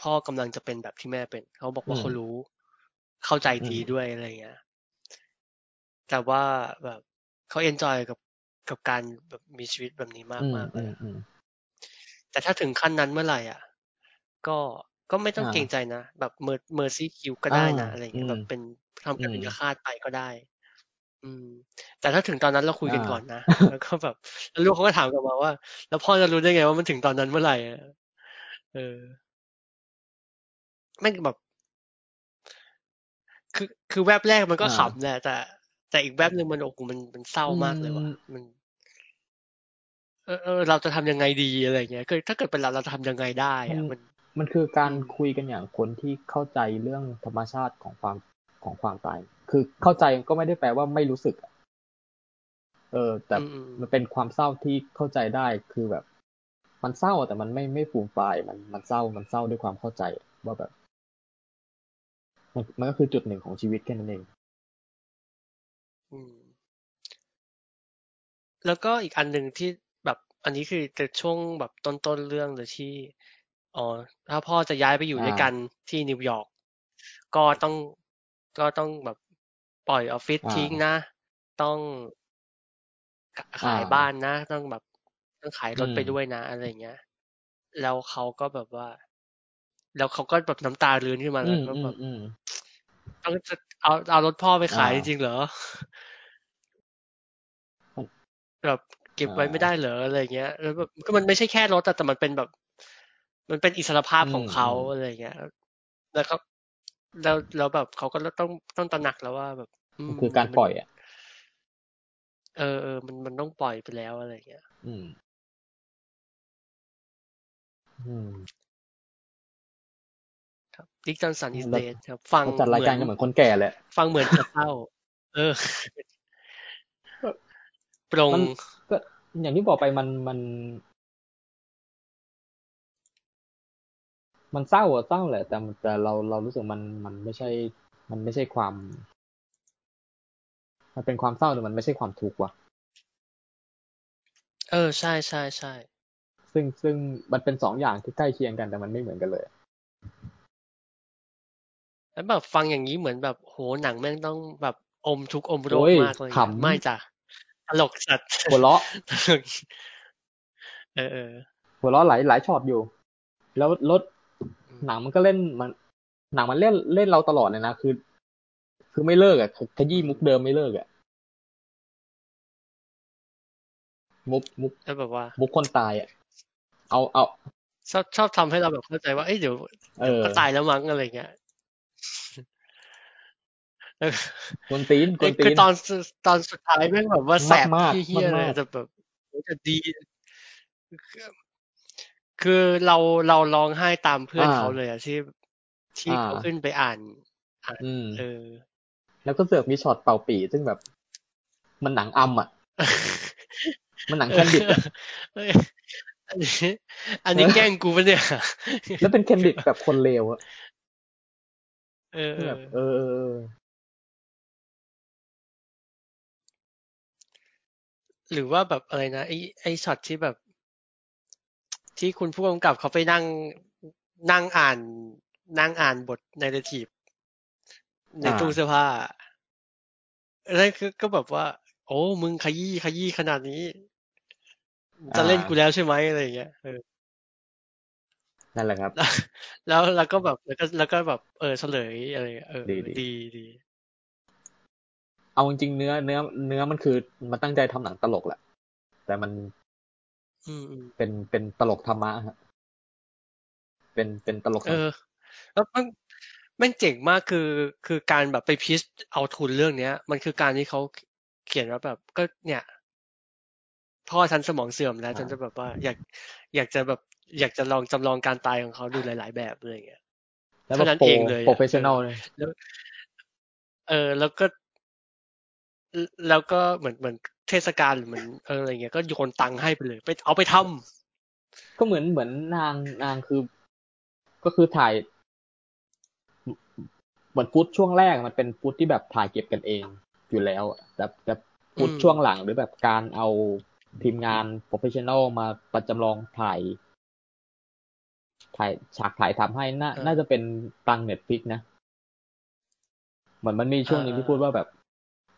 A: พ่อกำลังจะเป็นแบบที่แม่เป็น เขาบอกว่าเขารู้ เข้าใจดีด้วยอะไรเงี้ย แต่ว่าแบบเขา enjoy กับกับการแบบมีชีวิตแบบนี้มาก
B: อืม
A: มากเล
B: อืม
A: อะ
B: อืม
A: แต่ถ้าถึงขั้นนั้นเมื่อไหร่อะ ก็ก็ไม่ต้อง
B: อ่า
A: เกรงใจนะ แบบ mer mercy kill ก็ได้นะ
B: อ่า
A: อะไรเงี้ย
B: อืม
A: แบบเป็นทำการ
B: อืม
A: เป็นฆาตไปก็ได้ อืม แต่ถ้าถึงตอนนั้นเราคุยกัน
B: อ่า
A: ก่อนนะแล้วก็แบบแล้วลูกเขาก็ถามกลับมาว่า แล้วพ่อจะรู้ได้ไงว่ามันถึงตอนนั้นเมื่อไหร่อะเออไม่งแบบ คือคือแวบแรกมันก็
B: อ่า
A: ขำแหละแต่ แต่อีกแวบหนึ่งมันโอ้โหมันมันเศร้ามากเลยว่ะมันเออเออเราจะทำยังไงดีอะไรเงี้ยคือถ้าเกิดเป็นเราเราจะทำยังไงได้
B: มัน
A: อะมัน
B: มันคือการ
A: อืม
B: คุยกันอย่างคนที่เข้าใจเรื่องธรรมชาติของความของความตาย คือเข้าใจก็ไม่ได้แปลว่าไม่รู้สึกอะเออ แต่
A: อืมอืม
B: มันเป็นความเศร้าที่เข้าใจได้คือแบบ มันเศร้าแต่มันไม่ไม่ฟูมฟายมันมันเศร้ามันเศร้าด้วยความเข้าใจว่าแบบมันมันก็คือจุดหนึ่งของชีวิตแค่นั้นเอง
A: อืมแล้วก็อีกอันหนึ่งที่แบบอันนี้คือแต่ช่วงแบบต้นๆเรื่องเลยที่อ๋อถ้าพ่อจะย้ายไปอยู่ด้วยกันที่นิวยอร์กก็ต้องก็ต้องแบบ ปล่อยออฟฟิศทิ้งนะ ต้องขายบ้านนะ ต้องแบบต้องขายรถไปด้วยนะ อะไรเงี้ย แล้วเขาก็แบบว่า แล้วเขาก็แบบน้ำตารื้นขึ้นมาแล้วก็แบบต้องจะเอาเอารถพ่อไปขายจริงๆเหรอ แบบเก็บไว้ไม่ได้เหรออะไรเงี้ยแล้วแบบก็มันไม่ใช่แค่รถแต่มันเป็นแบบ มันเป็นอิสรภาพของเขาอะไรเงี้ยแล้วก็ แล้วแล้วแบบเขาก็ต้องต้องตระหนักแล้วว่าแบบ
B: คือการปล่อยอะ
A: เออเออมันมันต้องปล่อยไปแล้วอะไรเงี้ย
B: อืม อืม
A: ครับดิกจอนสันอิสเดทครับ ฟัง
B: จัดรายการก็เหมือนคนแก่แหละ
A: ฟังเหมือนจะเศร้า เออปรง
B: ก็อย่างที่บอกไปมันมัน มันเศร้าอะเศร้าแหละ แต่แต่เราเรารู้สึกมันมันไม่ใช่ มันไม่ใช่ความ มันเป็นความเศร้าแต่มันไม่ใช่ความทุกข์ว่ะ
A: เออ ใช่ใช่ใช่
B: ซึ่งซึ่งมันเป็นสองอย่างที่ใกล้เคียงกันแต่มันไม่เหมือนกันเลย
A: แล้วแบบฟังอย่างนี้เหมือนแบบโหหนังแม่งต้องแบบอมทุกอมโรคมากเลยไม่จ้ะตลกสัตว์
B: หัวเราะ
A: เออเออ
B: หัวเราะหลายหลายช็อตอยู่ แล้วรถ หนังมันก็เล่นมัน หนังมันเล่นเล่นเราตลอดเลยนะคือ คือไม่เลิกอะขยี้มุกเดิมไม่เลิกอะมุกมุก
A: แล้วแบบว่า
B: มุกคนตายอะเอาเอา
A: ชอบชอบทำให้เราแบบเข้าใจว่าเอ้ยเดี๋ยวก็ตายแล้วมั้งอะไรเงี้ย
B: คนตีนคนตีน
A: คือตอนตอนสุดท้ายแม่งแบบว่าแสบที่เฮียเลยจะแบบจะดี คือเราเราร้องไห้ตามเพื่อนเขาเลยอะที่ที่เขาขึ้นไปอ่านอ่านเออ
B: แล้วก็เสือกมีช็อตเป่าปีซึ่งแบบ มันหนังอำอะ มันหนังแคนดิด
A: อันนี้อันนี้แกล้งกูปะเนี่ย
B: แล้วเป็นแคนดิดแบบคนเลวอะ
A: เออ
B: แบบเออ
A: หรือว่าแบบอะไรนะไอ้ไอ้ช็อตที่แบบ ที่คุณผู้กำกับเขาไปนั่งนั่งอ่านนั่งอ่านบทในเรทีฟในตู้เสื้อผ้าแล้วคือก็แบบว่า โอ้มึงขยี้ขยี้ขนาดนี้ จะเล่นกูแล้วใช่ไหมอะไรอย่างเงี้ยเออ
B: นั่นแหละครับ
A: แล้วแล้วก็แบบแล้วก็แล้วก็แบบ เออเฉลยอะไรเออดีดีดี
B: เอาจริงเนื้อเนื้อ เนื้อมันคือ มันตั้งใจทำหนังตลกแหละแต่มัน เป็นเป็นตลกธรรมะฮะเป็นเป็นตลก
A: เออ แล้วมันมันเจ๋งมากคือคือการแบบไปพิชเอาทุนเรื่องเนี้ย มันคือการที่เขาเขียนว่าแบบก็เนี่ย พ่อฉันสมองเสื่อมแล้วฉันจะแบบว่า อยากอยากจะแบบ อยากจะลองจำลองการตายของเขาดูหลาย ๆ แบบเลยอย่างเงี้ย
B: เท่านั้นเองเลย professional เลย
A: แล้วเออแล้วก็ แล้วก็เหมือนเหมือน เทศกาลหรือเหมือนเอออะไรเงี้ยก็โยนตังค์ให้ไปเลย ไปเอาไปทำ
B: ก็เหมือนเหมือนนางนางคือ ก็คือถ่ายเหมือนฟุตช่วงแรกมันเป็นฟุตที่แบบถ่ายเก็บกันเองอยู่แล้วแต่แต่ฟุตช่วงหลังหรือแบบการเอาทีมงาน professional มาจำลองถ่าย ถ่ายฉากถ่ายทำให้น่าน่าจะเป็นตังค์ Netflix นะ เหมือนมันมีช่วงนึงที่พูดว่าแบบ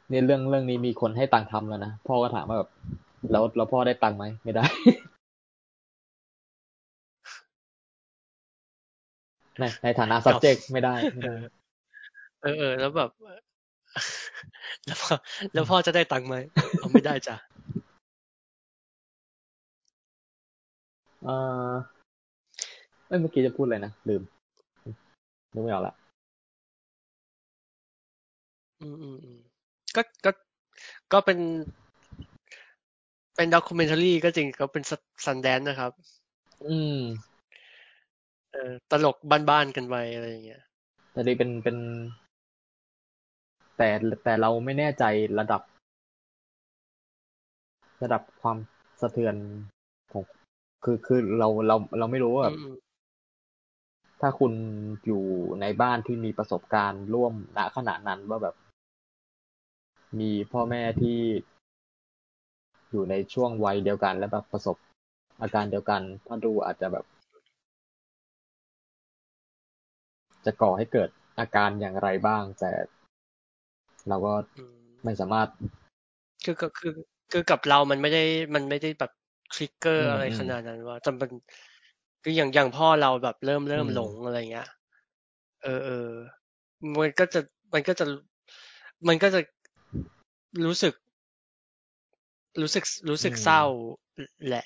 B: เนี่ยเรื่องเรื่องนี้มีคนให้ตังค์ทำแล้วนะพ่อก็ถามว่าแบบแล้วแล้วพ่อได้ตังค์ไหมไม่ได้ ในในฐานะ subject ไม่ได้ไม่ได้
A: เออเออแล้วแบบแล้วพ่อแล้วพ่อจะได้ตังค์ไหมเอาไม่ได้จ้ะ
B: เออเมื่อกี้จะพูดอะไรนะลืมนึกไม่ออกละ
A: อืมอืมอืม ก็ ก็ ก็เป็น เป็นด็อกิเมนทารีก็จริงก็เป็นซันแดนนะครับ
B: อืม
A: เออตลกบ้านๆกันไปอะไรอย่างเงี้ย
B: แต่ดีเป็นเป็น แต่แต่เราไม่แน่ใจระดับ ระดับความสะเทือนของคือคือเราเราเราไม่รู้ว่าถ้าคุณอยู่ในบ้านที่มีประสบการณ์ร่วมณขณะนั้นว่าแบบ มีพ่อแม่ที่อยู่ในช่วงวัยเดียวกัน แล้วแบบประสบอาการเดียวกันถ้าดูอาจจะแบบ จะก่อให้เกิดอาการอย่างไรบ้าง แต่เราก็ไม่สามารถ
A: คือก็คือ คือกับเรามันไม่ได้มันไม่ได้แบบทริกเกอร์อะไรขนาดนั้นว่าแต่มันคืออย่างอย่างพ่อเราแบบเริ่มเริ่มหลงอะไรเงี้ยเออเออมันก็จะมันก็จะมันก็จะ รู้สึก รู้สึกรู้สึก
B: อืม
A: เศร้าแหละ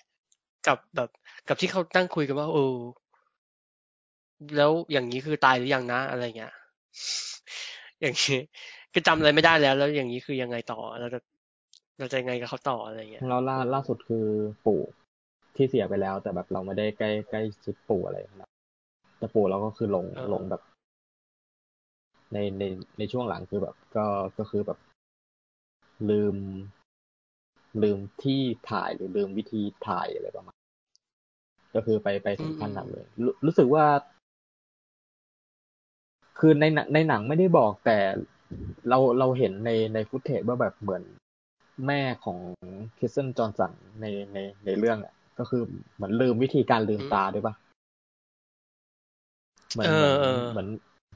A: กับแบบ กับที่เขาตั้งคุยกันว่าเออแล้วอย่างนี้คือตายหรือยังนะ อะไรเงี้ยอย่างนี้ก็จำอะไรไม่ได้แล้ว แล้วอย่างนี้คือยังไงต่อเราจะเราจะยังไงกับเขาต่ออะไรเงี้ย
B: แล้วล่าล่าสุดคือปู่ที่เสียไปแล้ว แต่แบบเราไม่ได้ใกล้ใกล้ชิดปู่อะไรนะแต่ปู่เราก็คือหลง
A: เออ
B: หลงแบบ ในในในช่วงหลังคือแบบ ก็ก็คือแบบ ลืม ลืมที่ถ่ายหรือลืมวิธีถ่ายอะไรประมาณ ก็คือไปไปถึงขั้นนั้นเลยรู้รู้สึกว่า คือในหนังในหนังไม่ได้บอกแต่เราเราเห็นในในฟุตเทจว่าแบบเหมือนแม่ของคริสเตนจอห์นสันในในในเรื่องอะก็คือเหมือนลืมวิธีการลืม
A: อืม
B: ตาด้วยปะเหมือน
A: เอ
B: เหมื
A: อ
B: อน
A: เออ
B: เหมือน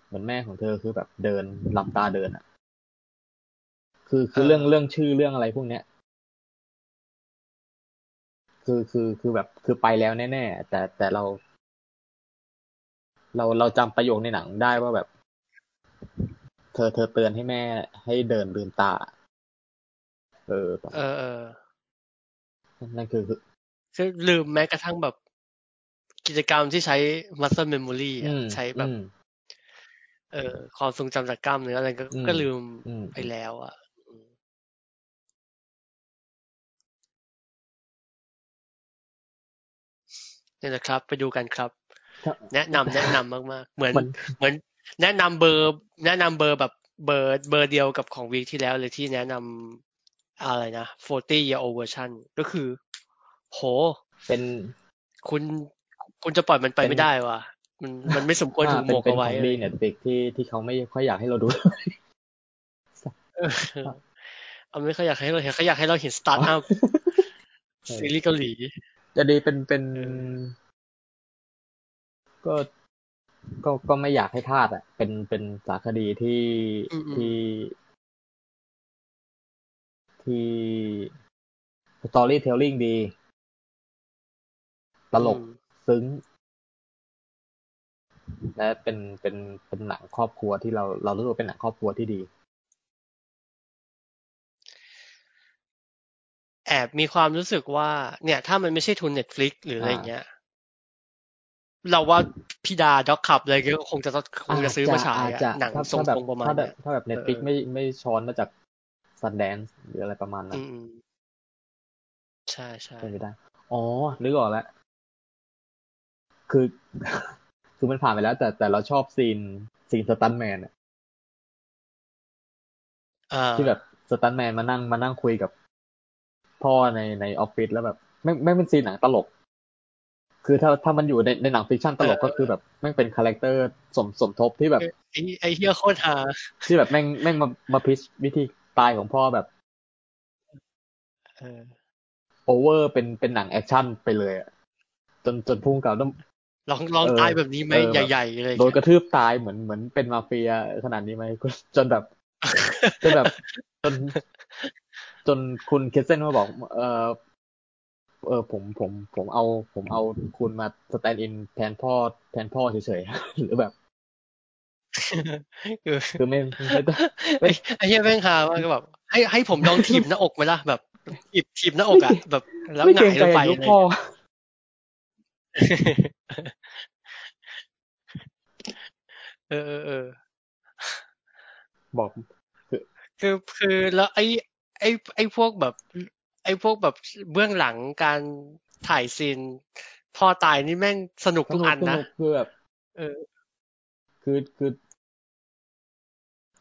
B: เหมือนแม่ของเธอคือแบบเดินหลับตาเดินอะ คือคือ
A: เออ
B: เรื่องเรื่องชื่อเรื่องอะไรพวกเนี้ย คือคือคือแบบคือไปแล้วแน่ๆแต่แต่เรา เราเราจำประโยคในหนังได้ว่าแบบ เธอเธอเตือนให้แม่ให้เดินลืมตา เออประ
A: เอ
B: มาณ
A: อเออ
B: นั่นคือคือ
A: คือลืมแม้กระทั่งแบบกิจกรรมที่ใช้ muscle memory
B: อื
A: อะ
B: ม
A: ใช้แบบ
B: อืม
A: เออความทรงจำจากกล้ามเนื้ออะไรก็
B: อืม
A: ก็ลืม
B: อืม
A: ไปแล้ว อะ นี่แหละครับ ไปดูกันครับ
B: ถ้า
A: แนะนำแนะนำมาก ๆ เหมือน
B: มัน
A: เหมือน แนะนำเบอร์ แนะนำเบอร์แบบเบอร์เบอร์เดียวกับของวีคที่แล้วเลยที่แนะนำอะไรนะ40 year old version ก็คือ โห
B: เป็น
A: คุณคุณจะปล่อยมันไป
B: เป็น
A: ไม่ได้ว่ะ มันมันไม่สมควร
B: อ่า
A: ถูกห
B: เป็
A: ม
B: น
A: ก
B: เป็น
A: เอา
B: ข
A: ไว้
B: อง
A: อะไร
B: ดี
A: เงี้ย
B: เน็ตฟิกที่ที่เขาไม่ค่อยอยากให้เราดู
A: เออเอาไม่ค่อยอยากให้เราเห็นเขาอยากให้เราเห็นสตาร์ทอัพ
B: เออ
A: ซีรีส์เกาหลี
B: จะดีเป็นเป็น
A: เออ
B: ก็ก็ก็ไม่อยากให้พลาดอะ เป็นเป็นสารคดีที่
A: อืมอืม
B: ที่ ที่ storytelling ดี ตลก
A: อืม
B: ซึ้ง และเป็นเป็นเป็นหนังครอบครัวที่เราเรารู้สึกว่าเป็นหนังครอบครัวที่ดี
A: แอบมีความรู้สึกว่า เนี่ย ถ้ามันไม่ใช่ทุนเน็ตฟลิกหรืออะไร
B: อ่า
A: เงี้ย เราว่าพี่ดาด็อกขับอะไรก็คงจะต้องคงจะซื้อมาฉาย
B: อาจ
A: อะ
B: จะ
A: หนัง
B: ถ้า
A: ทรง
B: ถ้าแบบ
A: ๆประมาณ
B: ถ้าแบ
A: เนี้
B: บ
A: ย
B: ถ้าแบบเน็ตฟิก
A: เออ
B: ไม่ไม่ช้อนมาจากซันแดนซ์หรืออะไรประมาณนั้
A: อื
B: น
A: มอืมใช่ใช่
B: เป็นไปได้อ๋อนึกออกแล้วคือ คือมันผ่านไปแล้ว แต่แต่เราชอบซีนซีนสตันแมนอะ
A: อ่า
B: ที่แบบสตันแมนมานั่งมานั่งคุยกับ พ่อในในออฟฟิศแล้วแบบไม่ไม่เป็น scene หนังตลก คือถ้าถ้ามันอยู่ในในหนัง fiction ตลก
A: เออ
B: ก็คือแบบแม่งเป็น character สมสมทบที่แบบ
A: ไอ้ไอ้เฮียโคตรฮา
B: ที่แบบแม่งแม่งมามา pitch วิธีตายของพ่อแบบ
A: เออ
B: over เป็นเป็นหนัง action ไปเลยอะจนจนพุ่งกับต้อง
A: ลองลอง
B: เออ
A: ตายแบบนี้ไหม
B: เออแบบ
A: ใหญ่ๆเลย
B: โดนกระทืบตายเหมือนเหมือนเป็นมาเฟียขนาดนี้ไหมจนแบบจนแบบจน จนคุณ Kirsten มาบอก เออเออผมผม ผมเอา ผมเอาคุณมา stand in แทนพ่อแทนพ่อเฉยๆ หรือแบบ
A: เออ
B: คือไม่ไม่ต้อง
A: ไอ้ไอ้เฮียแม่งฮามากก็แบบ ให้ให้ผมลองถีบหน้าอกไหมล่ะแบบถีบถีบหน้าอกอะแบบ แล้ว
B: ไม่เกรง
A: งาย
B: ใจ
A: ลงไป
B: อายุ
A: อะไร
B: พ่อ
A: เออเออเออ
B: บอก
A: คือคือแล้วไอ้ ไอ้ไอ้พวกแบบ ไอ้พวกแบบเบื้องหลังการถ่ายซีนพ่อตายนี่แม่งสนุก
B: ส
A: ทุก
B: นุก
A: อัน
B: ส
A: นะ
B: นุกคือแบบ
A: เออ
B: คือคือ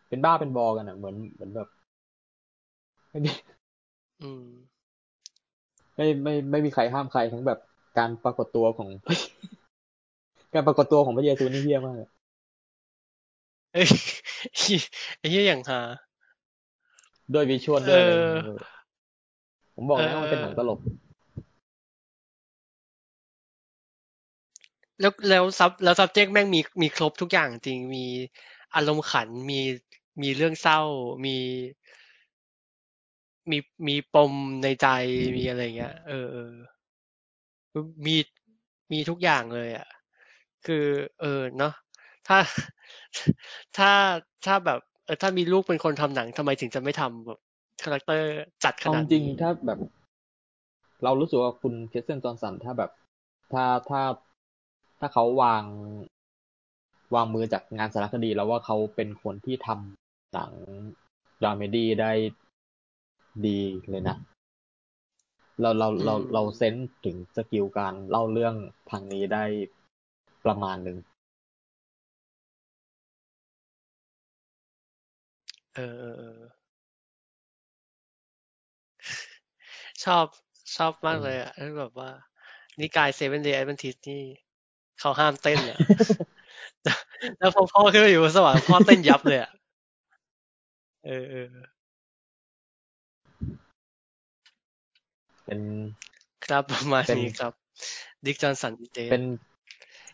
B: เป็นบ้าเป็นบอกันอะ เหมือนเหมือนแบบไม่มี
A: อืม
B: ไม่ไม่ไม่มีใครห้ามใครทั้งแบบการปรากฏตัวของ การปรากฏตัวของพระเยซูนี่เฮี้ยมากอะ
A: เอ้ยไอ้เหี้ยอย่างฮา
B: ด้วยวิชวลด้วยอะไร
A: เออ
B: เงี้ยผมบอกแล้ว
A: เออ
B: มันเป็นหนังตลก
A: แล้วแล้วซับแล้ว subject แม่งมีมีครบทุกอย่างจริงมีอารมณ์ขันมีมีเรื่องเศร้ามีมีมีปมในใจมีอะไรเงี้ย เออเออมีมีทุกอย่างเลยอะ คือ เออเนาะถ้าถ้าถ้าแบบ เออถ้ามีลูกเป็นคนทำหนังทำไมถึงจะไม่ทำแบบ characterจัดข
B: เอาจริงถ้าแบบ เรารู้สึกว่าคุณ Kirsten Johnson ถ้าแบบ ถ้าถ้าถ้าเขาวาง วางมือจากงานสารคดี แล้วว่าเขาเป็นคนที่ทำหนัง dramedy ได้ดีเลยนะ เราเราเรา
A: อืม
B: เรา sense ถึง skill การเล่าเรื่องทางนี้ได้ประมาณหนึ่ง
A: เออเออเออ ชอบชอบมากเลยอะแล้วแบบว่า นิกาย Seven Day Adventist นี่เขาห้ามเต้นอะ แล้วพอพ่อขึ้นไปอยู่บนสวรรค์พ่อเต้นยับเลยอะ เออเออ
B: เป็น
A: ครับประมาณ
B: เป็น
A: นี้ครับ ดิกจอห์นสันเดท
B: เป็น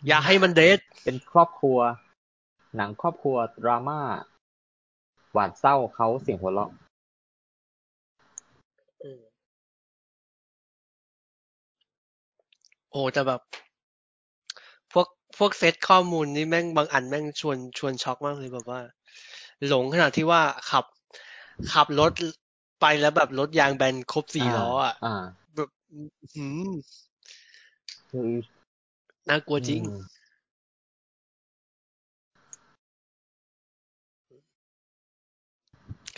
A: อย่าให้มันเดท
B: เป็นครอบครัว หนังครอบครัว ดราม่า หวานเศร้าเขาเสียงหัวเราะ
A: โอ้แต่แบบ พวกพวกเซตข้อมูลนี่แม่งบางอันแม่งชวนชวนช็อกมากเลยแบบว่า หลงขนาดที่ว่าขับ ขับรถไปแล้วแบบรถยางแบนครบสี่ล้ออะ
B: อ่า
A: แบบอื้อหือ
B: คือ
A: น่ากลัวจริง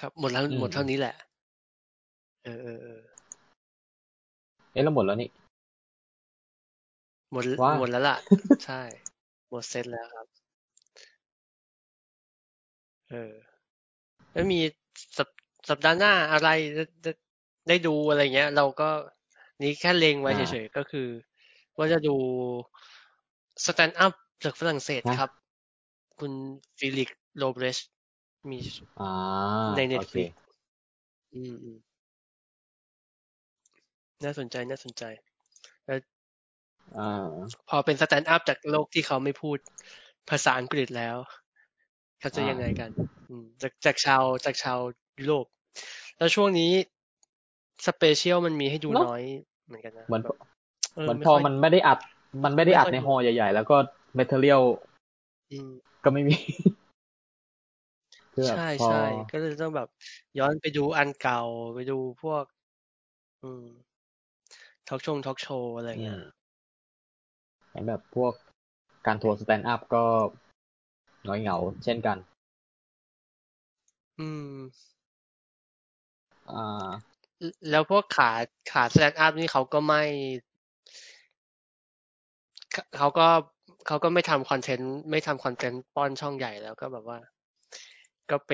A: ครับ หมดแล้ว
B: อืม
A: หมดเท่านี้แหละ เออเออเออ
B: เอ๊ะแล้วหมดแล้วนี่
A: หมด
B: ว่า
A: หมดแล้วล่ะ ใช่ หมดเซตแล้วครับ เออ แล้วมีสัปสัปดาห์หน้าอะไรได้ได้ได้ดูอะไรเงี้ย เราก็นี่แค่เล็งไว้
B: อ่า
A: เฉยๆ ก็คือ ว่าจะดู stand up จากฝรั่งเศส
B: ฮะ
A: ครับ คุณ Felix Lobrecht มี
B: อ่า
A: ใน
B: โอเค
A: Netflix อืมอืมน่าสนใจน่าสนใจแล้ว
B: อ่า
A: พอเป็น stand up จากโลกที่เขาไม่พูดภาษาอังกฤษแล้ว เขาจะ
B: อ่ายั
A: ยังไงกันอืมจากจากชาวจากชาวยุโรปแล้วช่วงนี้ special มันมีให้ดู
B: เนอะ
A: น้อยเหมือนกันนะ
B: เหมือน
A: แบบเออ
B: เหมือน
A: ไม่
B: พอ
A: ค่อย
B: มันไม่ได้อัด มันไม่ได้อัด
A: ไม่ค่อย
B: ใน
A: ดู
B: hall ใหญ่ ๆ แล้วก็material
A: อืม
B: ก็ไม่มี คือแบบ
A: ใช่
B: พอ
A: ใช่ก็เลยต้องแบบย้อนไปดูอันเก่าไปดูพวก อืม talk ชง talk show อะไรเงี้ยอืม
B: เห็นแบบพวกการทัวร์ stand-up ก็น้อยเหงาเช่นกัน
A: อืม
B: อ่า
A: แล้วพวกขาขา stand-up นี่เขาก็ไม่ เขาเขาก็เขาก็ไม่ทำ content ไม่ทำ content ป้อนช่องใหญ่แล้วก็แบบว่า ก็ไป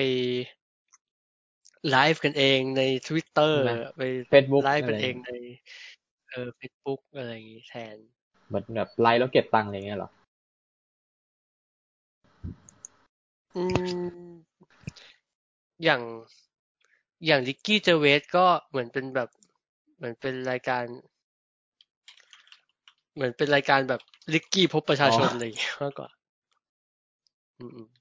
A: ไลฟ์กันเองใน Twitter
B: ใช่ไหม
A: ไป
B: Facebook
A: ไลฟ์กัน
B: อะไร
A: เองในเออ Facebook อะไรอย่างงี้แทน
B: เหมือนแบบไลฟ์แล้วเก็บตังค์อะไรเงี้ยเหรอ
A: อืม อย่างอย่าง Ricky Gervais ก็เหมือนเป็นแบบ เหมือนเป็นรายการ เหมือนเป็นรายการแบบลิกกี้พบประชาชน
B: อ๋ออ
A: อะไรอย่างเงี้ยมากกว่า อืม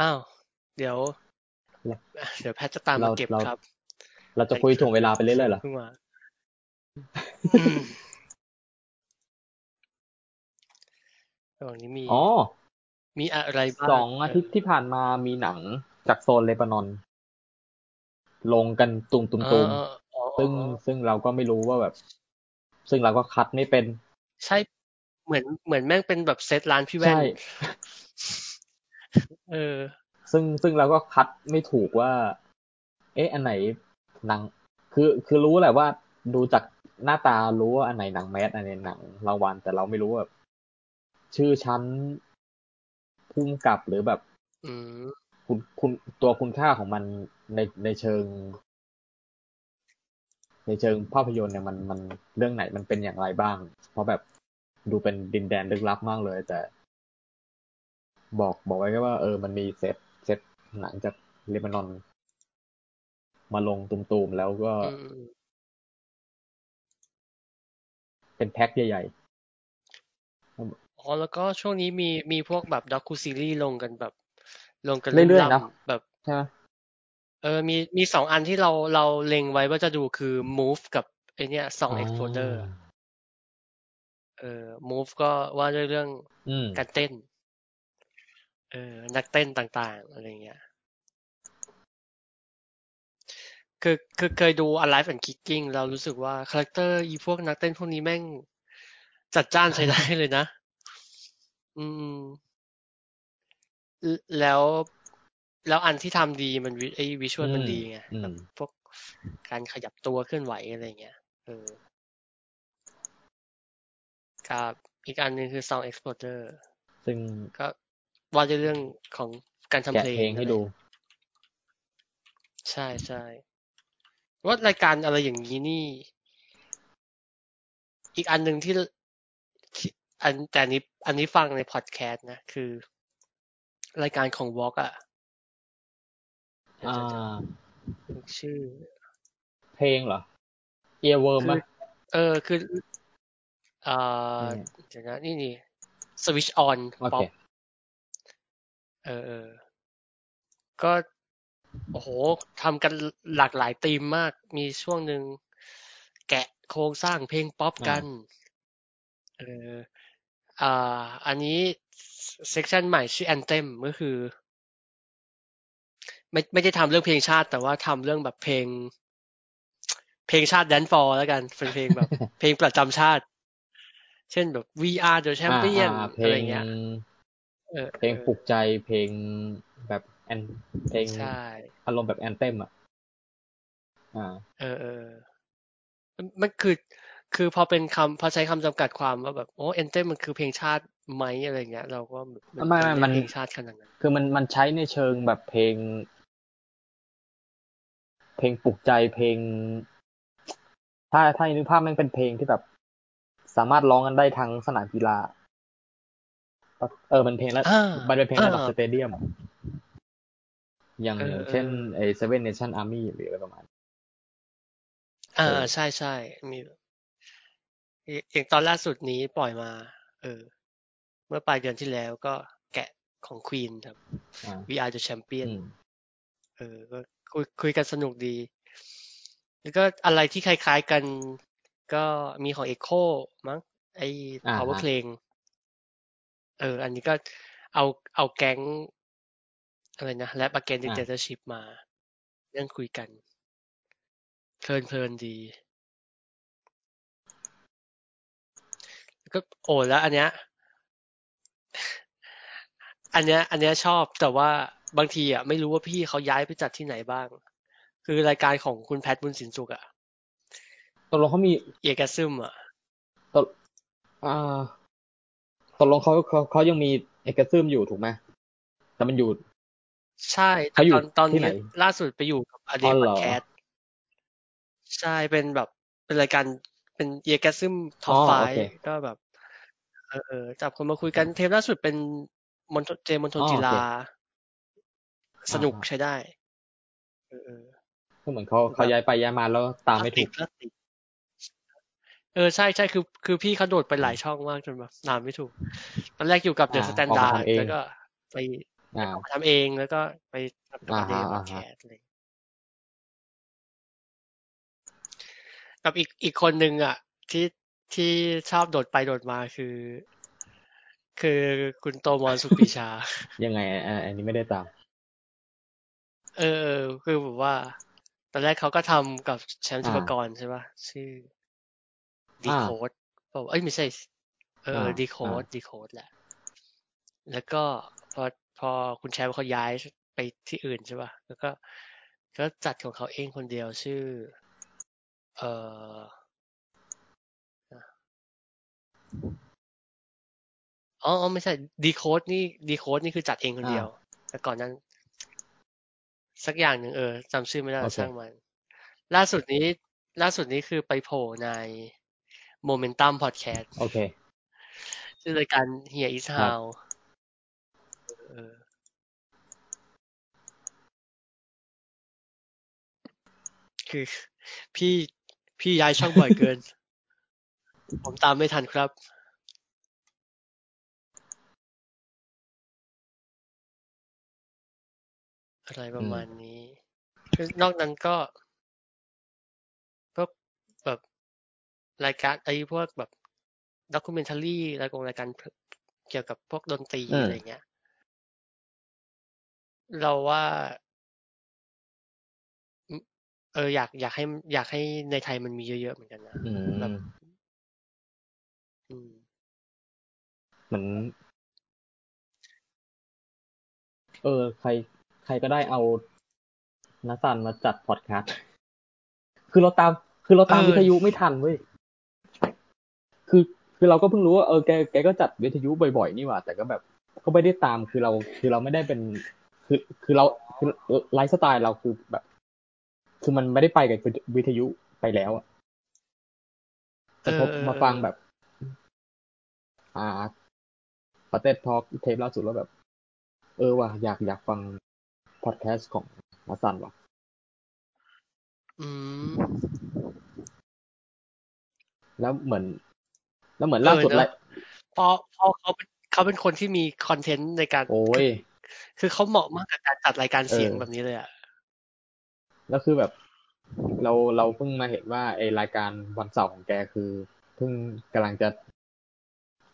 A: อืมอ้าว เดี๋ยว เดี๋ยวแพทจะตาม
B: เรา
A: มาเก็บ
B: เรา
A: ครับ
B: เราจะคุยถ่วงเวลาไปเรื่อยๆเหรอ
A: เพิ่งมาอืมระหว่างนี้มี
B: อ๋อ
A: มีอะไรบ้าง
B: สองอาทิตย์ที่ผ่านมามีหนังจากโซนเลบานอน ลงกันตุมตุม
A: เอ
B: ตุ
A: อ
B: ม
A: เอออ๋อ
B: ซึ่งซึ่งเราก็ไม่รู้ว่าแบบ ซึ่งเราก็คัดไม่เป็น
A: ใช่เหมือนเหมือนแม่งเป็นแบบเซตร้านพี่แว่น
B: ใช่
A: เออ
B: ซึ่งซึ่งเราก็คัดไม่ถูกว่า เอ๊ะ อันไหนหนัง คือคือรู้แหละว่าดูจากหน้าตารู้ว่าอันไหนหนังแมสอันไหนหนังรางวัลแต่เราไม่รู้ว่าแบบชื่อชั้นพุ่มกับหรือแบบ
A: อืม
B: คุณคุณตัวคุณค่าของมันในในเชิง ในเชิงภาพยนตร์เนี่ยมันมันเรื่องไหนมันเป็นอย่างไรบ้าง เพราะแบบดูเป็นดินแดนลึกลับมากเลย แต่ บอกบอกไว้แค่ว่าเออมันมีเซตเซตหนังจากเลบานอน มาลงตุมๆแล้วก็
A: อืม
B: เป็นแพ็คใหญ่
A: อ๋อแล้วก็ช่วงนี้มีมีพวกแบบด็อกูซีรีส์ลงกันแบบ ลงกัน
B: เรื่อยๆ
A: ล่
B: นะำ
A: ๆแบบ
B: ๆใช่ไหม
A: เออมีมีสองอันที่เราเราเล็งไว้ว่าจะดูคือ move กับไอเนี้ย song exploder เออ move ก็ว่าด้วยเรื่อง
B: อืม
A: การเต้น เออ นักเต้นต่างๆ อะไรเงี้ย คือคือเคยดู Alive and Kicking เรารู้สึกว่า character อีพวกนักเต้นพวกนี้แม่งจัดจ้านใช้ได้เลยนะ อืม แล้วแล้วอันที่ทำดีมันวิไอ้ visual
B: อืม
A: มันดีไง
B: อืม
A: แบบพวกการขยับตัวเคลื่อนไหวอะไรเงี้ย เออกับอีกอันหนึงคือ Sound Exploder
B: ซึ่ง
A: ก็ ว่าด้วยเรื่องของการทำ
B: แกะ
A: เพลง
B: เพลงให้
A: นั่นแหละ
B: ดู
A: ใช่ใช่ว่ารายการอะไรอย่างนี้นี่ อีกอันหนึ่งที่ที่อันแต่อันนี้ อันนี้ฟังในพอดแคสต์นะ คือ รายการของ Walk อะเดี๋ยว
B: อ่า
A: จะจะนึกชื่อ
B: เพลงเหรอเอียเวิร์ม
A: คือ
B: ป่ะ
A: เออคือเอ่อ
B: อืม
A: เดี๋ยวนะนี่นี่ Switch on
B: โอเค
A: Pop เออ เออ ก็ โอ้โหทำกันหลากหลายธีมมาก มีช่วงหนึ่งแกะโครงสร้างเพลงป๊อปกัน เออ อ่า อันนี้เซกชันใหม่ชื่อ Anthem ก็คือ ไม่ไม่ได้ทำเรื่องเพลงชาติ แต่ว่าทำเรื่องแบบเพลง เพลงชาติแดนฟอร์แล้วกัน เป็นเพลงแบบ เพลงประจำชาติ เช่นแบบ We Are the
B: อ่า
A: Champion
B: อ่าเพล
A: อะไร
B: ง
A: เงี้ย เออ
B: เพลงปลุกใจเพลงแบบแอนเพลง
A: ใช่
B: อารมณ์แบบแอนเต็มอะอ่า
A: เออเออมันมันคือคือพอเป็นคำพอใช้คำจำกัดความว่าแบบโอ้เอนเตมันคือเพลงชาติไหมอะไรเงี้ย เราก็แบบ
B: ไม่ไม่มัน
A: เพลงชาติขนาดนั้น
B: คือมันมันใช้ในเชิงแบบเพลง เพลงปลุกใจเพลง ถ้าถ้านึกภาพมันเป็นเพลงที่แบบ สามารถร้องกันได้ทั้งสนามกีฬา เออมันเพลงแล้ว
A: อ่า
B: มันเป็นเพลงระดับ
A: อ่า
B: สเตเดียมอย่าง
A: เออ
B: อย่างเช่น
A: เออ
B: ไอ้ Seven Nation Army หรืออะไรประมาณนั้น
A: อ่า
B: เออ
A: ใช่ใช่มีอย่างตอนล่าสุดนี้ปล่อยมา เออ เมื่อปลายเดือนที่แล้วก็แกะของควีนครับ
B: อ่า
A: We Are the Champion
B: อืม
A: เออก็คุยคุยกันสนุกดี แล้วก็อะไรที่คล้ายๆกัน ก็มีของ Echo มั้งไอ้
B: อ่า
A: power
B: ฮะ
A: เพลงเออ อันนี้ก็เอาเอาแก๊งอะไรนะแรป against
B: อ่า
A: dictatorship มาเรื่องคุยกันเพลินเพลินดีแล้วก็โอ้แล้ว อันเนี้ย อันเนี้ย อันเนี้ยชอบแต่ว่าบางทีอะไม่รู้ว่าพี่เขาย้ายไปจัดที่ไหนบ้าง คือรายการของคุณแพทบุญสินสุขอะ
B: ตกลงเขามี
A: เอกซึมอะ
B: ตกอ่า ตกลงเขาเขาเขายังมีเอกซึมอยู่ถูกไหมแต่มันอยู่
A: ใช่แต่
B: เขาอยู่
A: ตอนตอน
B: ที่ไหน
A: นี้ล่าสุดไปอยู่กับอเด
B: อ๋อ
A: พ
B: เหร
A: อ
B: อ
A: ดแคสต์ใช่เป็นแบบเป็นรายการเป็นเอกซึมท็อป
B: อ๋อ
A: ไฟ
B: โอเค
A: ก็แบบเออเออจับคนมาคุยกันเทปล่าสุดเป็นมนทเจมนทน
B: อ๋อ
A: จี
B: โอเค
A: ลา สนุก
B: อ่า
A: ใช้ได้เออเออ
B: ก็เหมือนเขาเขาย้ายไปย้ายมาแล้วตามไม่ถูก
A: คลาสสิก เออใช่ใช่คือ คือพี่เขาโดดไปหลายช่องมากจนแบบตามไม่ถูก ตอนแรกอยู่กับเดอะ
B: อ่า
A: สแตน
B: ออก
A: ดา
B: มา
A: ร์ด
B: ทำเอง
A: แล้วก็ไป
B: อ่า
A: ทำเองแล้วก็ไปทำกับ
B: อ่า
A: อเด
B: ฮะ
A: พอ
B: อ่า
A: ดแค
B: ฮะ
A: สต์เลยกับอีกอีกคนหนึ่งอะ ที่ที่ชอบโดดไปโดดมาคือ คือคุณโตมอนสุปรีชา
B: ยังไงอ่าอันนี้ไม่ได้ตาม
A: เออเออ คือแบบว่า ตอนแรกเขาก็ทำกับแชมป์
B: อ่า
A: ชิปกรใช่ป่ะชื่อ ดี
B: อ่า
A: โคดเอ้ยไม่ใช่ เออ
B: อ่า
A: ดีโคด
B: อ่า
A: ดีโคดแหละ แล้วก็พอพอคุณแชมป์เขาย้ายไปที่อื่นใช่ป่ะ แล้วก็ก็จัดของเขาเองคนเดียวชื่อ เอออ๋ออ๋อไม่ใช่ดีโคดนี่ดีโคดนี่คือจัดเองคนเดียว แต่ก่อนนั้น สักอย่างหนึ่งเออจำชื่อไม่ได้
B: โอเค
A: ช่างมัน ล่าสุดนี้ ล่าสุดนี้คือไปโผล่ใน Momentum Podcast
B: โอเค
A: ชื่อรายการ Here is
B: ครับ
A: How เออคือพี่พี่ย้ายช่องบ่อยเกิน ผมตามไม่ทันครับ อะไรประมาณนี้ คือนอกนั้นก็พวกแบบ รายการไอ้พวกแบบด็อกิเมนทารีรายกงรายการเกี่ยวกับพวกดนตรี
B: อืม
A: อะไรเงี้ย เราว่า เอออยากอยากให้อยากให้ในไทยมันมีเยอะๆเหมือนกันนะ
B: อื
A: แบบ
B: ม
A: อืม
B: เหมือนเออ ใคร ใครก็ได้เอานัสันมาจัดพอดแคสต์คือเราตาม คือเราตาม
A: เออ
B: วิทยุไม่ทันเว้ย คือคือเราก็เพิ่งรู้ว่าเออแกแกก็จัดวิทยุบ่อยๆนี่หว่า แต่ก็แบบก็ไม่ได้ตามคือเราคือเราไม่ได้เป็น คือคือเราคือไลฟ์สไตล์เราคือแบบ คือมันไม่ได้ไปกับวิทยุไปแล้วอะแต่พอ
A: เออเออ
B: มาฟังแบบ อ่าประเทศทอล์กเทปล่าสุดแล้วแบบ เออว่ะอยากอยากฟังพอดแคสต์ของนัสันว่ะ
A: อืม
B: แล้วเหมือน แล้วเหมือน
A: เออ
B: ล่าสุด
A: เนอะ
B: ไลฟ์
A: เพราะเพราะเขาเป็นเขาเป็นคนที่มีคอนเทนต์ในการ
B: โอ้ย
A: คือเขาเหมาะมากกับการจัดรายการเสียง
B: เออ
A: แบบนี้เลยอะ
B: แล้วคือแบบ เราเราเพิ่งมาเห็นว่าไอรายการวันเสาร์ของแกคือเพิ่งกำลังจะ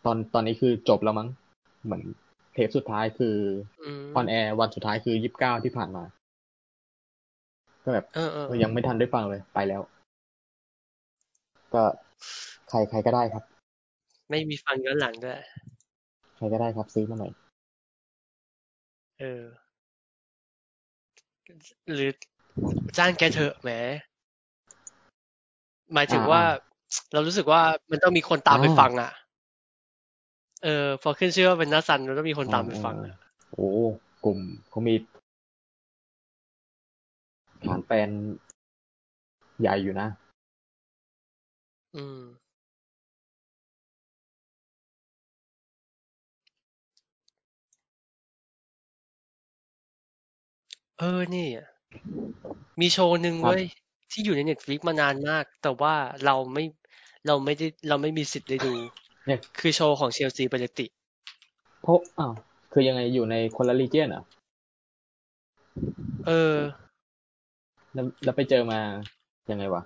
B: ตอนตอนนี้คือจบแล้วมั้งเหมือนเทปสุดท้ายคือ
A: อืม
B: ออนแอร์วันสุดท้ายคือยี่สิบเก้าที่ผ่านมา ก็แบบ
A: เออเออ
B: เออยังไม่ทันได้ฟังเลยไปแล้ว ก็ใครใครก็ได้ครับ
A: ไม่มีฟังย้อนหลังด้วย
B: ใครก็ได้ครับซื้อมาหน่อย
A: เออ หรือจ้างแกเถอะแหม หมายถึง
B: อ่า
A: ว่า เรารู้สึกว่ามันต้องมีคนตามไป
B: อ่า
A: ฟัง อะ เออ พอขึ้นชื่อว่าเป็นนัสซันมันต้องมีคนตามไปฟัง
B: อ่า
A: อะ
B: โอ้กลุ่มเขามีฐานแฟนใหญ่อยู่นะ
A: อืม เออ นี่อะมีโชว์หนึ่ง
B: ครับ
A: เว้ย ที่อยู่ใน Netflix มานานมาก แต่ว่าเราไม่เราไม่ได้เราไม่มีสิทธิ์ได้ดู
B: เนี่ย
A: คือโชว์ของ Chelsea Peretti เพ
B: ราะอ้าวคือยังไงอยู่ในคนละ region เหรอ
A: เออ
B: แล้วแล้วไปเจอมายังไงวะ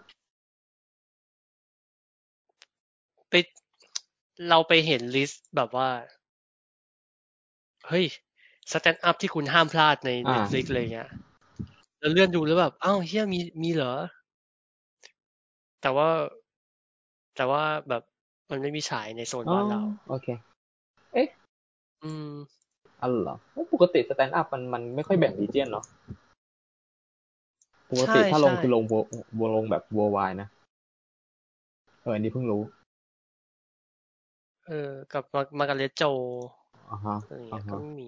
A: ไปเราไปเห็น list แบบว่า เฮ้ย stand-up ที่คุณห้ามพลาดใน
B: อ่า
A: Netflix เลยเงี้ยแล้วเลื่อนดูแล้วแบบอ้าวเฮียมีมีเหรอ แต่ว่า แต่ว่าแบบมันไม่มีฉายในโซน
B: อ๋อ
A: บ้านเรา
B: โอเค
A: อืม
B: อ๋อเหรอปกติ stand-up มันมันไม่ค่อยแบ่ง region เนาะปกติ
A: ใช่
B: ถ้าลง
A: ใช่
B: คือลงววลงแบบ worldwide นะ เอออันนี้เพิ่งรู้
A: เออ กับมามาการเลตโจ
B: อ่าฮะ
A: อะไร
B: อ่า
A: เงี้ยก็
B: ฮะ
A: ไม่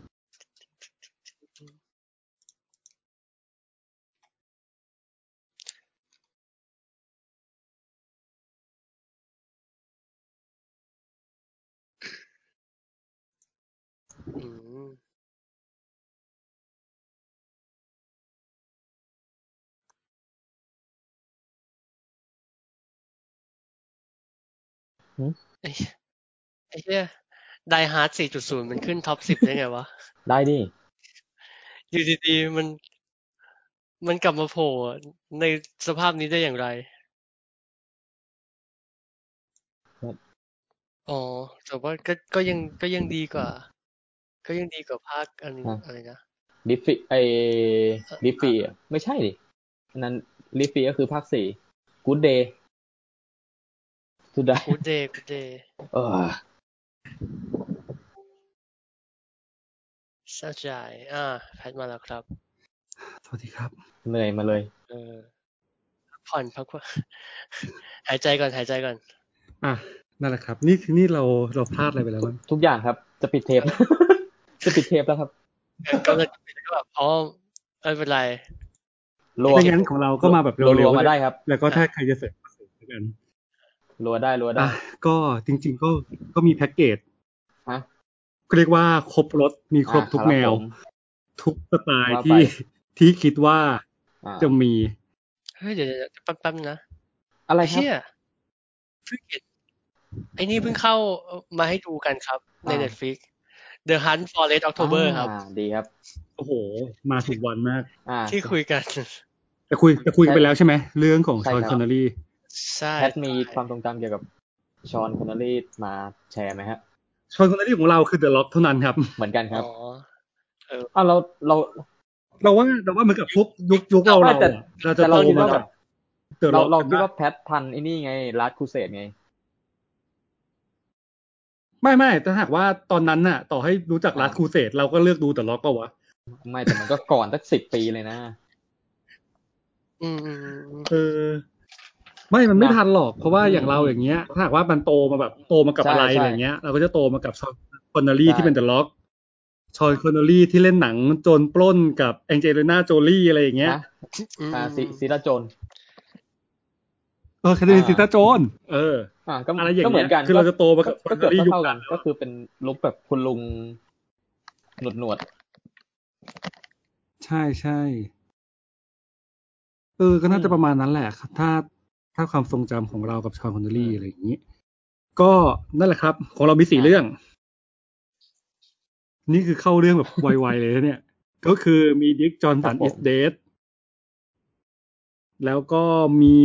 A: อืม
B: หืม
A: ไอ้ไอ้เหี้ย Die Hard 4.0 มันขึ้น top 10 ได้ไงวะ
B: ได้ดิ
A: อยู่ดีๆ มัน มันกลับมาโผล่ในสภาพนี้ได้อย่างไร อ๋อ แต่ว่าก็ ก็ยัง ก็ยังดีกว่า ก็ยังดีกว่าภาคอันนี้
B: ฮะ
A: อะไรนะ
B: ดิฟฟี่ไอ
A: เอ่อ
B: ดิฟฟี่อะไม่ใช่ดิอันนั้นดิฟฟี่ก็คือภาคสี่ Good Day สุดได้
A: กูเดย์กูเดย์
B: เออ
A: เศร้าใจอ่าแพทมาแล้วครับ
C: สวัสดีครับ
B: เหนื่อยมาเลย
A: เออพักผ่อนพักผ่อน หายใจก่อนหายใจก่อน
C: อะนั่นแหละครับ นี่คือนี่เราเราพลาดอะไรไปแล้วมั้ง
B: ทุกอย่างครับ จะปิดเทป จะปิดเทปแล้วครับ
A: เออก็เลยก็แบบอ๋อไม่เป็นไร
B: รัว
C: ไม่งั้นของเราก็มาแบบ
B: รัว
C: เร็ว
B: ๆมาได้ครับ
C: แล้วก็ถ้าใครจะเสร็จก็เสร็จแล้วกัน
B: รัวได้รัวได้
C: อะก็จริง ๆ ก็ก็มีแพ็กเกจ
B: ฮะ
C: เรียกว่าครบรถมีครบ
B: อะ
C: ทุก
B: ครับ
C: แนว
B: ผม
C: ทุกสไตล์
B: ว่าไป
C: ที่ที่คิดว่า
B: อ่า
C: จะมี
A: เฮ้ยเดี๋ยวๆๆแป๊บๆนะ
B: อะไรครับ
A: เชี่ยเพิ่งเห็นไอ้นี่เพิ่งเข้ามาให้ดูกันครับใน
B: อ่า
A: Netflix The Hunt for Red October ครับ
B: อ่าดีครับ
C: โอ้โห มาถูกวันมาก
B: อ่า
A: ที่คุยกัน
C: แต่คุยแต่คุยกันไปแล้วใช่ไหม เรื่องของฌอน
B: ค
C: อนเนอรี่
A: ใช่ครับใช่
B: แพทมีความทรงจำเกี่ยวกับฌอนคอนเนอรี่มาแชร์ไหมฮะ
C: ฌอนคอนเนอรี่ของเราคือ The Rock เท่านั้นครับ
B: เหมือนกันครับ
A: อ๋อ
B: อ้าวเราเรา
C: เราว่าเราว่าเหมือนกับทุกยุคยุคเรา
B: ไม่
C: เรา
B: แต่
C: อะเราจะ
B: แต่เรา
C: โต
B: คิด
C: มา
B: ว่า
C: กั
B: แบบบ
C: เดอะ
B: เรา
C: ล็อก
B: เราคิดว่าแพททันไอ้นี่ไงลัดคูเซตไง
C: ไม่ไม่แต่หากว่าตอนนั้นน่ะ ต่อให้รู้จักรัสคูเซตเราก็เลือกดูเดอะล็อกก็วะ
B: ไม่แต่มันก็ก่อนสักสิบปีเลยนะ
A: อืมอืมอืม
C: เออไม่มันไม่
B: นะ
C: ทันหรอกเพราะว่า
B: อืม
C: อย่างเราอย่างเงี้ยถ้าหากว่ามันโตมาแบบโตมากับ
B: ใช่
C: อะไร
B: ใช่
C: อะไรเงี้ย เราก็จะโตมากับชอนคอนเนอรี่
B: ใช่
C: ที่เป็นเดอะล็อกชอนคอนเนอรี่ที่เล่นหนังโจรปล้นกับแองเจลิน่าโจลี่อะไรอย่างเงี้ย
B: นะ
A: อืม
B: อ่าซีซีราโจน
C: เออคดี
B: อ่า
C: ซิตาโจน เออ
B: อ่าก็
C: อะไรอย่าง
B: ก็เหมื
C: เงี้
B: อยนกัน
C: คือเราจะโตมากับ
B: ก็เกิด
C: Connery ยุค
B: เท่าๆกั
C: นั้นน
B: ก็คือเป็นลุคแบบคุณลุงหนวดหนวด
C: ใช่ใช่เออ ก็น่าจะประมาณนั้นแหละถ้าถ้าความทรงจำของเรากับชอนคอนเนอรี่อะไรอย่างนี้ ก็นั่นแหละครับ ของเรามีสี่เรื่อง นี่คือเข้าเรื่องแบบไวๆเลยนะเนี่ย ก็คือมีดิกจอห์นสันอิสเดทแล้วก็มี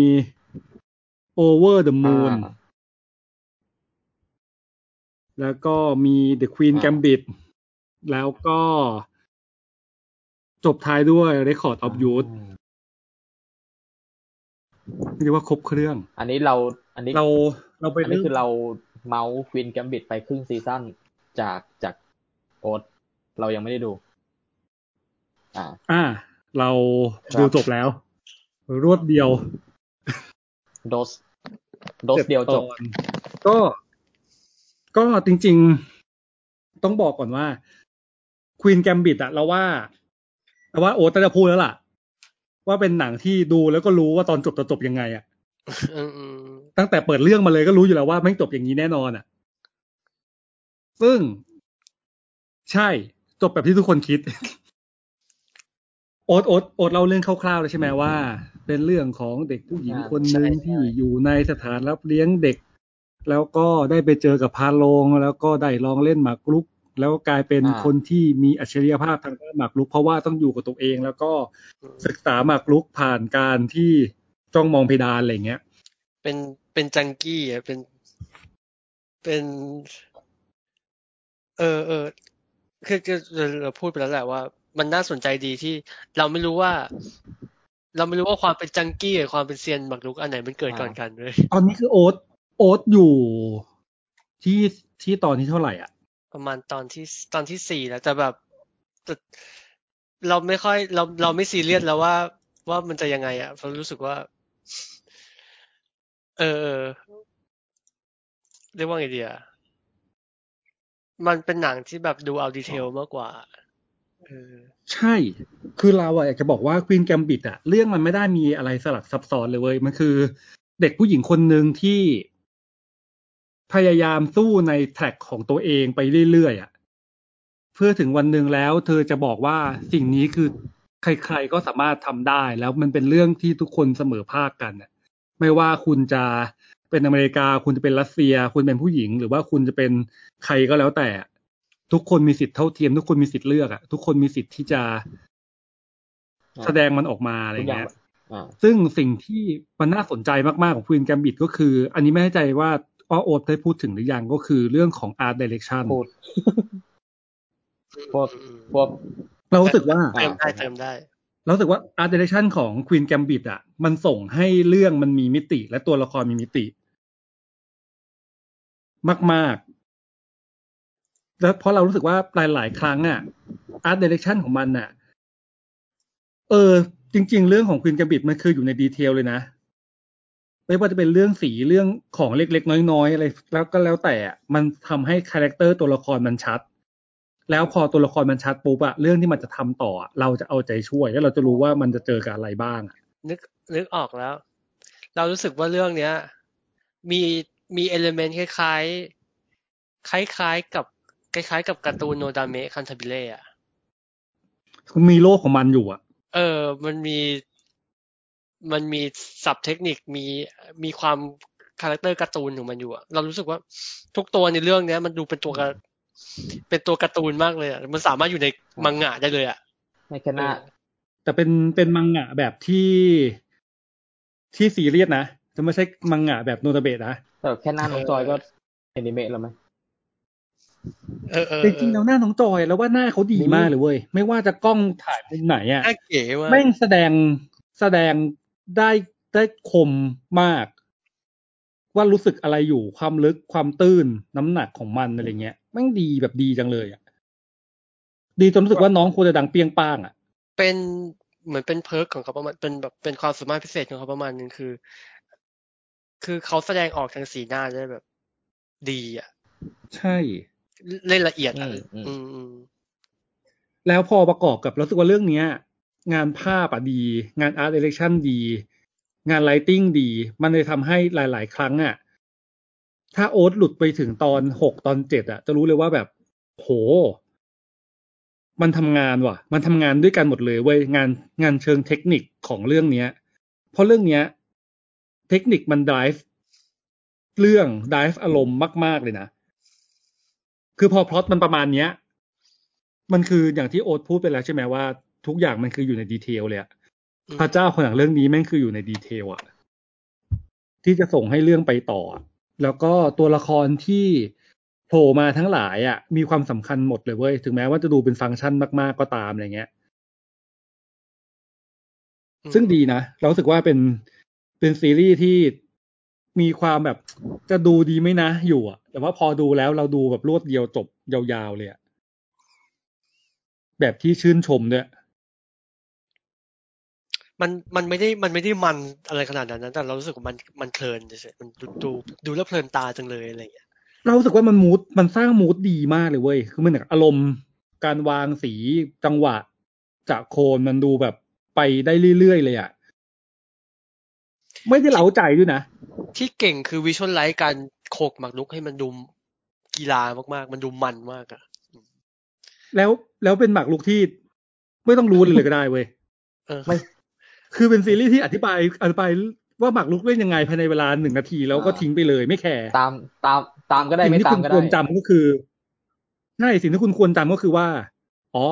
C: Over the
B: ๆ
C: Moon
B: อ่า
C: แล้วก็มี The Queen
B: อ่า
C: Gambit แล้วก็จบท้ายด้วย Record of Youth เรียกว่าครบเครื่อง
B: อันนี้เรา อันนี้
C: เราเราไป
B: อันนี้
C: เรื่อง
B: คือเราเมาส์ควีนแกมบิดไปครึ่งซีซั่นจากจากโอ๊ตเรายังไม่ได้ดู อ่า
C: อ่า เรา
B: ครับ
C: ดูจบแล้ว รวดเดียว
B: โดส โดสเดียวจบ
C: ตอนก็ ก็จริง ๆ ต้องบอกก่อนว่า Queen Gambit อะเราว่าเราว่าโอ๊ตน่าจะพูดแล้วล่ะ ว่าเป็นหนังที่ดูแล้วก็รู้ว่าตอนจบจะจบยังไงอะ
A: อืมอืม
C: ตั้งแต่เปิดเรื่องมาเลยก็รู้อยู่แล้วว่าไม่งจบอย่างนี้แน่นอนอะซึ่งใช่จบแบบที่ทุกคนคิด โอ๊ตโอ๊ตโอ๊ตเล่าเรื่องคร่าวๆเลยใช่ไหมว่า เป็นเรื่องของเด็กผู้หญิง
B: อ่า
C: คนหนึ่ง
B: ใช่
C: ที่
B: ใช่
C: อยู่ในสถานรับเลี้ยงเด็ก แล้วก็ได้ไปเจอกับพาโลงแล้วก็ได้ลองเล่นหมากรุก แล้วกลายเป็นคนที่มีอัจฉริยภาพทางด้านหมากรุก เพราะว่าต้องอยู่กับตัวเอง แล้วก็ศึกษาหมากรุกผ่านการที่จ้องมองเพดานอะไรอย่างเงี้ย
A: เป็นเป็นจังกี้อะเป็นเป็น เออเออคือคือเราพูดไปแล้วแหละว่า มันน่าสนใจดีที่เราไม่รู้ว่า เราไม่รู้ว่าความเป็นจังกี้กับความเป็นเซียนหมากรุกอันไหนมันเกิดก่อนกันเลย
C: ตอนนี้คือโอ๊ต โอ๊ตอยู่ที่ที่ตอนที่เท่าไหร่อะ
A: ประมาณตอนที่ตอนที่สี่แล้วแต่แบบแต่เราไม่ค่อยเราเราไม่ซีเรียสแล้วว่า ว่ามันจะยังไง อะเพราะรู้สึกว่า เออเออเรียกว่าไงดีอะมันเป็นหนังที่แบบดูเอาดีเทลมากกว่าเออ
C: ใช่ คือเราอะอยากจะบอกว่าควีนแกมบิดอะเรื่องมันไม่ได้มีอะไรสลับซับซ้อนเลยเว้ย มันคือ เด็กผู้หญิงคนหนึ่งที่ พยายามสู้ในแทร็กของตัวเองไปเรื่อยๆอะเพื่อถึงวันหนึ่งแล้ว เธอจะบอกว่าสิ่งนี้คือใครๆก็สามารถทำได้ แล้วมันเป็นเรื่องที่ทุกคนเสมอภาคกันอะไม่ว่าคุณจะเป็นอเมริกา คุณจะเป็นรัสเซีย คุณเป็นผู้หญิง หรือว่าคุณจะเป็นใครก็แล้วแต่ ทุกคนมีสิทธิ์เท่าเทียม ทุกคนมีสิทธิ์เลือกอะทุกคนมีสิทธิ์ที่จะ
B: อ่า
C: แสดงมันออกมาอะไร
B: ทุกอย่าง
C: เงี้ย
B: อ่า
C: ซึ่งสิ่งที่มันน่าสนใจมากๆของควีนแกมบิดก็คือ อันนี้ไม่แน่ใจว่า อ้อโอ๊ตได้พูดถึงหรือยังก็คือเรื่องของ Art Direction
B: พูดพวก
A: อืม
B: พวก
C: เรารู้สึกว่า
A: เติมได้
B: อ่า
A: เติมได้
C: เรารู้สึกว่า Art Direction ของ Queen Gambit อะ มันส่งให้เรื่องมันมีมิติ และตัวละครมีมิติ มากๆ แล้วเพราะเรารู้สึกว่าหลายๆครั้งอะ Art Direction ของมันอะ เออ จริง ๆ เรื่องของ Queen Gambit มันคืออยู่ใน detail เลยนะ ไม่ว่าจะเป็นเรื่องสีเรื่องของเล็กๆ น้อยๆอะไรแล้วก็แล้วแต่อะมันทำให้ character ตัวละครมันชัด แล้วพอตัวละครมันชัดปุ๊บอะเรื่องที่มันจะทำต่ออะเราจะเอาใจช่วย แล้วเราจะรู้ว่ามันจะเจอกับอะไรบ้างอะ
A: นึกนึกออกแล้ว เรารู้สึกว่าเรื่องเนี้ย มีมี element คล้ายๆคล้ายๆกับคล้ายๆ กับการ์ตูนโนดาเมะคันทาบิเล่อะ
C: มีโลกของมันอยู่อะ
A: เออ มันมี มันมีสับเทคนิคมีมีความ character การ์ตูนของมันอยู่อะเรารู้สึกว่าทุกตัวในเรื่องเนี้ย มันดูเป็นตัวการเป็นตัวการ์ตูนมากเลยอะมันสามารถอยู่ในมังงะได้เลยอะ
B: ไม่แค่หน้า
C: แต่เป็นเป็นมังงะแบบที่ที่ซีเรียสนะจะไม่ใช่มังงะแบบโนตาเบะนะ
B: แต่แค่หน้าน้องจอยก็แอนิเมะแล้วไหม
A: เออเออ
C: จริงๆแล้วหน้าน้องจอยแล้วว่าหน้าเขาดีมากเลยเว้ยไม่ว่าจะกล้องถ่ายมุมไหนอะ
A: น่าเก๋มาก
C: แม่งแสดงแสดง ได้ได้คมมาก ว่ารู้สึกอะไรอยู่ความลึกความตื้นน้ำหนักของมันอะไรเงี้ยแม่งดีแบบดีจังเลยอะดีจนรู้สึกว่าน้องควรจะดังเปรียงป้างอะ
A: เป็นเหมือนเป็น perk ของเขาประมาณเป็นแบบเป็นความสามารถพิเศษของเขาประมาณหนึ่งคือ คือเขาแสดงออกทางสีหน้าได้แบบ ดีอะ
C: ใช่
A: เล่นละเอียดอะ
B: อืมอืม
A: อืมอืม
C: แล้วพอประกอบกับรู้สึกว่าเรื่องเนี้ย งานภาพอะดี งาน art direction ดี งาน lighting ดี มันเลยทำให้หลาย ๆ ครั้งอะถ้าโอ๊ตหลุดไปถึงตอนหกตอนเจ็ดอะ จะรู้เลยว่าแบบโห มันทำงานว่ะ มันทำงานด้วยกันหมดเลยเว้ยงานงานเชิงเทคนิคของเรื่องเนี้ย เพราะเรื่องเนี้ย เทคนิคมัน drive เรื่อง drive อารมณ์มาก ๆ เลยนะ คือพอพล็อตมันประมาณเนี้ย มันคืออย่างที่โอ๊ตพูดไปแล้วใช่ไหมว่า ทุกอย่างมันคืออยู่ในดีเทลเลยอะ
A: อืม
C: พระเจ้าของหนังเรื่องนี้แม่งคืออยู่ในดีเทลอะที่จะส่งให้เรื่องไปต่ออะแล้วก็ตัวละครที่โผล่มาทั้งหลายอะมีความสำคัญหมดเลยเว้ย ถึงแม้ว่าจะดูเป็นฟังก์ชันมาก ๆ ก็ตามอะไรเงี้ย
A: อืม
C: ซึ่งดีนะ เรารู้สึกว่าเป็นเป็นซีรีส์ที่มีความแบบจะดูดีไหมนะอยู่อะแต่ว่าพอดูแล้วเราดูแบบรวดเดียวจบยาวๆเลยอะแบบที่ชื่นชมด้วย
A: มันมันไม่ได้มันไม่ได้มันอะไรขนาดนั้นนะแต่เรารู้สึกว่ามันมันเพลินเฉยๆมันดูดูดูแล้วเพลินตาจังเลยอะไรอย่างเงี้ย
C: เรารู้สึกว่ามันมูดมันสร้างมูดดีมากเลยเว้ยคือมันแบบอารมณ์การวางสีจังหวะจากโคนมันดูแบบไปได้เรื่อยๆเลยอะไม่ได้เหลาใจด้วยนะ
A: ที่เก่งคือวิชวลไลท์การโขกหมากรุกให้มันดูกีฬามากๆ มันดูมันมากอะ
C: แล้วแล้วเป็นหมากรุกที่ ไม่ต้องรู้เลยเลยก็ได้เว้ย
A: เออ
B: ไม่
C: คือเป็นซีรีส์ที่อธิบายอธิบายว่าหมากรุกเล่นยังไงภายในเวลาหนึ่งนาทีแล้วก็ทิ้งไปเลยไม่แคร์
B: ตามตามตามก็ได้
C: สิ่ง
B: ไม่
C: ที่
B: ตา
C: คุ
B: ม
C: ณ
B: ก็
C: ค
B: ได้
C: วรจำก็คือใช่สิ่งที่คุณควรจำก็คือว่า อ๋อ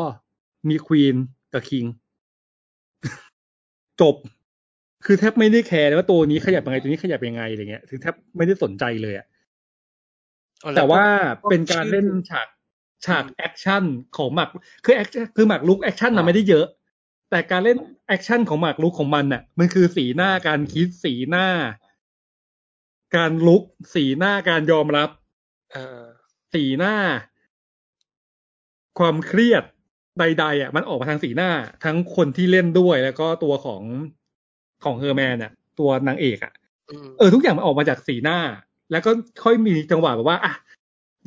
C: มีควีนกับคิง จบ คือแทบไม่ได้แคร์เลยว่าตัวนี้ขยับยังไงตัวนี้ขยับยังไงอะไรเงี้ยคือแทบไม่ได้สนใจเลยอะ
A: เออ
C: แต่ว่า
A: ก็
C: เป็นการเล่นฉากฉากแอคชั่นของหมากคือแอคคือหมากรุกแอคชั่นน่ะไม่ได้เยอะ แต่การเล่นแอคชั่นของหมากรุกของมันน่ะ มันคือสีหน้าการคิดสีหน้า การรุกสีหน้าการยอมรับ
A: เออ
C: สีหน้า ความเครียดใด ๆ อะ มันออกมาทางสีหน้า ทั้งคนที่เล่นด้วยแล้วก็ตัวของของฮาร์มอนอะ ตัวนางเอกอะ
A: อืม
C: เออทุกอย่างมันออกมาจากสีหน้า แล้วก็ค่อยมีจังหวะแบบว่าอะ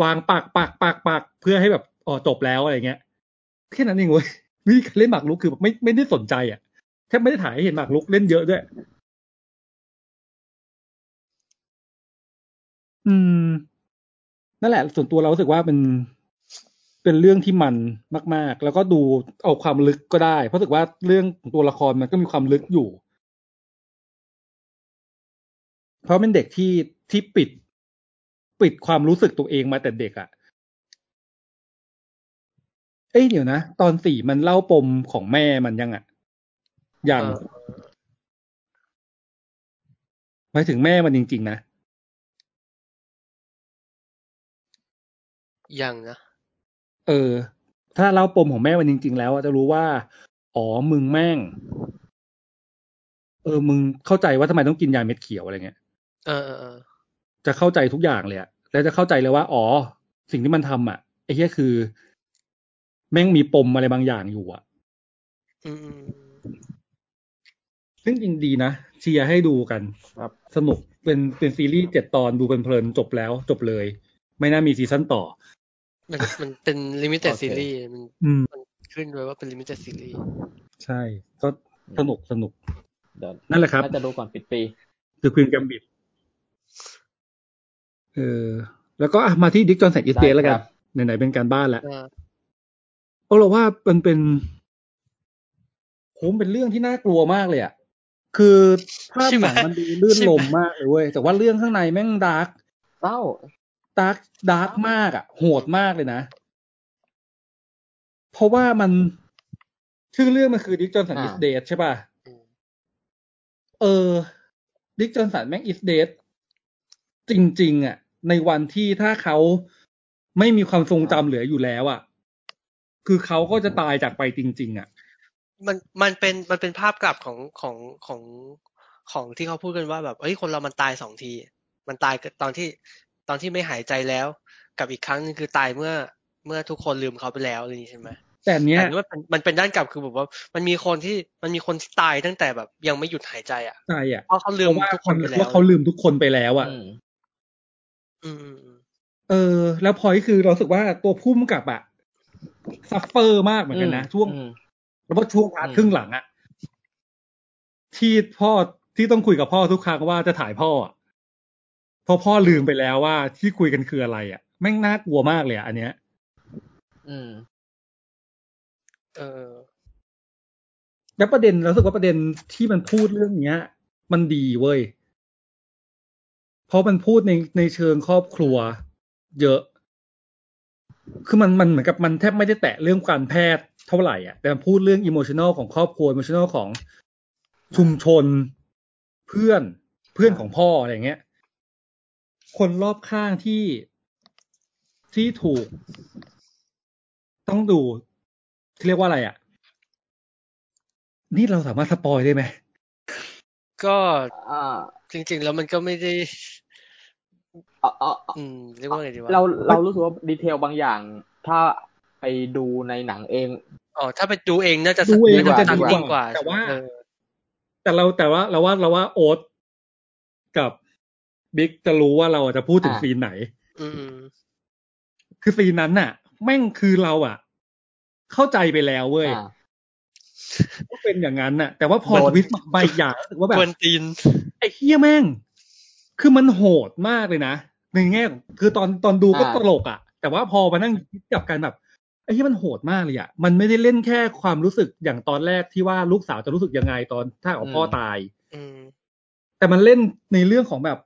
C: วางปากปากปากปากเพื่อให้แบบอ๋อจบแล้วอะไรเงี้ยแค่นั้นเองเว้ย วิธีการเล่นหมากรุกคือแบบไม่ไม่ได้สนใจอะแทบไม่ได้ถ่ายให้เห็นหมากรุกเล่นเยอะด้วย อืม นั่นแหละ ส่วนตัวเรารู้สึกว่าเป็นเป็นเรื่องที่มันมาก ๆ แล้วก็ดูเอาความลึกก็ได้ เพราะรู้สึกว่าเรื่องของตัวละครมันก็มีความลึกอยู่ เพราะเป็นเด็กที่ที่ปิด ปิดความรู้สึกตัวเองมาแต่เด็กอะ่ะ อ้ยเดี๋ยวนะ ตอนสี่มันเล่าปมของแม่มันยังอะ่ะยัง
A: เออ
C: หมายถึงแม่มันจริง ๆ นะ
A: ยังนะ
C: เออ ถ้าเล่าปมของแม่มันจริง ๆ แล้วอะจะรู้ว่า อ๋อมึงแม่ง เออ มึงเข้าใจว่าทำไมต้องกินยาเม็ดเขียวอะไรเงี้ย
A: เออเออเออ
C: จะเข้าใจทุกอย่างเลยอะแล้วจะเข้าใจเลยว่า อ๋อ สิ่งที่มันทำอะไอ้เหี้ยคือ แม่งมีปมอะไรบางอย่างอยู่อะ
A: อืมอืม
C: ซึ่งจริงดีนะเชียร์ให้ดูกัน
B: ครับ
C: สนุกเป็นเป็นซีรีส์เจ็ดตอนดูเพลินๆจบแล้ว จบเลย ไม่น่ามีซีซั่นต่อ
A: มันมันเป็น limited
B: โอเค
A: ซีรีส์มัน
C: อืม
A: มันขึ้นไว้ว่าเป็น limited ซีรีส์
C: ใช่ ก็สนุกสนุก
B: เดี๋ยว
C: นั่นแหละครับ
B: น่าจะดูก่อนปิดปี
C: คือ Queen's Gambit เออแล้วก็อะมาที่ดิกจอนสันอิสเด
B: ได้
C: แล้วกั
B: คนรับ
C: ไหนๆเป็นการบ้านแล้ว
A: เออ
C: เพราะเราว่ามันเป็นโหมันเป็นเรื่องที่น่ากลัวมากเลยอะคือภาพหนังมันดูรื่นรมย์มากเลยเว้ยแต่ว่าเรื่องข้างในแม่ง dark
B: เศร้า
C: dark dark มากอะโหดมากเลยนะ เพราะว่ามันชื่อเรื่องมันคือ Dick Johnson อ่า Is Dead ใช่ป่ะ
A: อืม
C: เออ Dick Johnson แม่ง is dead จริง ๆอะในวันที่ถ้าเขาไม่มีความทรงจำเหลืออยู่แล้วอะ คือเขาก็จะตายจากไปจริง ๆ อะ
A: มันมันเป็นมันเป็นภาพกลับของของของของที่เขาพูดกันว่าแบบเอ้ยคนเรามันตายสองที มันตายตอนที่ตอนที่ไม่หายใจแล้ว กับอีกครั้งหนึ่งคือตายเมื่อเมื่อทุกคนลืมเขาไปแล้วอะไรอย่างนี้ใช่ไหม
C: แต่อันเนี้ย
A: แต่ว่ามันมันเป็นด้านกลับคือแบบว่า มันมีคนที่มันมีคนที่ตายตั้งแต่แบบ ยังไม่หยุดหายใจอะ
C: ใจอะ
A: เพราะเขาลื
C: เพ
A: ม
C: ราะว่า
A: ทุก
C: ค
A: คน
C: น
A: ไปแล้ว
C: ว่าเขาลืมทุกคนไปแล้วอะ
B: อืม
A: อืมอืมอืม
C: เออ แล้วพอยคือเรารู้สึกว่าตัวผู้กำกับอะ suffer มากเหมือนกันนะ ช่วง
B: อืม
C: แล้วก็ช่วงพาร์ท
B: อืม
C: ครึ่งหลังอะที่พ่อที่ต้องคุยกับพ่อทุกครั้งว่าจะถ่ายพ่ออะเพราะพ่อลืมไปแล้วว่าที่คุยกันคืออะไรอะแม่งน่ากลัวมากเลยอะอันเนี้ย
B: อืม
A: เออ
C: แล้วประเด็นเรารู้สึกว่าประเด็นที่มันพูดเรื่องเนี้ย มันดีเว้ย เพราะมันพูดในในเชิงครอบครัว เยอะ คือมันมันเหมือนกับมันแทบไม่ได้แตะเรื่องการแพทย์เท่าไหร่อะแต่มันพูดเรื่อง emotional ของครอบครัว emotional ของชุมชนเพื่อนเพื่อนของพ่ออะไรเงี้ย คนรอบข้างที่ที่ถูก ต้องดูที่เรียกว่าอะไรอะ นี่เราสามารถ spoil ได้ไหม
A: ก็จริง ๆ แล้วมันก็ไม่ได้
B: อาเอาเอา
A: อืมเรียกว่าไงดีวะ
B: เราเรารู้สึกว่า detail บางอย่าง ถ้าไปดูในหนังเอง
A: อ๋อถ้าไปดูเองน่าจะ
C: ดูเอง
A: น่า
C: จะ
A: จะ
C: ดีกว่าดีก
A: ว่า
C: แต่ว่า
A: เออ
C: แต่เราแต่ว่าเราว่าเราว่าโอ๊ตกับบิ๊กจะรู้ว่าเราจะพูดถึง
B: อ่า
C: scene ไหน
A: อืม
C: คือ scene นั้นน่ะ แม่งคือเราอะ เข้าใจไปแล้วเว้ย
B: อ่า
C: ก็เป็นอย่างนั้นน่ะ แต่ว่าพอ
B: โดน
C: twist มาบางอย่างรู้สึกว่าแม่
A: ง
C: ก
A: วนตีน
C: ไอ้เฮียแม่ง คือมันโหดมากเลยนะ ในแง่ของคือตอนตอนดูก็
B: อ่า
C: ตลกอะ แต่ว่าพอมานั่งคิดกลับกันแบบไอ้เฮียมันโหดมากเลยอะ มันไม่ได้เล่นแค่ความรู้สึกอย่างตอนแรกที่ว่าลูกสาวจะรู้สึกยังไงตอนถ้าเอาพ่อตาย
A: อืม
C: แต่มันเล่นในเรื่องของแบบ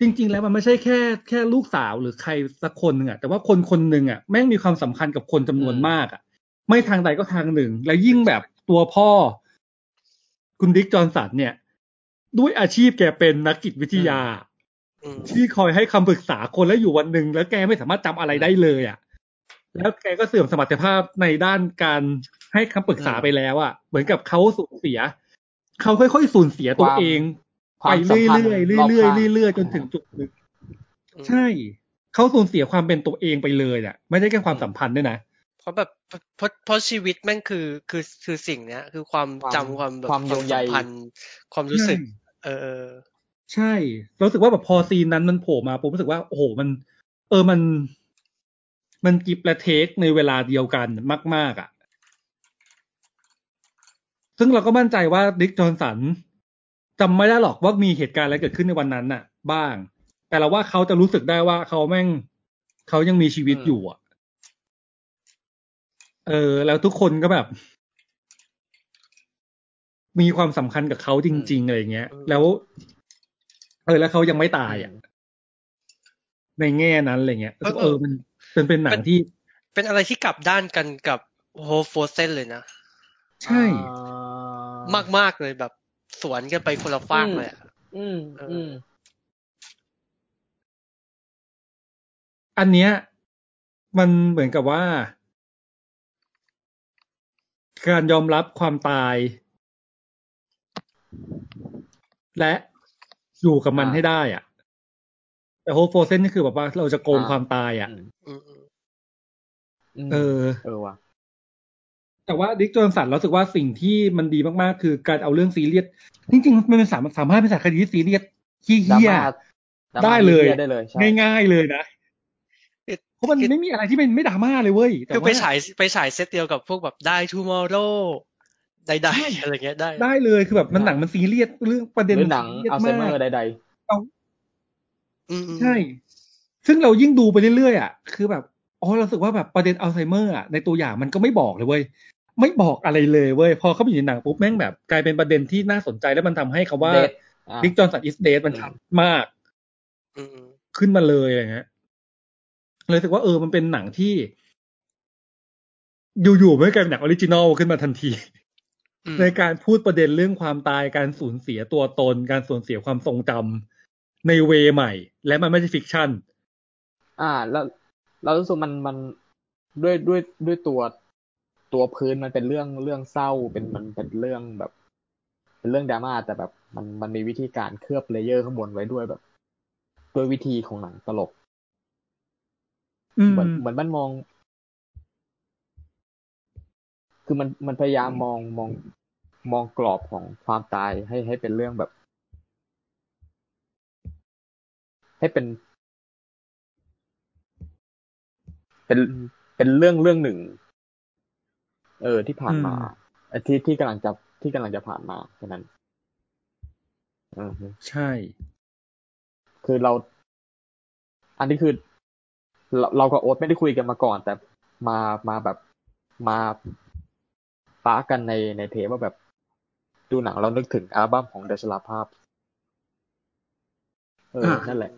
C: จริง ๆ แล้วมันไม่ใช่แค่แค่ลูกสาวหรือใครสักคนหนึ่งอะแต่ว่าคนคนหนึ่งอะแม่งมีความสำคัญกับคนจำนวน
B: อืม
C: มากอะไม่ทางใดก็ทางหนึ่ง แล้วยิ่งแบบตัวพ่อ คุณดิกจอห์นสันเนี่ย ด้วยอาชีพแกเป็นนักจิตวิทยา
A: อืม
C: ที่คอยให้คำปรึกษาคนแล้วอยู่วันหนึ่งแล้วแกไม่สามารถจำอะไรได้เลยอะแล้วแกก็เสื่อมสมรรถภาพในด้านการให้คำปรึกษาไปแล้วอะเหมือนกับเขาสูญเสีย เขาค่อยๆสูญเสียตัว
B: ความ
C: เอง
B: ควา
C: ไป
B: ม
C: เรื่
B: สัมพันธ์
C: อยๆ
B: รอบ
C: เรื่อย
B: ข้าง
C: ๆเรื่อยๆจนถึงจุดหนึ่ง
A: อืม
C: ใช่เขาสูญเสียความเป็นตัวเองไปเลยอะ ไม่ได้แค่ความสัมพันธ์ด้วยนะ
A: เพราะแบบเพราะเพราะชีวิตแม่งคือคือคือสิ่งเนี้ย คือความ
B: ความ
A: จำความแบบ
B: ความโยงใย
A: สัมพันธ์ความรู้สึก เออเออ
C: ใช่เรารู้สึกว่าแบบพอซีนนั้นมันโผล่มาผมรู้สึกว่าโอ้โหมัน เออมัน มันกิบและเทคในเวลาเดียวกันมาก ๆอะ ซึ่งเราก็มั่นใจว่าดิกจอห์นสันจำไม่ได้หรอกว่ามีเหตุการณ์อะไรเกิดขึ้นในวันนั้นน่ะ บ้าง แต่เราว่าเขาจะรู้สึกได้ว่าเขาแม่งเขายังมีชีวิต
B: อืม
C: อยู่อะ เออ แล้วทุกคนก็แบบ มีความสำคัญกับเขาจริง ๆ อะไรอย่างเงี้ย แล้วเออแล้วเขายังไม่ตายอะในแง่นั้นอะไรเงี้ย
A: เออ
C: เออมันเป็นเป็นหนังที่
A: เป็นอะไรที่กลับด้านกันกับโฮโฟเซนเลยนะ
C: ใช่
B: อ่
A: มากมากๆเลยแบบ สวนกันไปคนละฟากเลยอะ
B: อืมอืม
C: อันเนี้ย มันเหมือนกับว่า การยอมรับความตาย และ อยู่กับมัน
B: อ่า
C: ให้ได้อะ แต่โฮโฟเซนนี่คือแบบว่าเราจะโกง
B: อ่า
C: ความตายอะ
B: อืม
A: อืมอืม
B: ม
C: เออ
B: เออว่ะ
C: แต่ว่าดิกจอห์นสันเราสึกว่าสิ่งที่มันดีมากๆ คือการเอาเรื่องซีเรียสจริงๆ มันเป็นสามสามารถเป็นสารคดีที่ซีเรียสขี้
B: ดรา
C: เหี้ย
B: ม่าดราม่า
C: ได้เลย
B: หี้ได้เลยใช่
C: ง่ายๆเลยนะ
A: คือ
C: เพราะมันไม่มีอะไรที่เป็นไม่ดราม่าเลยเว้ยแต่
A: คือไป
C: ว่า
A: ฉายไปฉายเซตเดียวกับพวกแบบได้ tomorrow ใดๆอะไรเงี้ยได้
C: ได้เลยคือแบบมันหนังมันซีเรียสเรื่องประเด็น
B: หรือ
C: มั
B: หนัง
C: ซีเรียส
B: อัลไซเมอ
C: มาก
B: ร์ใด
A: อืมอืม
C: ใช่ ซึ่งเรายิ่งดูไปเรื่อยๆอะคือแบบอ๋อเรารู้สึกว่าแบบประเด็นอัลไซเมอร์อะในตัวอย่างมันก็ไม่บอกเลยเว้ยไม่บอกอะไรเลยเว้ยพอเข้าไปอยู่ในหนังปุ๊บแม่งแบบ กลายเป็นประเด็นที่น่าสนใจแล้วมันทำให้คำว่า
B: Dead อ่า
C: Dick Johnson Is Dead มันชัดมาก
A: อืมอืม
C: ขึ้นมาเลยอะไรเงี้ยเลยรู้สึกว่าเออมันเป็นหนังที่ อยู่ๆไม่กลายเป็นหนัง original ขึ้นมาทันที
A: อืม
C: ในการพูดประเด็นเรื่องความตายการสูญเสียตัวตน การสูญเสียความทรงจำใน way ใหม่ และมันไม่ใช่ fiction
B: อ่า แล้วเรารู้สึกมันมันด้วยด้วยด้วยตัวตัวพื้นมันเป็นเรื่องเรื่องเศร้าเป็นมันเป็นเรื่องแบบ เป็นเรื่องดราม่าแต่แบบมันมันมีวิธีการเคลือบ layer ข้างบนไว้ด้วยแบบด้วยวิธีของหนังตลก
C: อืม
B: เหมือนเหมือนมันมอง คือมันมันพยายามมองมอง มองกรอบของความตายให้ ให้เป็นเรื่องแบบ ให้เป็น เป็นเป็นเรื่องเรื่องหนึ่ง เออที่ผ่านมาเอ่อที่ที่กำลังจะที่กำลังจะผ่านมาแค่นั้นอือฮึ
C: ใช่
B: คือเรา อันนี้คือเราเรากับโอ๊ตไม่ได้คุยกันมาก่อน แต่มามาแบบมาปะกันในในเทปว่าแบบ ดูหนังเรานึกถึงอัลบั้มของเดชลาภาพ เออ นั่นแหละ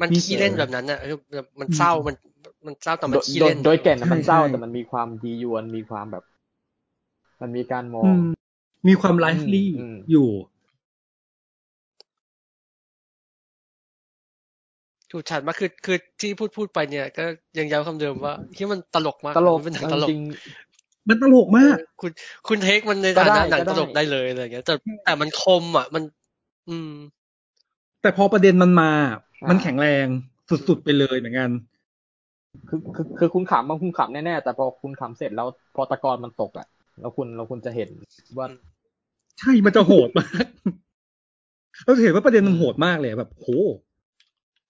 A: มัน
C: มี
A: ขี้เล่นแบบนั้นอะเออแบบมันเศร้ามันมันเศร้าแต่มัน
B: โดย
A: ขี้
B: โดย
A: เล่น
B: โดยแก่นน่ะมันเศร้า
C: ใช่
B: แต่มันมีความยียวนมีความแบบ มันมีการมอง
C: อืมมีความไลฟ์ลี่
B: อืม
C: อยู่
A: ถูกฉัดมากคือคือที่พูดพูดไปเนี่ย ก็ยังย้ำคำเดิมว่าที่มันตลกมาก
B: ตลก
A: มันเป็นหนัง
B: เอา
A: ตลก
B: จริง
C: มันตลกมาก
A: คุณคุณเทคมันใน
B: ก็
A: ฐา
B: ได้
A: นะหนัง
B: ก็ได้
A: ตลกได้เลยอะไรอย่างเงี้ยแต่แต่มันคมอะ มัน อืม
C: แต่พอประเด็นมันมา
B: อ่ามั
C: มันแข็งแรงสุดๆไปเลยเหมือนกัน
B: คือคือคือคุณขำมันคุณขำแน่ๆแต่พอคุณขำเสร็จแล้วพอตะกอนมันตกอะแล้วคุณแล้วคุณจะเห็นว่า
C: ใช่มันจะโหดมากเราจะเห็นว่าประเด็นมันโหดมากเลยแบบโห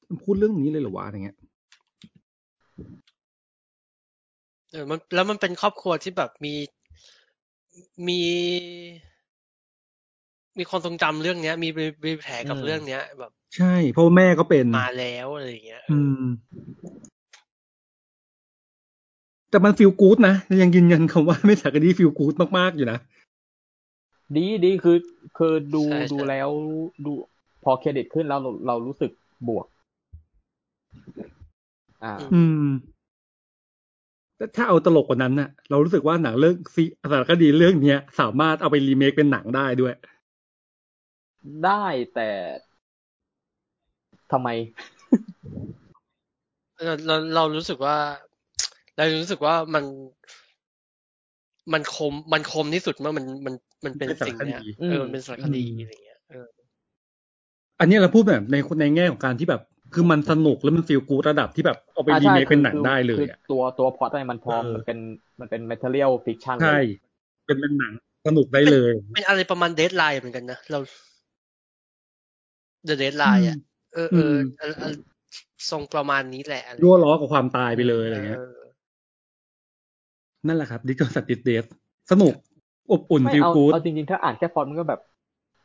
C: มันพูดเรื่องนี้เลยเหรอวะอย่างเงี้ย
A: เออมันแล้วมันเป็นครอบครัวที่แบบมีมี มีความทรงจำเรื่องเนี้ย มีมีมีแผลกับ
B: อืม
A: เรื่องเนี้ย แบบ
C: ใช่เพราะว่าแม่ก็เป็น
A: มาแล้วอะไรอย่างเงี้ย
C: อืม แต่มันฟีลกู๊ดนะยังยืนยันคำว่าไม่สักดีฟีลกู๊ดมากๆอยู่นะ
B: ดีดีคือคือดู
A: ใช่ใช่
B: ดูแล้วดู พอเครดิตขึ้นแล้วเราเรารู้สึกบวก อ่า
C: อืมแต่ ถ้าเอาตลกกว่านั้นน่ะ เรารู้สึกว่าหนังเรื่องซีสารคดีเรื่องเนี้ย สามารถเอาไปรีเมคเป็นหนังได้ด้วย
B: ได้แต่ทำไม
A: เราเราเรารู้สึกว่า เรารู้สึกว่ามัน มันคมมันคมที่สุดเมื่อมันมันมันเป็น
C: เป็นสาร
A: สิ่งเนี้ย
C: คดี
A: เออ
B: อืม
A: มันเป็นสารคดีอะไรเงี้ยเออ
C: อันนี้เราพูดแบบในในแง่ของการที่แบบ คือมันสนุกแล้วมัน feel good ระดับที่แบบเอาไป
B: อ่า
C: รี
B: ใช่
C: เมคเป็นหนัง
B: คือ
C: ได้เลย
B: คือ
C: อะ
B: ตัวตัวพล็อตอะไรมันพร้อม
C: เออ
B: มันเป็นมันเป็น material fiction
C: ใช่
B: เลย
C: เป็นเป็นหนังสนุกได้เลย
A: เป็นอะไรประมาณ Deadline เหมือนกันนะเรา The Deadline อะเออเออเออเออทรงประมาณนี้แหละอะไร
C: รั่วล้อกับความตายไปเลยอะไรเงี้ย
A: ออ
C: นั่นแหละครับ Dick Johnson Is Dead สนุก อบอุ่น
B: ไม่
C: ฟีล
B: เอา
C: กู๊ด
B: เอาจริงๆ ถ้าอ่านแค่พล็อตมันก็แบบ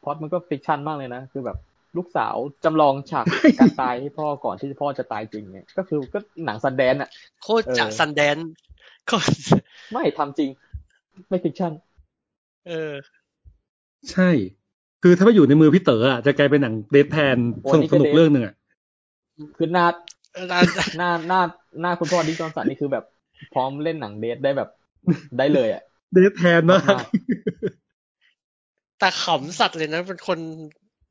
B: พล็อตมันก็ฟิกชันมากเลยนะ คือแบบ ลูกสาวจำลองฉากการตายให้พ่อก่อนที่พ่อจะตายจริงเนี่ย ก็คือก็หนังซันแดนอะ
A: โคตรจะ
B: เออ
A: ซันแดนโคตร
B: ไม่ทำจริง ไม่ฟิกชัน
A: เออ
C: ใช่ คือถ้าไปอยู่ในมือพี่เต๋ออะจะกลายเป็นหนังเดทแทน
B: โอ้
C: ส
B: นี่
C: นุก
B: ก็
C: สนุก
B: Death
C: เรื่องหนึ่งอะ
B: คือหน้า
A: เออร้าน
B: หน้าหน้าหน้าคุณพ่อดิจอนสันนี่คือแบบพร้อมเล่นหนัง dead ได้แบบได้เลยอะ
C: deadpan มาก
B: มาก
A: แต่ขำสัตว์เลยนะเป็นคน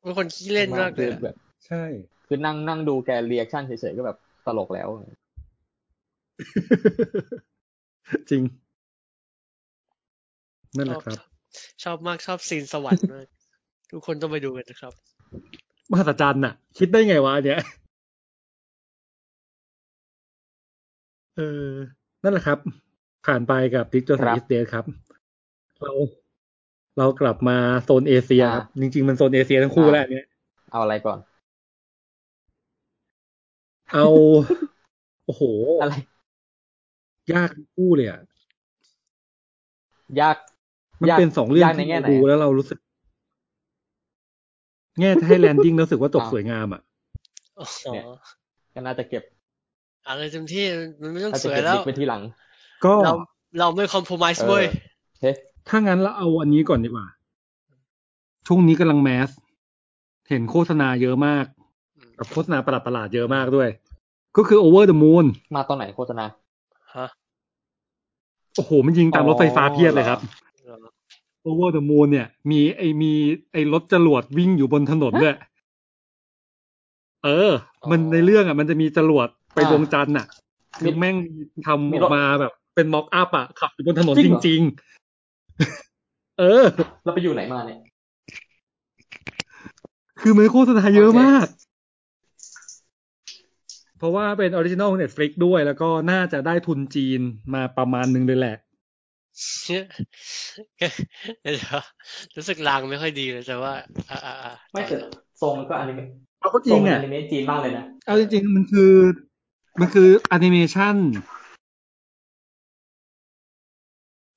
A: เป็นคนขี้เล่นมากเล
B: คือแบบ
C: ใช่
B: คือนั่งนั่งดูแก reaction เฉยๆก็แบบตลกแล้ว
C: จริง นั่น
A: ช
C: แห
A: อ
C: ละ
A: บ
C: ครับ
A: ชอบมากชอบ scene สวรรค์มากทุกคนต้องไปดูกันนะครับ
C: มหัศจรรย์อะ คิดได้ไงวะเนี่ยเออ นั่นแหละครับ ผ่านไปกับดิจิทัล
B: ครั
C: ส
B: บ
C: เดสครับ เรา เรากลับมาโซนเอเชียครับจริง ๆ มันโซนเอเชียทั้งคู่
B: อ่า
C: แล้วอันเนี่ย
B: เอาอะไรก่อน
C: เอา โอ้โห
B: อะไร
C: ยากทั้งคู่เลยอะ
B: ยาก
C: มัน
B: ยาก
C: เป็นสองเรื่อง
B: ยากใน
C: ที่
B: แง่
C: เรา
B: ไหน
C: ดู
B: อะ
C: แล้วเรารู้สึก แง่จะให้แลนดิ้งรู้สึกว่าตกสวยงามอะ
A: อ๋อ
B: เนี่ยก็น่าจะเก็บ
A: อะไรเต็มที่มันไม่ต้อง
B: น่า
A: ส
B: จะ
A: วย
B: เก็บ
A: แล้
B: ดิ
A: ว
B: กไปทีหลัง
C: ก็
A: เราเราไม่คอมโพม i s
B: เอ
A: e เว้
B: อยเฮ้
C: ถ้างั้นเราเอาอันนี้ก่อนดีกว่า ช่วงนี้กำลังแมส เห็นโฆษณาเยอะมาก กับโฆษณาประหลาดๆเยอะมากด้วย ก็คือ over the moon
B: มาตอนไหนโฆษณา
A: ฮะ
C: โอ้โห มันยิงตามรถไฟฟ้าเพียบเลยครับ
A: เหรอ
C: over the moon เนี่ย มีไอมีไอรถจรวดวิ่งอยู่บนถนนด้วยเออ มันในเรื่องอะ มันจะมีจรวดไปดวงจันทร์อะคือแม่งทำออกมาแบบเป็น mockup อะขับอยู่บนถนนจริงๆ เออ
B: เราไปอยู่ไหนมาเนี่ย
C: คือมันโฆษณาเยอะ
B: โอเค
C: มาก เพราะว่าเป็น original Netflix ด้วยแล้วก็น่าจะได้ทุนจีนมาประมาณหนึ่งเลยแหละ
A: เนี่ยเดี๋ยวรู้สึกลางไม่ค่อยดีเลยแต่ว่าอ่าอ่าอ่า
B: ไม่แต่ทรงมันก็อนิเมะ
C: เอาก็จ
B: ท
C: ริ
B: รง
C: ง
B: มัน
C: อะ
B: อนิเมะจีนมากเลยนะ
C: เอาจริงๆมันคือ มันคือแอนิเมชัน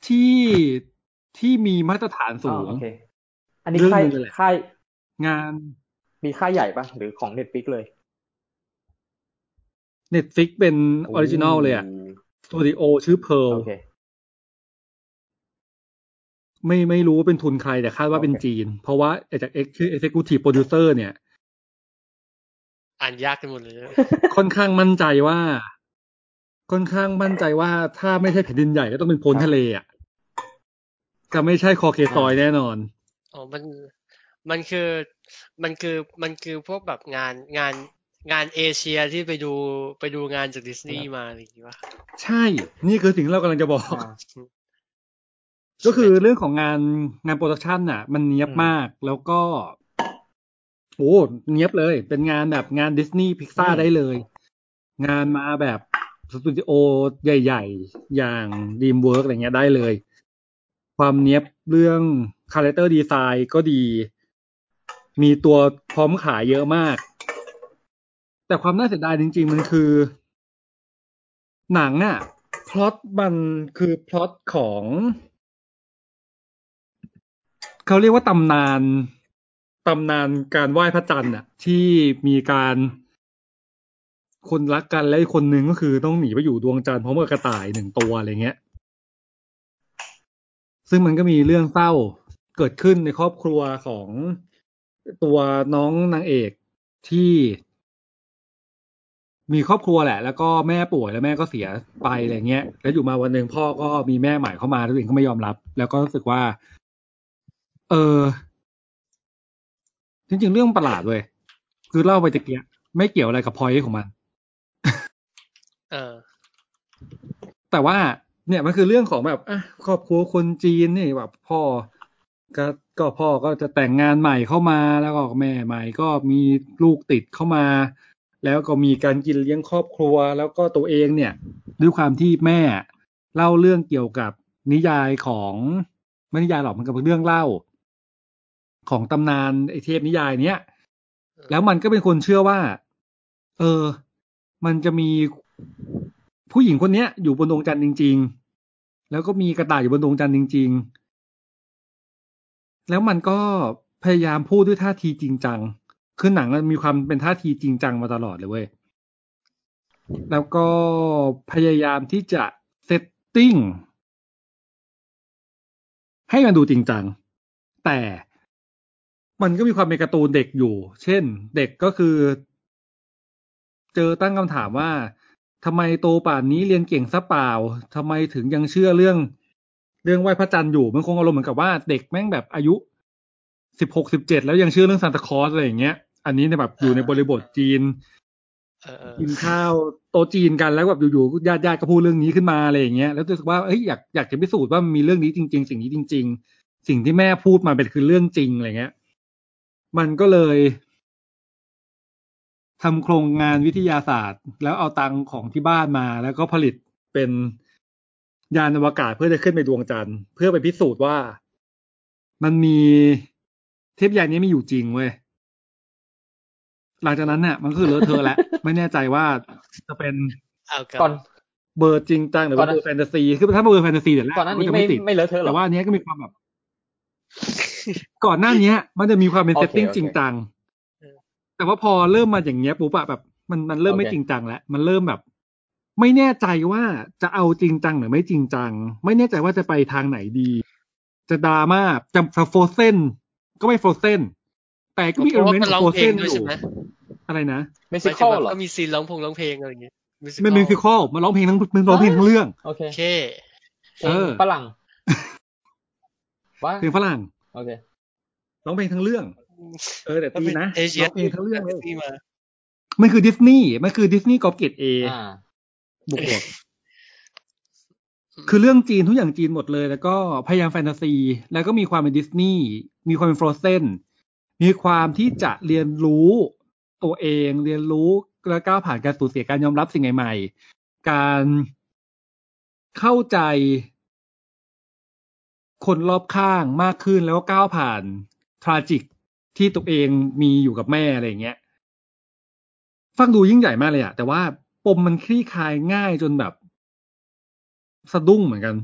C: ที่ ที่มีมาตรฐานสู
B: อ๋องโอเคอันนี้
C: เรื่อง
B: ค่าย
C: หนึ่งเลยแหละ
B: ค่าย
C: งาน
B: มีค่ายใหญ่ปะหรือของเน็ตฟิกเลย
C: เน็ตฟิกเป็นoriginal เลยอะสตูดิโอชื่อเพ r l
B: โอเค
C: ไม่ไม่รู้ว่าเป็นทุนใครแต่คาดว่าเป็น
B: โอเค
C: จีน เพราะว่าจากเอ็กชื่อ Executive Producer เนี่ย
A: อ่านยากกันหมดเลยนะ
C: ค่อนข้างมั่นใจว่า ค่อนข้างมั่นใจว่าถ้าไม่ใช่แผ่นดินใหญ่ก็ต้องเป็นโพ้นทะเลอะ จะไม่ใช่ Caucasoid แน่นอน
A: อ๋อมันมันคือมันคือมันคือพวกแบบงานงานงานเอเชียที่ไปดูไปดูงานจากดิสนีย์มาอะไรอย่างงี้ป่ะ
C: ใช่ นี่คือสิ่งที่เรากำลังจะบอก
B: อ่า
C: ก็คือเรื่องของงานงาน production น่ะ มันเนียบ
B: อืม
C: มากแล้วก็โอ้เนียบเลย เป็นงานแบบงานดิสนีย์พิกซ่าได้เลย งานมาแบบสตูดิโอใหญ่ ๆ อย่าง DreamWorks อะไรเงี้ยได้เลย ความเนี้ยบเรื่อง character design ก็ดี มีตัวพร้อมขายเยอะมาก แต่ความน่าเสียดายจริง ๆ มันคือ หนังอะพล็อตมันคือพล็อตของเขาเรียกว่าตำนานตำนานการไหว้พระจันทร์อะที่มีการคนรักกันและอีคนนึงก็คือต้องหนีไปอยู่ดวงจันทร์พร้อมกับกระต่ายหนึ่งตัวอะไรเงี้ย ซึ่งมันก็มีเรื่องเศร้าเกิดขึ้นในครอบครัวของตัวน้องนางเอกที่มีครอบครัวแหละ แล้วก็แม่ป่วยแล้วแม่ก็เสียไปอะไรเงี้ย แล้วอยู่มาวันหนึ่งพ่อก็มีแม่ใหม่เข้ามาแล้วตัวเองก็ไม่ยอมรับ แล้วก็รู้สึกว่า เออ จริงๆ เรื่องประหลาดเว้ยคือเล่าไปตะเกียไม่เกี่ยวอะไรกับพอยต์ของมัน
A: เออ
C: แต่ว่า เนี่ยมันคือเรื่องของแบบอะครอบครัวคนจีนนี่แบบพ่อก็ก็พ่อก็จะแต่งงานใหม่เข้ามาแล้วก็แม่ใหม่ก็มีลูกติดเข้ามา แล้วก็มีการกินเลี้ยงครอบครัว แล้วก็ตัวเองเนี่ยด้วยความที่แม่เล่าเรื่องเกี่ยวกับนิยายของไม่นิยายหรอกมันก็เป็นเรื่องเล่า ของตำนานไอเทพนิยายเนี้ยแล้วมันก็เป็นคนเชื่อว่า เออ มันจะมี ผู้หญิงคนเนี้ยอยู่บนดวงจันทร์จริง ๆ แล้วก็มีกระต่ายอยู่บนดวงจันทร์จริง ๆ แล้วมันก็พยายามพูดด้วยท่าทีจริงจัง คือหนังมันมีความเป็นท่าทีจริงจังมาตลอดเลยเว้ย แล้วก็พยายามที่จะ settingให้มันดูจริงจัง แต่มันก็มีความเป็นการ์ตูนเด็กอยู่ เช่น เด็กก็คือ เจอตั้งคำถามว่า ทำไมโตป่านนี้เรียนเก่งซะเปล่า ทำไมถึงยังเชื่อเรื่อง เรื่องไหว้พระจันทร์อยู่ มันคงอารมณ์เหมือนกับว่าเด็กแม่งแบบอายุสิบหกสิบเจ็ดแล้วยังเชื่อเรื่องซานตาคลอสอะไรอย่างเงี้ย อันนี้เนี่ยแบบอยู่ในบริบทจีน
A: เออเออ
C: กินข้าวโต๊ะจีนกันแล้วแบบอยู่ๆญาติญาติๆก็พูดเรื่องนี้ขึ้นมาอะไรอย่างเงี้ยแล้วรู้สึกว่าเอ้ยอยากอยากจะพิสูจน์ว่ามันมีเรื่องนี้จริง ๆ สิ่งนี้จริง ๆ สิ่งที่แม่พูดมาเป็นคือเรื่องจริงอะไรเงี้ย มันก็เลย ทำโครงงานวิทยาศาสตร์ แล้วเอาตังค์ของที่บ้านมา แล้วก็ผลิตเป็นยานอวกาศเพื่อจะขึ้นไปดวงจันทร์ เพื่อไปพิสูจน์ว่า มันมีเทพยานนี้มีอยู่จริงเว้ยหลังจากนั้นเนี่ยมันก็คือเลอะเทอะแล้วไม่แน่ใจว่าจะเป็น
A: เอากับ
B: ก่อน
C: เบอร์จริงจังหรือ
B: ก่
C: ว่า
B: อนหน้า
C: เบอร์แฟนตาซีคือถ้าเบอร์แฟนตาซีเดี๋ยวแรก
B: ก่อนหน้านี้
C: จะ
B: ไม่
C: ไม่ติด
B: ไม่เลอะเทอะหร
C: แต่
B: อ
C: ว่าอันเนี้ยก็มีความแบบ ก่อนหน้าเนี้ยมันจะมีความเป็น
B: โอ
C: เซ
B: เค
C: ตติ้ง
B: โอเค
C: จริงจัง
A: เออ
C: แต่ว่าพอเริ่มมาอย่างเงี้ยปุ๊บอะแบบมันมันเริ่มไม่
B: โอเค
C: จริงจังแล้วมันเริ่มแบบ ไม่แน่ใจว่าจะเอาจริงจังหรือไม่จริงจัง ไม่แน่ใจว่าจะไปทางไหนดี จะดราม่าจะจะโฟเซนก็ไม่โฟเซนแต่ก็มี
A: เพ
C: เอล
A: ราะว่า
C: เมนต์
A: มัน
C: ข
A: ร้
C: อ
A: องง
C: โฟ
A: เพ
C: เซ
A: ลง
C: น
A: ด้วย
C: อยู่
A: ใช่ไหม
C: อะไรนะ
B: เม
A: ห
B: สิ
A: มาย
B: ค
A: ถึ
B: องล
A: ว่า
B: เหรอ
A: ก็มีซีนร้องพงร้องเพลงอะไรอย่างเงี้ย musical
C: มันมิวสิคอลมันร้องเพลงทั้งมันร้องเพลงทั้งเรื่อง
B: โอเค
A: โอเค
B: เพลง
C: เออ
B: ฝรั่งว่า
C: เพลงฝรั่ง
B: โอเค
C: ร้องเพลงทั้งเรื่อง เออแต่
A: ก็
C: ตี
A: เป็น
C: นะ
A: เอเชีย
C: ร้องเพลงทั้งเรื่องเลย
A: นี่มา
C: มันคือดิสนีย์มันคือดิสนีย์กอล์ฟเกตเอ
B: อ่า
C: บวกบวกคือเรื่องจีนทุกอย่างจีนหมดเลย แล้วก็พยายามแฟนตาซี แล้วก็มีความเป็นดิสนีย์มีความเป็นฟรอเซนมีความที่จะเรียนรู้ตัวเอง เรียนรู้แล้วก้าวผ่านการสูญเสียการยอมรับสิ่งใหม่ๆการเข้าใจคนรอบข้างมากขึ้นแล้วก็ก้าวผ่านทราจิก ที่ตัวเองมีอยู่กับแม่อะไรอย่างเงี้ย ฟังดูยิ่งใหญ่มากเลยอะแต่ว่าปมมันคลี่คลายง่ายจนแบบสะดุ้งเหมือนกัน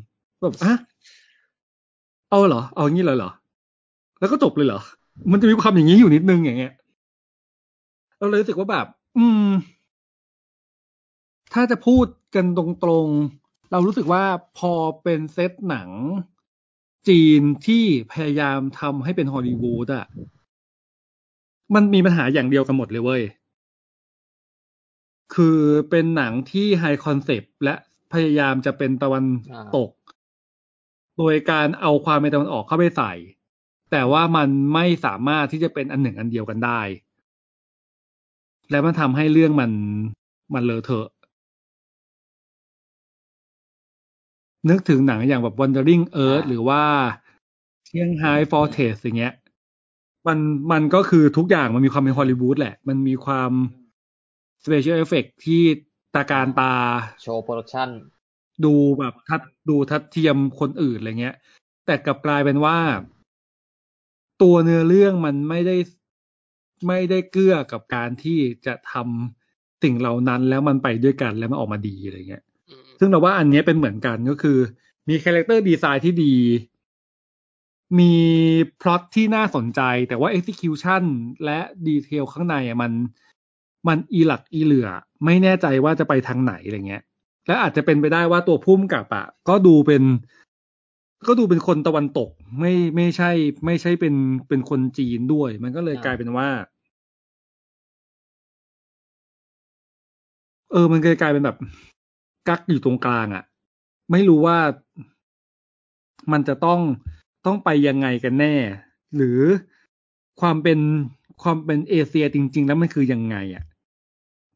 C: แบบอะเอาเหรอ เอางี้เลยเหรอ แล้วก็จบเลยเหรอ มันจะมีความอย่างนี้อยู่นิดนึงอย่างเงี้ย เราเลยรู้สึกว่าแบบ อืม ถ้าจะพูดกันตรงๆ เรารู้สึกว่าพอเป็นเซตหนังจีนที่พยายามทำให้เป็นฮอลลีวูดอะ มันมีปัญหาอย่างเดียวกันหมดเลยเว้ย คือเป็นหนังที่ high concept และพยายามจะเป็นตะวันตก โดยการเอาความเป็นตะวันออกเข้าไปใส่ แต่ว่ามันไม่สามารถที่จะเป็นอันหนึ่งอันเดียวกันได้ และมันทำให้เรื่องมันมันเลอะเทอะ นึกถึงหนังอย่างแบบ Wandering Earth หรือว่าเชียงไฮ้ Fortress อย่างเงี้ย มันมันก็คือทุกอย่างมันมีความเป็นฮอลลีวูดแหละ มันมีความ special effect ที่ตระการตา
B: โชว์ production ดู
C: แบบทัดดูทัดเทียมคนอื่นอะไรเงี้ย แต่กลับกลายเป็นว่า ตัวเนื้อเรื่องมันไม่ได้ไม่ได้เกื้อกับการที่จะทำสิ่งเหล่านั้นแล้วมันไปด้วยกันแล้วมันออกมาดีอะไรเงี้ย
A: อืม
C: ซึ่งเราว่าอันเนี้ยเป็นเหมือนกันก็คือ มี character design ที่ดี มีพล็อตที่น่าสนใจ แต่ว่า execution และดีเทลข้างในอะมันมันอีหลักอีเหลือ ไม่แน่ใจว่าจะไปทางไหนอะไรเงี้ย และอาจจะเป็นไปได้ว่าตัวพุ่มกับอะก็ดูเป็น ก็ดูเป็นคนตะวันตก ไม่ไม่ใช่ ไม่ใช่เป็นเป็นคนจีนด้วย มันก็เลยกลายเป็นว่า เออ มันเลยกลายเป็นแบบ กักอยู่ตรงกลางอะ ไม่รู้ว่ามันจะต้อง ต้องไปยังไงกันแน่ หรือความเป็นความเป็นเอเชียจริง ๆ แล้วมันคือยังไงอะ่ะ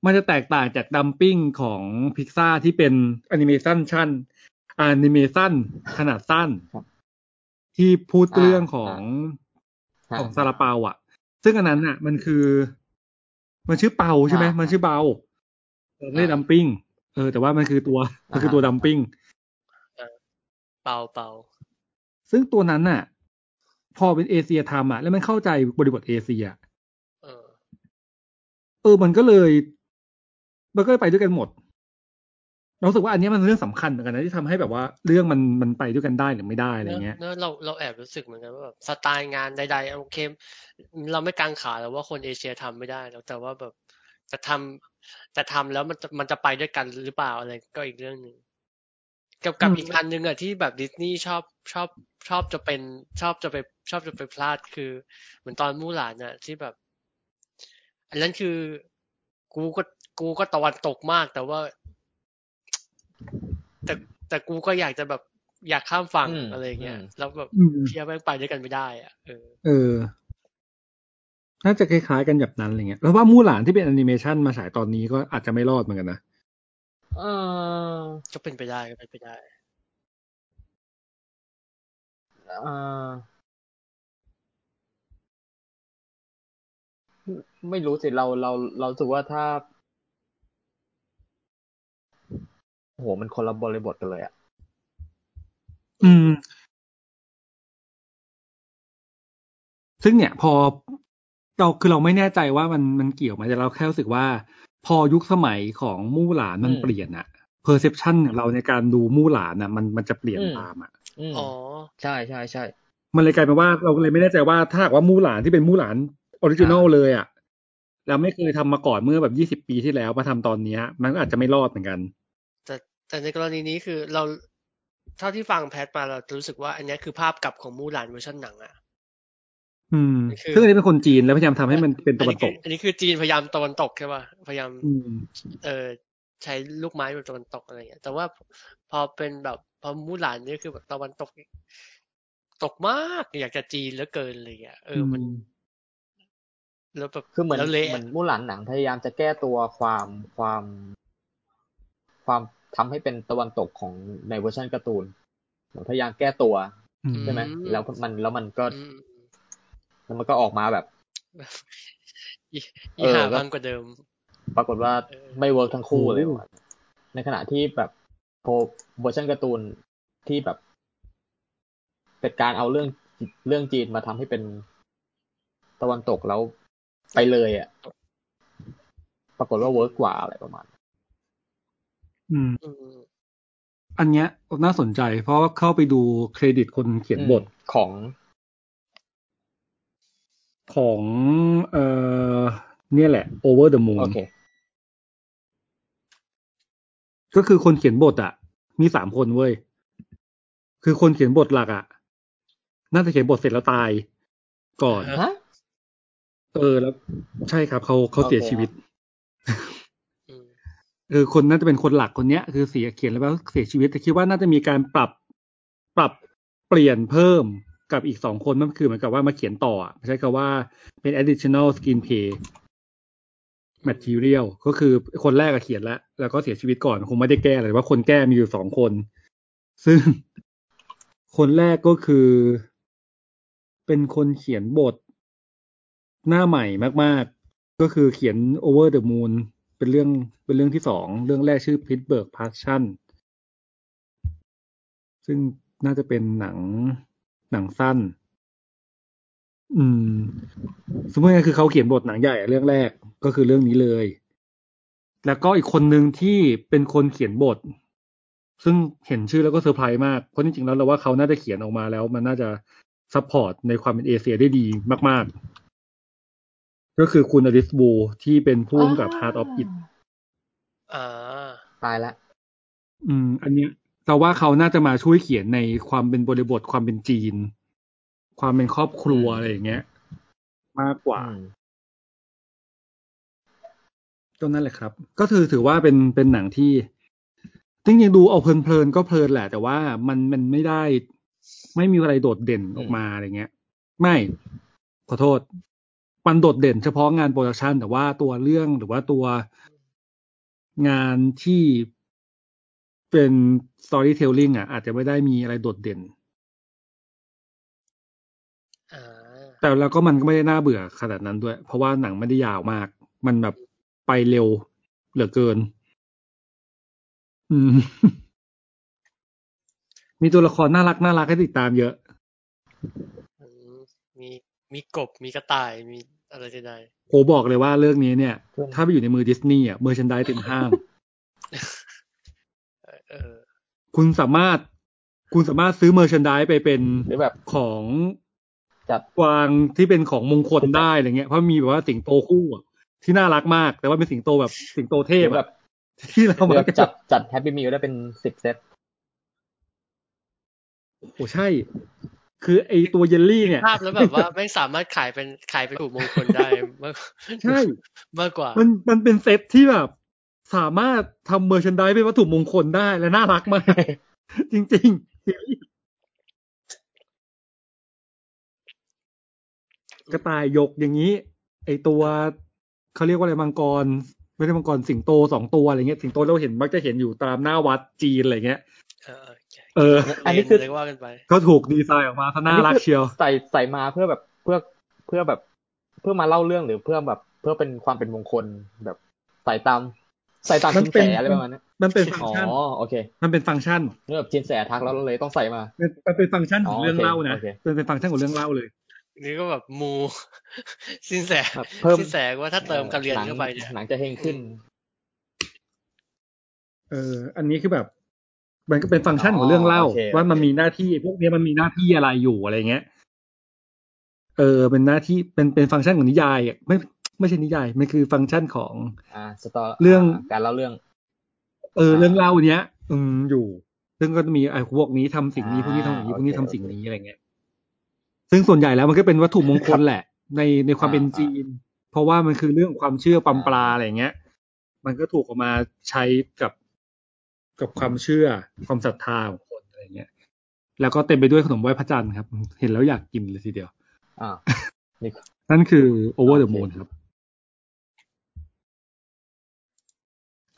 C: มันจะแตกต่างจาก dumpling ของพิกซ่าที่เป็นแอนิเมชันชั่นแอนิเมชันขนาดสั้น
B: ครับ
C: ที่พูดเรื่องของ
B: ฮะ
C: ของซาลาเปาอะ ซึ่งอันนั้นอะ มันคือ มันชื่อ Bao ใช่ไหม
B: อ่ามั
C: มันชื่อ Baoเออไม่ได้ดัมปิ้งเออ แต่ว่ามันคือตัวมันคือตัวดัมปิ้ง
A: เปล่าเปล่า
C: ซึ่งตัวนั้นน่ะ พอเป็นเอเชียทำอะ แล้วมันเข้าใจบริบทเอเชีย
A: เออ
C: เออมันก็เลย มันก็เลยไปด้วยกันหมดเรารู้สึกว่าอันเนี้ยมันเป็นเรื่องสำคัญเหมือนกันนะที่ทำให้แบบว่าเรื่องมันมันไปด้วยกันได้หรือไม่ได้อะไรเงี้ย
A: เนอะเราเราแอบรู้สึกเหมือนกันว่าแบบสไตล์งานใดๆโอเคเราไม่กังขาแล้วว่าคนเอเชียทำไม่ได้แล้วแต่ว่าแบบจะทำจะทำแล้วมันจะมันจะไปด้วยกันหรือเปล่าอะไรก็อีกเรื่องหนึ่ง กับกับ
C: อืม
A: อีกอันหนึ่งอะที่แบบดิสนีย์ชอบชอบชอบจะเป็นชอบจะไปชอบจะไปพลาดคือ เหมือนตอนมู่หลานอะที่แบบ อันนั้นคือกูก็กูก็ตะวันตกมาก แต่ว่า แต่แต่กูก็อยากจะแบบอยากข้ามฝั่ง
B: อืม
A: อะไรอย่างเงี้ย
B: อืม
A: แล้วแบบ
C: อืม
A: เพียแม่งไปด้วยกันไม่ได้อะเออ
C: เออ น่าจะคล้ายๆกันแบบนั้นอะไรเงี้ยแล้วว่ามู่หลานที่เป็นแอนิเมชันมาฉายตอนนี้ก็อาจจะไม่รอดเหมือนกันนะ
B: เออ
A: ก็เป็นไปได้ก็เป็นไปได้
B: เออไม่รู้สิเราเราเรารู้สึกว่าถ้าโอ้โหมันคนละบริบทกันเลยอะ
C: อืม ซึ่งเนี่ย พอเราคือเราไม่แน่ใจว่ามันมันเกี่ยวไหมแต่เราแค่รู้สึกว่า พอยุคสมัยของมู่หลานมันเปลี่ยนอะ perception ของเราในการดูมู่หลานอะมันมันจะเปลี่ยนตามอะ
B: อืม
A: อ๋อ
B: ใช่ใช่ใช่
C: มันเลยกลายเป็นว่าเราเลยไม่แน่ใจว่าถ้าหากว่ามู่หลานที่เป็นมู่หลาน original เลยอะแล้วไม่เคยทำมาก่อนเมื่อแบบยี่สิบปีที่แล้วมาทำตอนเนี้ย มันก็อาจจะไม่รอดเหมือนกัน
A: แต่แต่ในกรณีนี้คือเราเท่าที่ฟังแพทมาเรารู้สึกว่า อันเนี้ยคือภาพกลับของมูหลานเวอร์ชันหนังอะ
C: อืม
A: คือ
C: ซึ่งอันนี้เป็นคนจีนแล้วพยายามทำให้มันเป็น
A: อั
C: ตะ
A: น
C: วัน
A: นี้
C: ต
A: คือกอันนี้คือจีนพยายามตะวันตกใช่ป่ะ พยายาม
C: อืม
A: เออใช้ลูกไม้แบบตะวันตกอะไรเงี้ย แต่ว่าพอเป็นแบบพอมูหลานนี่คือแบบตะวันตก ตกมากอยากจะจีนเหลือเกินเลยอะเออมัน แล้วแบบ
B: คือเหมือน
A: แล้วเละ
B: เหมือนมู่หลานหนังพยายามจะแก้ตัวความความ ความทำให้เป็นตะวันตกของในเวอร์ชันการ์ตูนเหมือนพยายามแก้ตัว
C: อืม
B: ใช่ไหมแล้วมันแล้วมันก็
A: อืม
B: แล้วมันก็ออกมาแบบ
A: อี
B: เอ
A: อี
B: อ
A: หา
B: ก็
A: พังกว่าเดิม
B: ปรากฏว่า
A: เออ
B: ไม่ work ทั้งคู่เลย
C: โอ้
B: ว่ะในขณะที่แบบโพเวอร์ชันการ์ตูนที่แบบเป็นการเอาเรื่องเรื่องจีนมาทำให้เป็นตะวันตกแล้วไปเลยอะ ปรากฏว่า work กว่าอะไรประมาณ
C: อืม
A: อืม
C: อันเนี้ยน่าสนใจ เพราะว่าเข้าไปดูเครดิตคนเขียนบท
B: ของ
C: ของเอ่อเนี่ยแหละ Over the Moon
B: โอเค
C: ก็คือคนเขียนบทอะ มีสามคนเว้ย คือคนเขียนบทหลักอะ น่าจะเขียนบทเสร็จแล้วตาย ก่อน
B: ฮะ
C: เออแล้ว ใช่ครับเขาเขาเสีย
B: โอเค
C: ชีวิต
A: อืม
C: เออคนน่าจะเป็นคนหลักคนเนี้ย คือเสียเขียนแล้วเสียชีวิตแต่คิดว่าน่าจะมีการปรับปรับเปลี่ยนเพิ่ม กับอีกสองคนนั่นคือเหมือนกับว่ามาเขียนต่อใช้คำว่าเป็น additional screenplay material ก็คือคนแรกเขียนแล้ว แล้วก็เสียชีวิตก่อนคงไม่ได้แก้เลยว่าคนแก้มีอยู่สองคน ซึ่งคนแรกก็คือ เป็นคนเขียนบทหน้าใหม่มาก ๆ ก็คือเขียน Over the Moon เป็นเรื่องเป็นเรื่องที่สองเรื่องแรกชื่อ Pittsburgh Passion ซึ่งน่าจะเป็นหนัง หนังสั้น อืม สมมติง่ายๆคือเขาเขียนบทหนังใหญ่อะเรื่องแรกก็คือเรื่องนี้เลย แล้วก็อีกคนหนึ่งที่เป็นคนเขียนบท ซึ่งเห็นชื่อแล้วก็เซอร์ไพรส์มาก เพราะจริงๆแล้วเราว่าเขาน่าจะเขียนออกมาแล้ว มันน่าจะ support ในความเป็นเอเชียได้ดีมาก ๆ ก็คือคุณ Alice Wu ที่เป็นผู้กำกับ Half of It
A: อ่า
B: ตายละ
C: อืม อันเนี้ย เราว่าเขาน่าจะมาช่วยเขียนในความเป็นบริบทความเป็นจีน ความเป็นครอบครัว
B: อืม
C: อะไรอย่างเงี้ย มากกว่า
B: อืม
C: ก็นั่นแหละครับ ก็ถือถือว่าเป็นเป็นหนังที่จริงๆดูเอาเพลินๆก็เพลินแหละ แต่ว่ามันมันไม่ได้ ไม่มีอะไรโดดเด่นออกมาอะไรเงี้ย ไม่ขอโทษมันโดดเด่นเฉพาะงาน production แต่ว่าตัวเรื่องหรือว่าตัวงานที่ เป็น storytelling อะ อาจจะไม่ได้มีอะไรโดดเด่น
A: อ่า
C: แต่แล้วก็มันก็ไม่ได้น่าเบื่อขนาดนั้นด้วย เพราะว่าหนังไม่ได้ยาวมาก มันแบบไปเร็วเหลือเกิน อืม มีตัวละครน่ารักน่ารักให้ติดตามเยอะ
A: อืมมีมีกบมีกระต่ายมีอะไรใด
C: โหบอกเลยว่าเรื่องนี้เนี่ย
B: เพื่อน
C: ถ้าไปอยู่ในมือดิสนีย์อะเมอร์ชันดายเต็มห้าง
A: ๆเออเออ
C: คุณสามารถคุณสามารถซื้อเมอร์ชันดายไปเป็น
B: หรือแบบ
C: ของ
B: จัด
C: กวางที่เป็นของมงคลได้อะไรเงี้ยเพราะมีแบบว่าสิงโตคู่อะที่น่ารักมาก แต่ว่าเป็นสิงโตแบบสิงโตเท
B: ห
C: พ
B: รือแบ
C: อะ
B: บ
C: ที่เรา
B: หรือ
C: มา
B: แบบจัดจัดแฮปปี้มิลได้เป็นสิบเซต
C: โอ้ใช่ คือไอตัวเยลลี่เนี่ย
A: ภาพแล้วแบบว่าไม่สามารถขายเป็นขายเป็นถูกมงคลได้มาก
C: ใช่
A: มากกว่า
C: มันมันเป็นเซตที่แบบ สามารถทำเมอร์ชันดายเป็นวัตถุมงคลได้และน่ารักมาก จริงๆ กระต่ายหยกอย่างนี้ ไอตัวเขาเรียกว่าอะไรมังกร ไม่ใช่มังกรสิงโตสองตัวอะไรเงี้ยสิงโตเราเห็นมักจะเห็นอยู่ตามหน้าวัดจีนอะไรเงี้ย
A: เออ
C: เออ
B: อันนี้คือ
A: เรียกว่ากันไป
C: ก็ถูกดีไซน์ออกมาซะน่ารักเชียว
B: ใส่ใส่มาเพื่อแบบเพื่อเพื่อแบบ เพื่อมาเล่าเรื่องหรือเพื่อแบบ เพื่อเป็นความเป็นมงคลแบบใส่ตาม ใส่ตาม
C: มั
B: จิ
C: น
B: น
C: เป็
B: แส
C: น
B: อะไรประมาณนี้
C: มันเป็นฟัง
B: อ๋
C: ก์ชัน
B: อโอเค
C: มันเป็นฟังก์ชัน
B: เนื่อแบบจินแสทักแล้วเราเลยต้องใส่มา
C: เป็นมันเป็นฟังก์ชันของ
B: อ๋อ
C: เรื่องเล่านะ
B: โอเค
C: เป็นเป็นฟังก์ชันของเรื่องเล่าเลย
A: นี่ก็แบบมูสินแส
B: แบบเพิ่ม
A: สินแสว่าถ้าเติมการเรียน
B: หนัง
A: เข้าไปเนี่ย
B: หนังจะเฮงขึ้น
C: เออ อันนี้คือแบบ มันก็เป็นฟังก์ชันของเรื่องเล่า
B: อ๋อโอเค
C: ว่ามันมีหน้าที่พวกเนี้ยมันมีหน้าที่อะไรอยู่อะไรเงี้ยเออเป็นหน้าที่เป็นเป็นฟังก์ชันของนิยายอะไม่ ไม่ใช่นิยายมันคือฟังก์ชันของ
B: อ่าสตอ
C: เรื่อง
B: การเล่าเรื่อง
C: เออ
B: อ่า
C: เรื่องเล่าเนี้ย อืมอยู่ ซึ่งก็จะมีไอ้พวกนี้ทำสิ่งนี้
B: อ่า
C: พวกนี้ทำสิ่งนี้พวกนี้
B: โอเค
C: ทำสิ่งนี้อะไรเงี้ย ซึ่งส่วนใหญ่แล้วมันก็เป็นวัตถุมงคลแหละ ในในความเป็น
B: อ่า
C: จีน เพราะว่ามันคือเรื่องความเชื่อปัมปลาอะไรเงี้ย มันก็ถูกเออกมาใช้กับกับความเชื่อความศรัทธาของคนอะไรเงี้ย แล้วก็เต็มไปด้วยขนมไหว้พระจันทร์ครับ เห็นแล้วอยากกินเลยทีเดียว
B: อ่านี่
C: นั่นคือ Over the
B: โอเค
C: Moon ครับ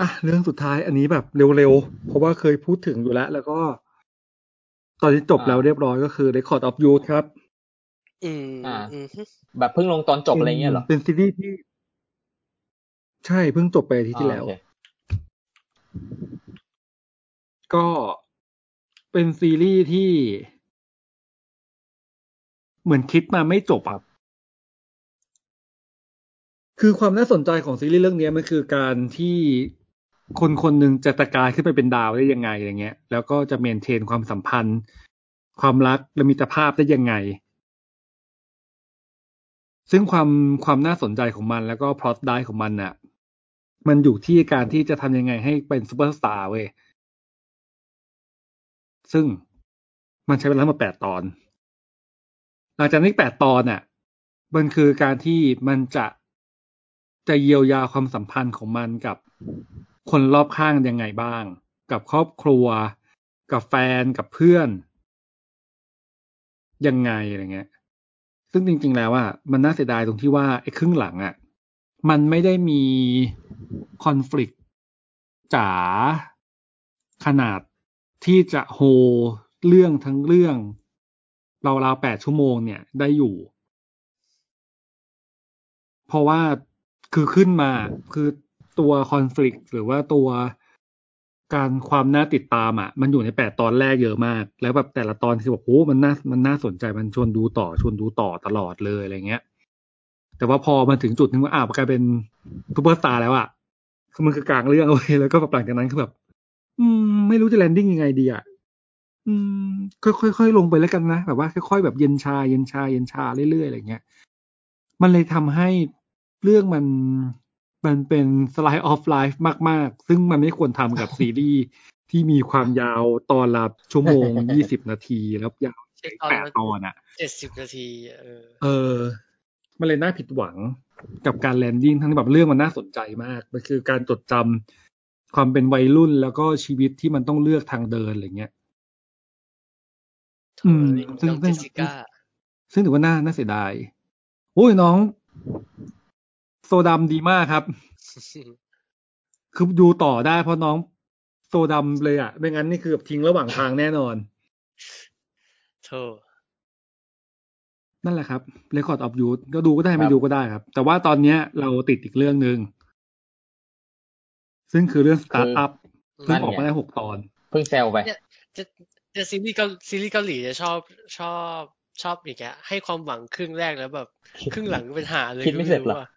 C: อะเรื่องสุดท้ายอันนี้แบบเร็วๆ เพราะว่าเคยพูดถึงอยู่แล้ว แล้วก็ ตอนนี้จบแล้วเรียบร้อยก็คือ Record of Youth ครับ
A: อืม
B: อ่า
A: อืมฮึ
B: แบบเพิ่งลงตอนจบอะไรเงี้ยเหรอ
C: เป็นซีรีส์ที่ ใช่เพิ่งจบไปอาที่ที่แล้ว
B: อ่าโอเค
C: ก็เป็นซีรีส์ที่ เหมือนคิดมาไม่จบอะคือความน่าสนใจของซีรีส์เรื่องนี้มันคือการที่ คนคนหนึ่งจะตะกายขึ้นไปเป็นดาวได้ยังไงอย่างเงี้ย แล้วก็จะเมนเทนความสัมพันธ์ ความรักและมิตรภาพได้ยังไง ซึ่งความความน่าสนใจของมันแล้วก็ plotline ของมันน่ะ มันอยู่ที่การที่จะทำยังไงให้เป็นซูเปอร์สตาร์เว้ยซึ่งมันใช้เวลามาแปดตอน หลังจากนี้แปดตอนน่ะ มันคือการที่มันจะจะเยียวยาความสัมพันธ์ของมันกับ คนรอบข้างยังไงบ้าง กับครอบครัว กับแฟนกับเพื่อน ยังไงอะไรเงี้ย ซึ่งจริง ๆ แล้วอะมันน่าเสียดายตรงที่ว่าไอ้ครึ่งหลังอะมันไม่ได้มีคอน FLICT จ๋าขนาดที่จะโฮเรื่องทั้งเรื่องราวๆแปดชั่วโมงเนี่ยได้อยู่ เพราะว่าคือขึ้นมาคือ ตัวคอน FLICT หรือว่าตัวการความน่าติดตามอะ มันอยู่ในแปดตอนแรกเยอะมาก แล้วแบบแต่ละตอนคือแบบโอ้มันน่ามันน่าสนใจมันชวนดูต่อชวนดูต่อตลอดเลยอะไรเงี้ย แต่ว่าพอมันถึงจุดนึงว่าอ่ากลายเป็นซูเปอร์สตาร์แล้วอะคือมันคือกลางเรื่องเลยแล้วก็แบบหลังจากนั้นคือแบบ อืม ไม่รู้จะ landing ยังไงดีอะอืม ค่อยๆค่อยๆลงไปแล้วกันนะแบบว่าค่อยๆแบบเย็นชาเย็นชาเย็นชาเรื่อยๆอะไรเงี้ย มันเลยทำให้เรื่องมัน มันเป็น slice of life มาก ๆ ซึ่งมันไม่ควรทำกับซีรีส์ที่มีความยาวตอนละชั่วโมงยี่สิบนาทีแล้วยาว
A: ใช่ตอน
C: แปด
A: ละ
C: ตอนอะ
A: เจ็ดสิบนาที เออ
C: เออ มันเลยน่าผิดหวังกับการแลนดิ้งทั้งที่แบบเรื่องมันน่าสนใจมาก มันคือการจดจำความเป็นวัยรุ่นแล้วก็ชีวิตที่มันต้องเลือกทางเดินอะไรเงี้ยอืมซึ่ง
A: น้อง
C: ซึ่
A: เจ
C: ง
A: สสิก้า
C: ซึ่งถือว่าน่าน่าเสียดายโอ้ยน้อง โซดำดีมากครับ คือดูต่อได้เพราะน้องโซดำเลยอะ ไม่งั้นนี่คือแบบทิ้งระหว่างทางแน่นอน
A: โธ่
C: นั่นแหละครับ Record of Youth ก็ดูก็ได้
B: ค
C: ไม่
B: รับ
C: ดูก็ได้ครับ แต่ว่าตอนเนี้ยเราติดอีกเรื่องหนึ่งซึ่งคือเรื่อง Startup ซึ่งออกมาได้หกตอน
B: เพิ่งแซวไป
A: เนี่ยจะจะซีรีส์เกาซีรีส์เกาหลีจะชอบชอบชอบอย่างเงี้ยให้ความหวังครึ่งแรกแล้วแบบ ครึ่งหลังเป็นห่าเลย
B: คิดไม่เสร็จหรอ
A: ว่า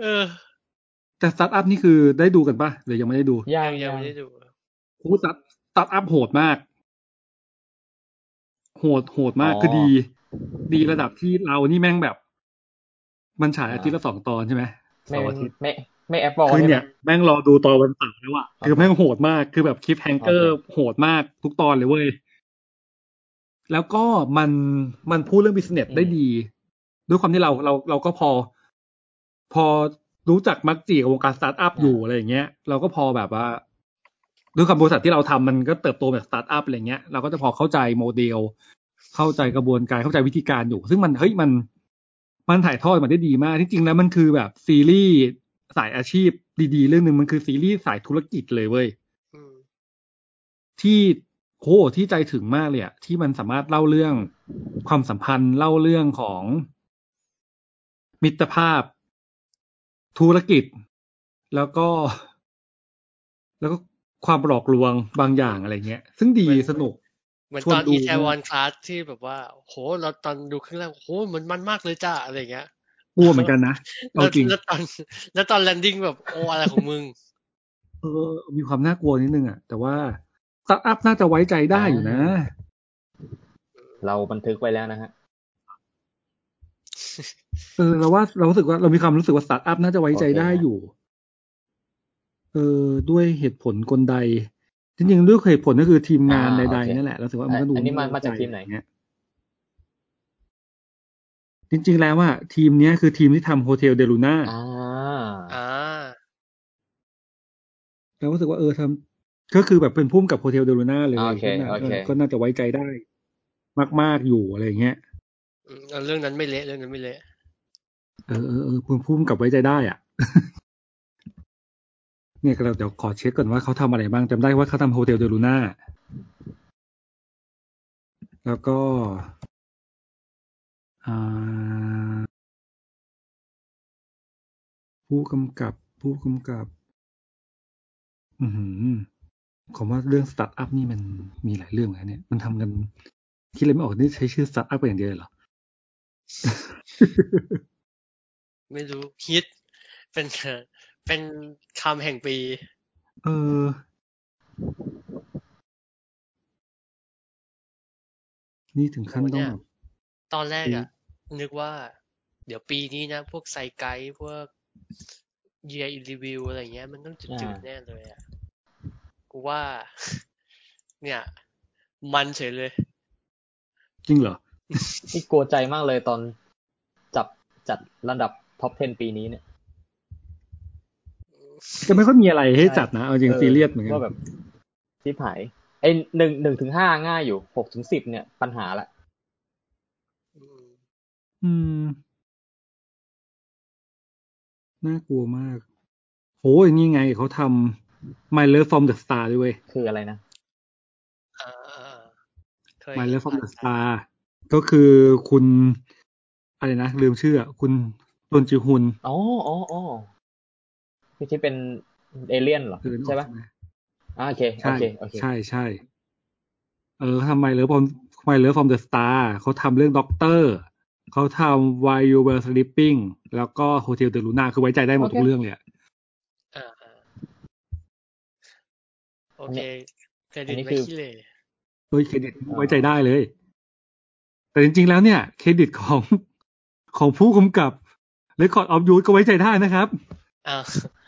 A: เออ
C: แต่ Startup นี่คือได้ดูกันปะหรือยังไม่ได้ดู
B: ยั
A: ยังยังยัง
B: ยัง
A: ไม่ได้ดู
C: โอ้สตาร์ทอัพโหดมาก โหดโหดมาก
B: อ๋อ
C: คือดี ดีระดับที่เรานี่แม่งแบบ มันฉายอาทิตย์ละสองตอนใช่ไหม
B: ไม่
C: เสาร์อาทิตย์
B: ไม่ไม่แอปบอล
C: คือ
B: ใช่ไหม
C: เนี่ยแม่งรอดูตอนวันเสาร์แล้วอะคือแม่งโหดมากคือแบบ cliffhanger
B: โอเค
C: โหดมากทุกตอนเลยเว้ยแล้วก็มันมันพูดเรื่อง business ได้ดี ด้วยความที่เราเราเราก็พอ พอรู้จักมักจี่กับวงการสตาร์ทอัพอยู่อะไรอย่างเงี้ยเราก็พอแบบว่าด้วยความบริษัทที่เราทำมันก็เติบโตแบบสตาร์ทอัพอะไรเงี้ยเราก็จะพอเข้าใจโมเดล เข้าใจกระบวนการเข้าใจวิธีการอยู่ ซึ่งมันเฮ้ยมันมันถ่ายทอดมาได้ดีมาก ที่จริงแล้วมันคือแบบซีรีส์สายอาชีพดีๆ เรื่องหนึ่งมันคือซีรีส์สายธุรกิจเลยเว้ย
A: อืม
C: ที่โหที่ใจถึงมากเลยอะที่มันสามารถเล่าเรื่องความสัมพันธ์เล่าเรื่องของมิตรภาพ ธุรกิจ แล้วก็ แล้วก็ความหลอกลวงบางอย่างอะไรเงี้ย ซึ่งดีสนุก
A: เหมือน
C: ชวน
A: ตอน
C: ดู
A: อีแทวอนคลาสที่แบบว่า โห เราตอนดูครึ่งแรกโหมันมันมากเลยจ้าอะไรเงี้ย
C: กลัวเหมือนกันนะ
A: แล้
C: เอาจริง
A: แล้วตอน แล้วตอน landing แบบโอ้อะไรของมึง
C: เออ มีความน่ากลัวนิดนึงอะแต่ว่าสตาร์ทอัพน่าจะไว้ใจได้อยู่นะ
B: เราบันทึกไว้แล้วนะฮะ
C: เออเราว่าเรารู้สึกว่าเรามีความรู้สึกว่าสตาร์ทอัพน่าจะไว้ใจ
B: โอเค
C: ได้
B: ฮะ
C: อยู่ เออด้วยเหตุผลกลใดจริงๆด้วยเหตุผลก็คือทีมงาน
B: อ่า
C: ใด
B: โอเค
C: ๆนั่นแหละเราสึกว่ามันก็ดู
B: อันนี้มามาจาก
C: ไว้ใจ
B: ทีมไหน
C: เงี้ยจริงๆแล้วว่า ทีมเนี้ยคือทีมที่ทำโฮเทลเดลูน่า
B: อ่า
A: อ่า
C: เรารู้สึกว่าเออทำก็คือแบบเป็นพุ่มกับโฮเทลเดลูน่าเลย
B: โอเค
C: ก็น่า
B: โอเค
C: เออก็น่าจะไว้ใจได้ มากๆอยู่อะไรเงี้ย
A: อืม เรื่องนั้นไม่เละเรื่องนั้นไม่เละ
C: เออเออเออพุ่มพุ่มกับไว้ใจได้อะ เนี่ยเราเดี๋ยวขอเช็คก่อนว่าเขาทำอะไรบ้างจำได้ว่าเขาทำ Hotel Del Lunaแล้วก็ผู้กำกับผู้กำกับ อือหือผมว่าเรื่องสตาร์ทอัพนี่มันมีหลายเรื่องเลยเนี่ย มันทำกันคิดอะไรไม่ออกนี่ใช้ชื่อสตาร์ทอัพไปอย่างเดียวเลยเหรอ
A: ไม่รู้ฮิตเป็นเป็นคำแห่งปี
C: เออ นี่ถึงขั้น
A: โอ้
C: ต้
A: เนี่
C: อง
A: ย
C: แบบ
A: ตอนแรกอะนึกว่า เดี๋ยวปีนี้นะ พวกไซไกด์พวก year in review อะไรเงี้ย มันต้องจืด
B: อ่า
A: ๆแน่เลยอะกูว่า เนี่ย มันเฉยเลย
C: จริงเหรอ
B: ที่กลัวใจมากเลยตอนจับจัดลำดับท็อป 10 ปีนี้เนี่ย
C: จะไม่ค่อยมีอะไรให้
B: ใช่
C: จัดนะ เอาจริงซีเรียสเหมือนกัน
B: ว่าแบบที่หายไอ้หนึ่งหนึ่งถึงห้าง่ายอยู่หกถึงสิบเนี่ยปัญหาละ
A: อืม
C: อืมน่ากลัวมากโหยนี่ไงเขาทำ My Love from the Star ด้วยเว้ย
B: คืออะไรนะ
A: อ่าอ่าเคย
C: My
A: เห็น
C: Love from
A: ผ่าน
C: the
A: ตา
C: Star ก็คือคุณอะไรนะลืมชื่ออะคุณตนจิฮุน
B: อ๋ออ๋ออ๋อที่ที่เป็นเอเลี่ยนเหรอ
C: เออนึกออก
B: ใช่ปะ
C: ไหม
B: อ่าโอเคโอ
C: ใช่
B: เคโอเค
C: ใช่ใช่เออทำไมเลิฟ from My Love from the Star เขาทำเรื่องด็อกเตอร์เขาทำ Why You Were Sleeping แล้วก็ Hotel de Luna คือไว้ใจได้หมด
B: โอเค
C: ทุกเรื่องเลยอะ
A: อ่าอ่าโอเคเครดิ
B: อั
A: ต
B: นนี้
A: ไม่
B: คือ
A: ขี้เลย
C: โดยเครดิต
B: อ่า
C: ไว้ใจได้เลย แต่จริงๆแล้วเนี่ย เครดิตของของผู้กำกับ Record of Youth ก็ไว้ใจได้นะครับ
A: อ้าว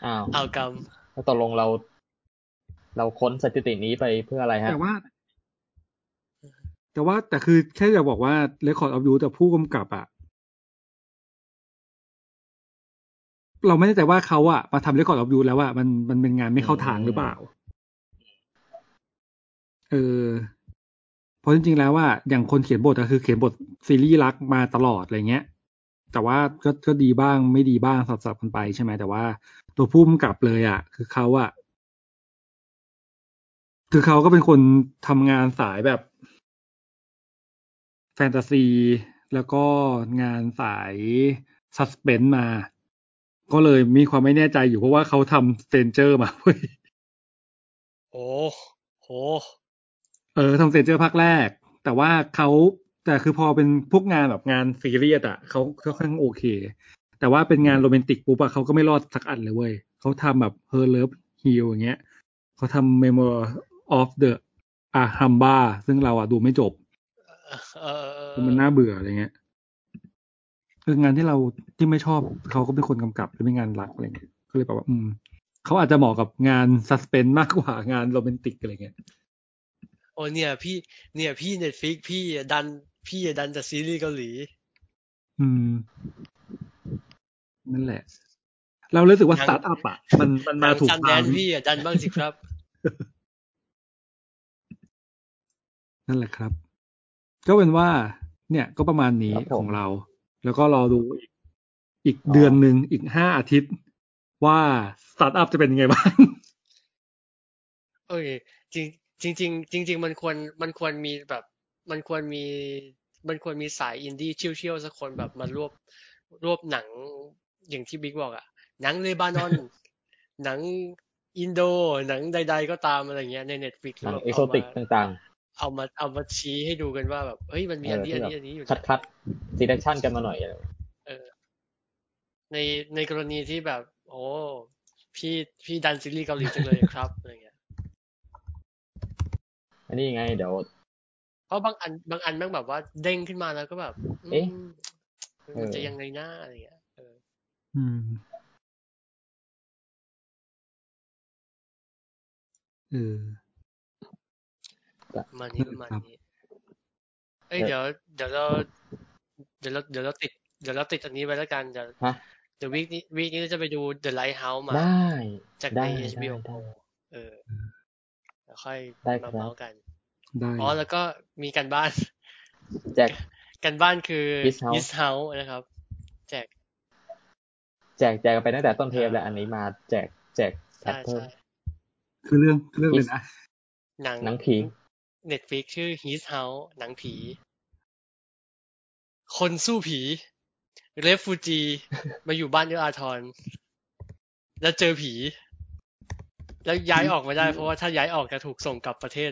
B: อ้าว
A: เอากรรม
B: แล้วตกลงเรา เราค้นสถิตินี้ไปเพื่ออะไรฮะ
C: แต่ว่า แต่ว่าแต่คือแค่อยากบอกว่า Record of Youth แต่ผู้กำกับอะเราไม่แน่ใจว่าเขาอะมาทำ Record of Youth แล้วอะมันมันเป็นงานไม่เข้าทางหรือเปล่า เออ เพราะจริงๆแล้วว่าอย่างคนเขียนบทก็คือเขียนบทซีรีส์รักมาตลอดอะไรเงี้ย แต่ว่าก็ก็ดีบ้างไม่ดีบ้างสลับกันไปใช่ไหมแต่ว่าตัวผู้กำกับเลยอะ คือเขาอะ คือเขาก็เป็นคนทำงานสายแบบแฟนตาซี แล้วก็งานสาย suspense มา ก็เลยมีความไม่แน่ใจอยู่เพราะว่าเขาทำ Stranger มาเว้ย
A: โอ้โห
C: เออทำ Stranger ภาคแรก แต่ว่าเขาแต่คือพอเป็นพวกงานแบบงานซีเรียสอะเขาเขาค่อนข้างโอเค แต่ว่าเป็นงานโรแมนติกปุ๊บอะเขาก็ไม่รอดสักอันเลยเว้ยเขาทำแบบ Her Love Heal อย่างเงี้ยเขาทำ Memories of the Ahamba ซึ่งเราอะดูไม่จบมันน่าเบื่ออะไรเงี้ยคืองานที่เราที่ไม่ชอบเขาก็เป็นคนกำกับหรือเป็นงานรักอะไรเงี้ยก็เลยแบบว่า อืมเขาอาจจะเหมาะกับงานซัสเพนมากกว่างานโรแมนติกอะไรเงี้ย
A: โอ้เนี่ยพี่เนี่ยพี่เน็ตฟิกพี่อะดันพี่อะดันแต่ซีรีส์เกาหลี
C: อืม นั่นแหละ เรารู้สึกว่า
A: หนั
C: ส
A: ง
C: ตาร์ทอัพอะ มันมัน
A: ห
C: มา
A: นัง
C: ถูก
A: ซันแด
C: ทาง
A: นพี่อะดันบ้างสิครับ
C: นั่นแหละครับ ก็เป็นว่า เนี่ยก็ประมาณนี้
B: ครับผม
C: ของเรา แล้วก็รอดูอีกอีก
B: อ๋อ
C: เดือนหนึ่งอีกห้าอาทิตย์ ว่าสตาร์ทอัพจะเป็นยังไงบ้าง
A: โอเคจริง จริงจริงจริงจริง ๆ มันควรมันควรมีแบบ มันควรมีมันควรมีสายอินดี้เชี่ยวๆสักคนแบบมารวบรวบหนังอย่างที่บิ๊กบอกอะหนังเลบานอน หนังอินโดหนังใด ๆ ก็ตามอะไรเงี้ยใน Netflix
B: หนัง
A: แบบ
B: เอ็กโซ
A: เอา
B: ติ
A: มาก
B: ต่าง
A: เอามาเอามาชี้ให้ดูกันว่าแบบเฮ้ยมัน
B: ๆ
A: มี
B: เอ
A: อัน
B: อ
A: นี้
B: ที่
A: อัน
B: แบบ
A: นี้อันนี้อยู่
B: คัด
A: นะ
B: คัด selection กันมาหน่อยอะไร
A: เออในในกรณีที่แบบ โอ้พี่พี่ดันซีรีส์เกาหลีจังเลยครับอะไรเงี้ย
B: อันนี้ไง เดี๋ยว
A: เพราะบางอันบางอันแม่งแบบว่าเด้งขึ้นมาแล้วก็แบบอืม
B: เอ๊ะผ
A: มันจะยังไงหน้าอะไรอย่างเงี้ยเออ
C: อืมเออ
A: ประมาณนี้ประมาณนี้เอ้ย
B: เออ
A: เดี๋ยวเดี๋ยวเราเดี๋ยวเราเดี๋ยวเราติดเดี๋ยวเราติดอันนี้ไว้แล้วกันเดี๋ยว
B: ฮะ
A: เดี๋ยววีคนี้วีคนี้เราจะไปดู The Lighthouse มา
B: ได้
A: จาก
B: ได้
A: ใน
B: ได้
A: HBO
B: ได้
A: เออแล้ว ค่อย
B: ได้ครั
A: มา
B: บ
A: เมาส์กัน
C: ได้
A: อ๋อแล้วก็มีกันบ้าน
B: แจก
A: กันบ้านคือ
B: His House
A: His House นะครับ แจก
B: แจกแจกกันไปตั้งแต่ต้นเทปแล้วอันนี้มาแจกแจกแพ็ค
A: ใช่
B: เพิ่ม
A: ใช่
C: คือเรื่องเรื่องเลยนะ
A: หนัง
B: หนังผี
A: เน็ตฟิกชื่อ His House หนังผี คนสู้ผีเรฟฟูจี มาอยู่บ้านเอื้ออาทร แล้วเจอผี แล้วย้ายออกมาได้ เพราะว่าถ้าย้ายออกจะถูกส่งกลับประเทศ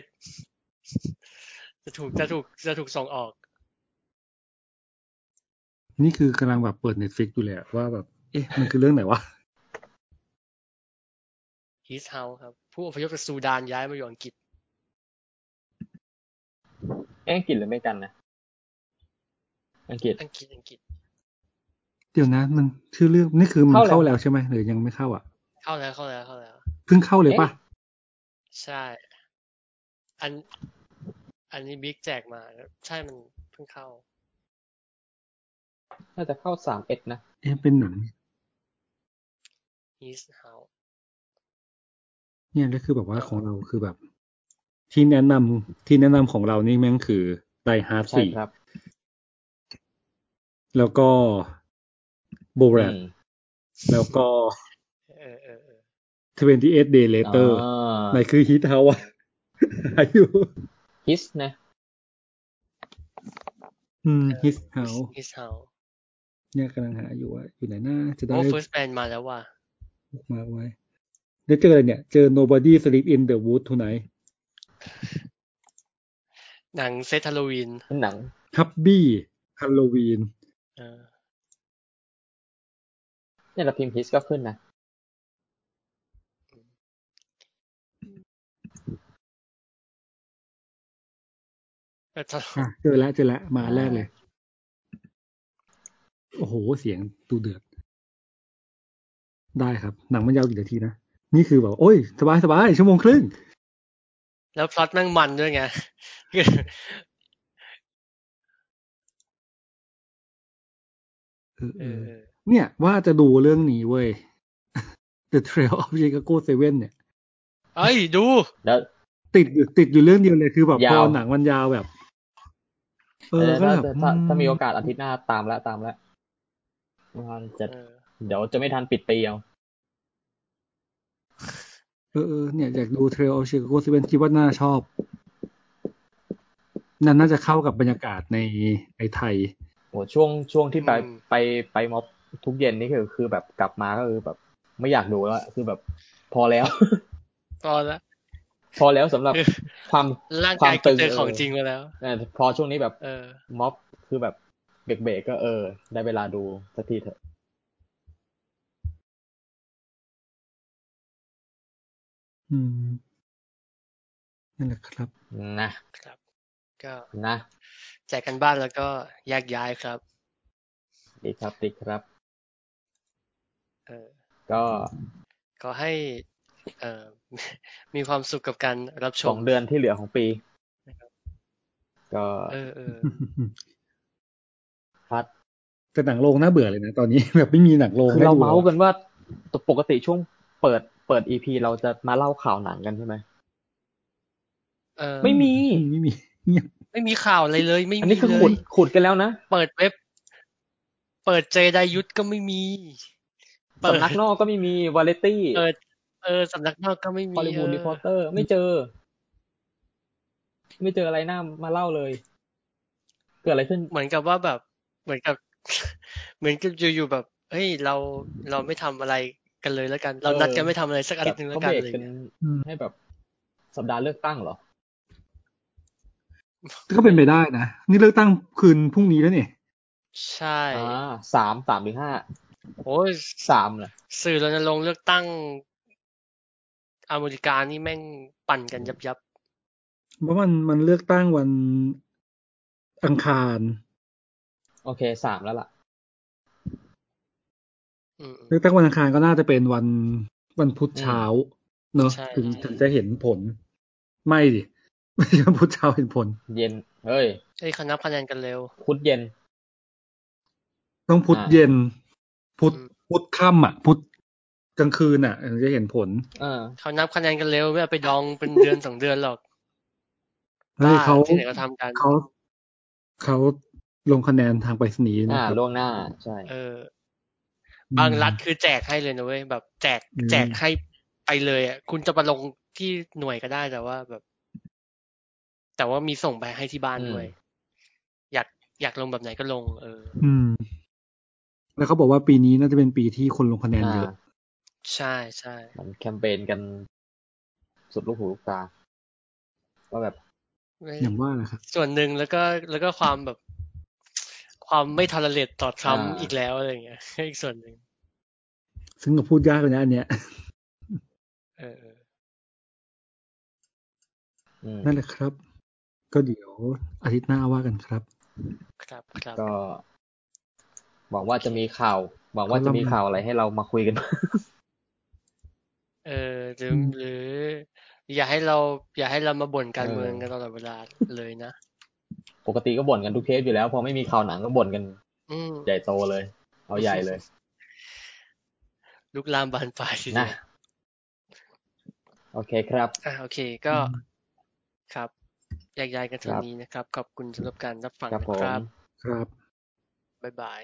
A: จะถูกจะถูกจะถูกส่งออก
C: นี่คือกำลังแบบเปิดเน็ตฟิกอยู่เลยอะว่าแบบ เอ๊ะ มันคือเรื่องไหนวะ
A: His House ครับ ผู้อพยพจากซูดานย้ายมาอยู่อังกฤษ
B: เอ๊ะอังกฤษหรือไม่กันนะอังกฤษ
A: อังกฤษอังกฤษ
C: เดี๋ยวนะ มันชื่อเรื่องนี่คือมัน
B: เข้าแล้ว
C: เข้าแล้วใช่ไหมหรือยังไม่เข้าอะ
A: เข้าแล้วเข้าแล้วเข้าแล้ว
C: เพิ่งเข้าเลยปะ
A: ใช่ อัน อันนี้บิ๊กแจกมา ใช่มันเพิ่งเข้า
B: น่าจะเข้าสามเอ็ดนะ
C: เอ๊ะเป็นหนัง
A: His House
C: เนี่ยแล้วคือแบบว่าของเราคือแบบ ที่แนะนำที่แนะนำของเรานี่แม่งคือไดฮาร์ด
B: ใช่
C: สี่
B: ครับ
C: แล้วก็โบแรด
B: อืม
C: แล้วก็
A: เออเออเออ
C: 28 day later
B: อ่า
C: ไหนคือฮิตเฮาอะหาอยู่
B: ฮิสนะ
C: อืมฮิตเฮา
A: His- His House
C: เนี่ยกำลังหาอยู่ว่าอยู่ไหนน่าจะได้
A: โอ้ First Band มาแล้วว่ะ
C: มาไว้เดี๋ยวเจออะไรเนี่ย เจอ nobody sleep in the wood tonight
A: หนังเซตฮาโลวีน
B: เป็นหนัง
C: hubby halloween
A: เออ
B: เนี่ยเราพิมพ์ฮิสก็ขึ้นนะ
A: แต่ตลก
C: อะ เจอแล้วเจอแล้วมาแรกเลย โอ้โห เสียงดูเดือด ได้ครับ หนังมันยาวกี่นาทีนะ นี่คือแบบโอ้ย สบายสบายชั่วโมงครึ่ง
A: แล้วพล็อตแม่งมันด้วยไง
C: เออ
A: เอ
C: เอ
A: อ
C: อ
A: เออ
C: เนี่ย ว่าจะดูเรื่องนี้เว้ย The Trail of Chicago Seven เนี่ย
A: เอ้ย ดู
B: แล้ว
C: ติดอยู่ติดอยู่เรื่องเดียวเลยคือแบบพ
B: ยา
C: อ
B: ว
C: หนังมันยาวแบบ เออก็
B: ถ้า
C: แบบ
B: ถ้าถ้ามี
C: อื
B: โอกาสอาทิตย์หน้าตามแล้วตามแล้วมันจะ
A: เออ
B: เดี๋ยวจะไม่ทันปิดปีเอา
C: เออเออเนี่ยอยากดู Trail of Chicago Seven คิดว่าน่าชอบ นั่นน่าจะเข้ากับบรรยากาศในในไทย
B: โหช่วงช่วงที่ไป
A: อืม
B: ไปไปม็อบทุกเย็นนี่คือคือแบบกลับมาก็คือแบบ ไม่อยากดูแล้วอะคือแบบพอแล้ว
A: พอละ
B: พอแล้วสำหรับความ
A: ร่าง
B: ควากา
A: ย
B: ม
A: ก็
B: ตึง
A: เจอของ
B: เออ
A: จริงมาแล้ว
B: เออพอช่วงนี้แบบ
A: เออ
B: ม็อบคือแบบเบรกๆก็เออ ได้เวลาดูสักทีเถอะ
C: อืมนั่นแหละครับ
B: นะครับ
A: ก็
B: นะ
A: แจกกันบ้านแล้วก็แยกย้ายครับ
B: ดีครับดีครับ
A: เออ
B: ก็
A: ขอให้ เอ่อมีความสุขกับการรับช
B: สอ
A: ม
B: งเดือนที่เหลือของปีก็
A: เออเออ
B: พัด
C: แต่หนังโรงน่าเบื่อเลยนะตอนนี้แบบไม่มีหนังโรง
B: คือ
C: ให้
B: เรา
C: ดู
B: เมาส์
C: แล้ว
B: กันว่าปกติช่วงเปิดเปิด EP เราจะมาเล่าข่าวหนังกันใช่ไหม
A: เออ
B: ไม่มี
C: ไม่มีเงียบ
A: ไม่มีข่าวอะไรเลย ไม่
B: อัน
A: มี
B: นี้คือ
A: เล
B: ขุด
A: ย
B: ขุดกันแล้วนะ
A: เปิดเว็บ เปิดเจไดยุทธก็ไม่มีเปิด
B: สำนักนอกก็ไม่มีวาเลตี้
A: เปิด เออ สำนักนอกก็ไม่มี
B: ฮอลลีวูด
A: เออ
B: Reporter ไม่เจอ ไม่เจออะไรน่ามาเล่าเลย เกิดอะไรขึ้น
A: เหมือนกับว่าแบบ เหมือนกับ เหมือนกับอยู่ๆแบบ เฮ้ย เรา เราไม่ทำอะไรกันเลยแล้วกัน เรานัดกันไม่ทำอะไรสักอาทิตย์หนึ่ง
B: แบ
A: แล้
B: บ
A: วกัน
B: เขา
A: เล
B: เบร
A: ย
B: กกันให้แบบสัปดาห์เลือกตั้งเหรอ
C: ก็เป็นไปได้นะ นี่เลือกตั้งคืนพรุ่งนี้แล้วเนี่ย
A: ใช่
B: อ่าสามสามถึงห้า
A: โอ้ย
B: สามเหรอ
A: สื่อรณรงค์เลือกตั้ง อเมริกานี่แม่งปั่นกันยับยับ
C: เพราะมันมันเลือกตั้งวันอังคาร
B: โอเคสามแล้วล่ะ
A: อืม
C: เลือกตั้งวันอังคารก็น่าจะเป็นวันวันพุธเช้า เนอะ
A: ใช่
C: ถึง
A: ใช่
C: ถึงจะเห็นผล ไม่ดิไม่ใช่วันพุธเช้าเห็นผล
B: เย็นเฮ้ย
A: เอ้ยเขานับคะแนนกันเร็ว
B: พุธเย็น
C: ต้องพุธ
B: อ่า
C: เย็น พุธ
A: อืม
C: พุธค่ำอะ พุธ กลางคืนอะถึงจะเห็นผล
B: เออ
A: เขานับคะแนนกันเร็วไม่เอาไปดองเป็นเดือนสองเดือนหรอก
C: เฮ้ย
A: บ้
C: เขา
A: ที่ไหนก็ทำกัน
C: เขาเขาลงคะแนนทางไปรษณีย์นะ
B: อ่า
C: ครับ
B: ล่วงหน้าใช่
A: เออ บางรัฐคือแจกให้เลยนะเว้ยแบบ แจก
C: อืม
A: แจกให้ไปเลยอะคุณจะมาลงที่หน่วยก็ได้แต่ว่าแบบ แต่ว่ามีส่งไปให้ที่บ้าน
B: อืม
A: ด้วย อยากอยากลงแบบไหนก็ลง เออ
C: อืม แล้วเขาบอกว่าปีนี้น่าจะเป็นปีที่คนลงคะแนนเยอะ
B: อ่า
A: ใช่ใช่
B: มันแคมเปญกันสุดลูกหูลูกตาว่าแบบ
C: อย่างว่าแหละครับ
A: ส่วนหนึ่งแล้วก็แล้วก็ความแบบ ความไม่ทอร์เรตต่อทรัมป์
B: อ่า
A: อีกแล้วอะไรอย่างเงี้ยอีกส่วนหนึ่ง
C: ซึ่งก็พูดยากเลยนะอันเนี้ย
A: เออ
B: อืม
C: นั่นแหละครับ ก็เดี๋ยวอาทิตย์หน้าว่ากันครับ
A: ครับครับ
B: ก็หวังว่าจะมีข่าวหวังว่าจะมีข่าวอะไรให้เรามาคุยกัน
A: เออหรือ
C: อืม
A: หรือ อย่าให้เรา อย่าให้เรามาบ่นการ
B: เออ
A: เมืองกันตลอดเวลาเลยนะ
B: ปกติก็บ่นกันทุกเทปอยู่แล้ว พอไม่มีข่าวหนังก็บ่นกัน
A: อืม
B: ใหญ่โตเลย เอาใหญ่เลย
A: ลุกลามบานปลายทีเดี
B: นะ
A: ยว
B: โอเคครับ
A: อะโอเคก็ครับแยกย้ายกันเท่า
B: ครับ
A: นี้นะครับ ขอบคุณสำหรับการรับฟัง
B: ครับ
A: นะ
B: ผม
A: ครับ
C: ครับ
A: บ๊ายบาย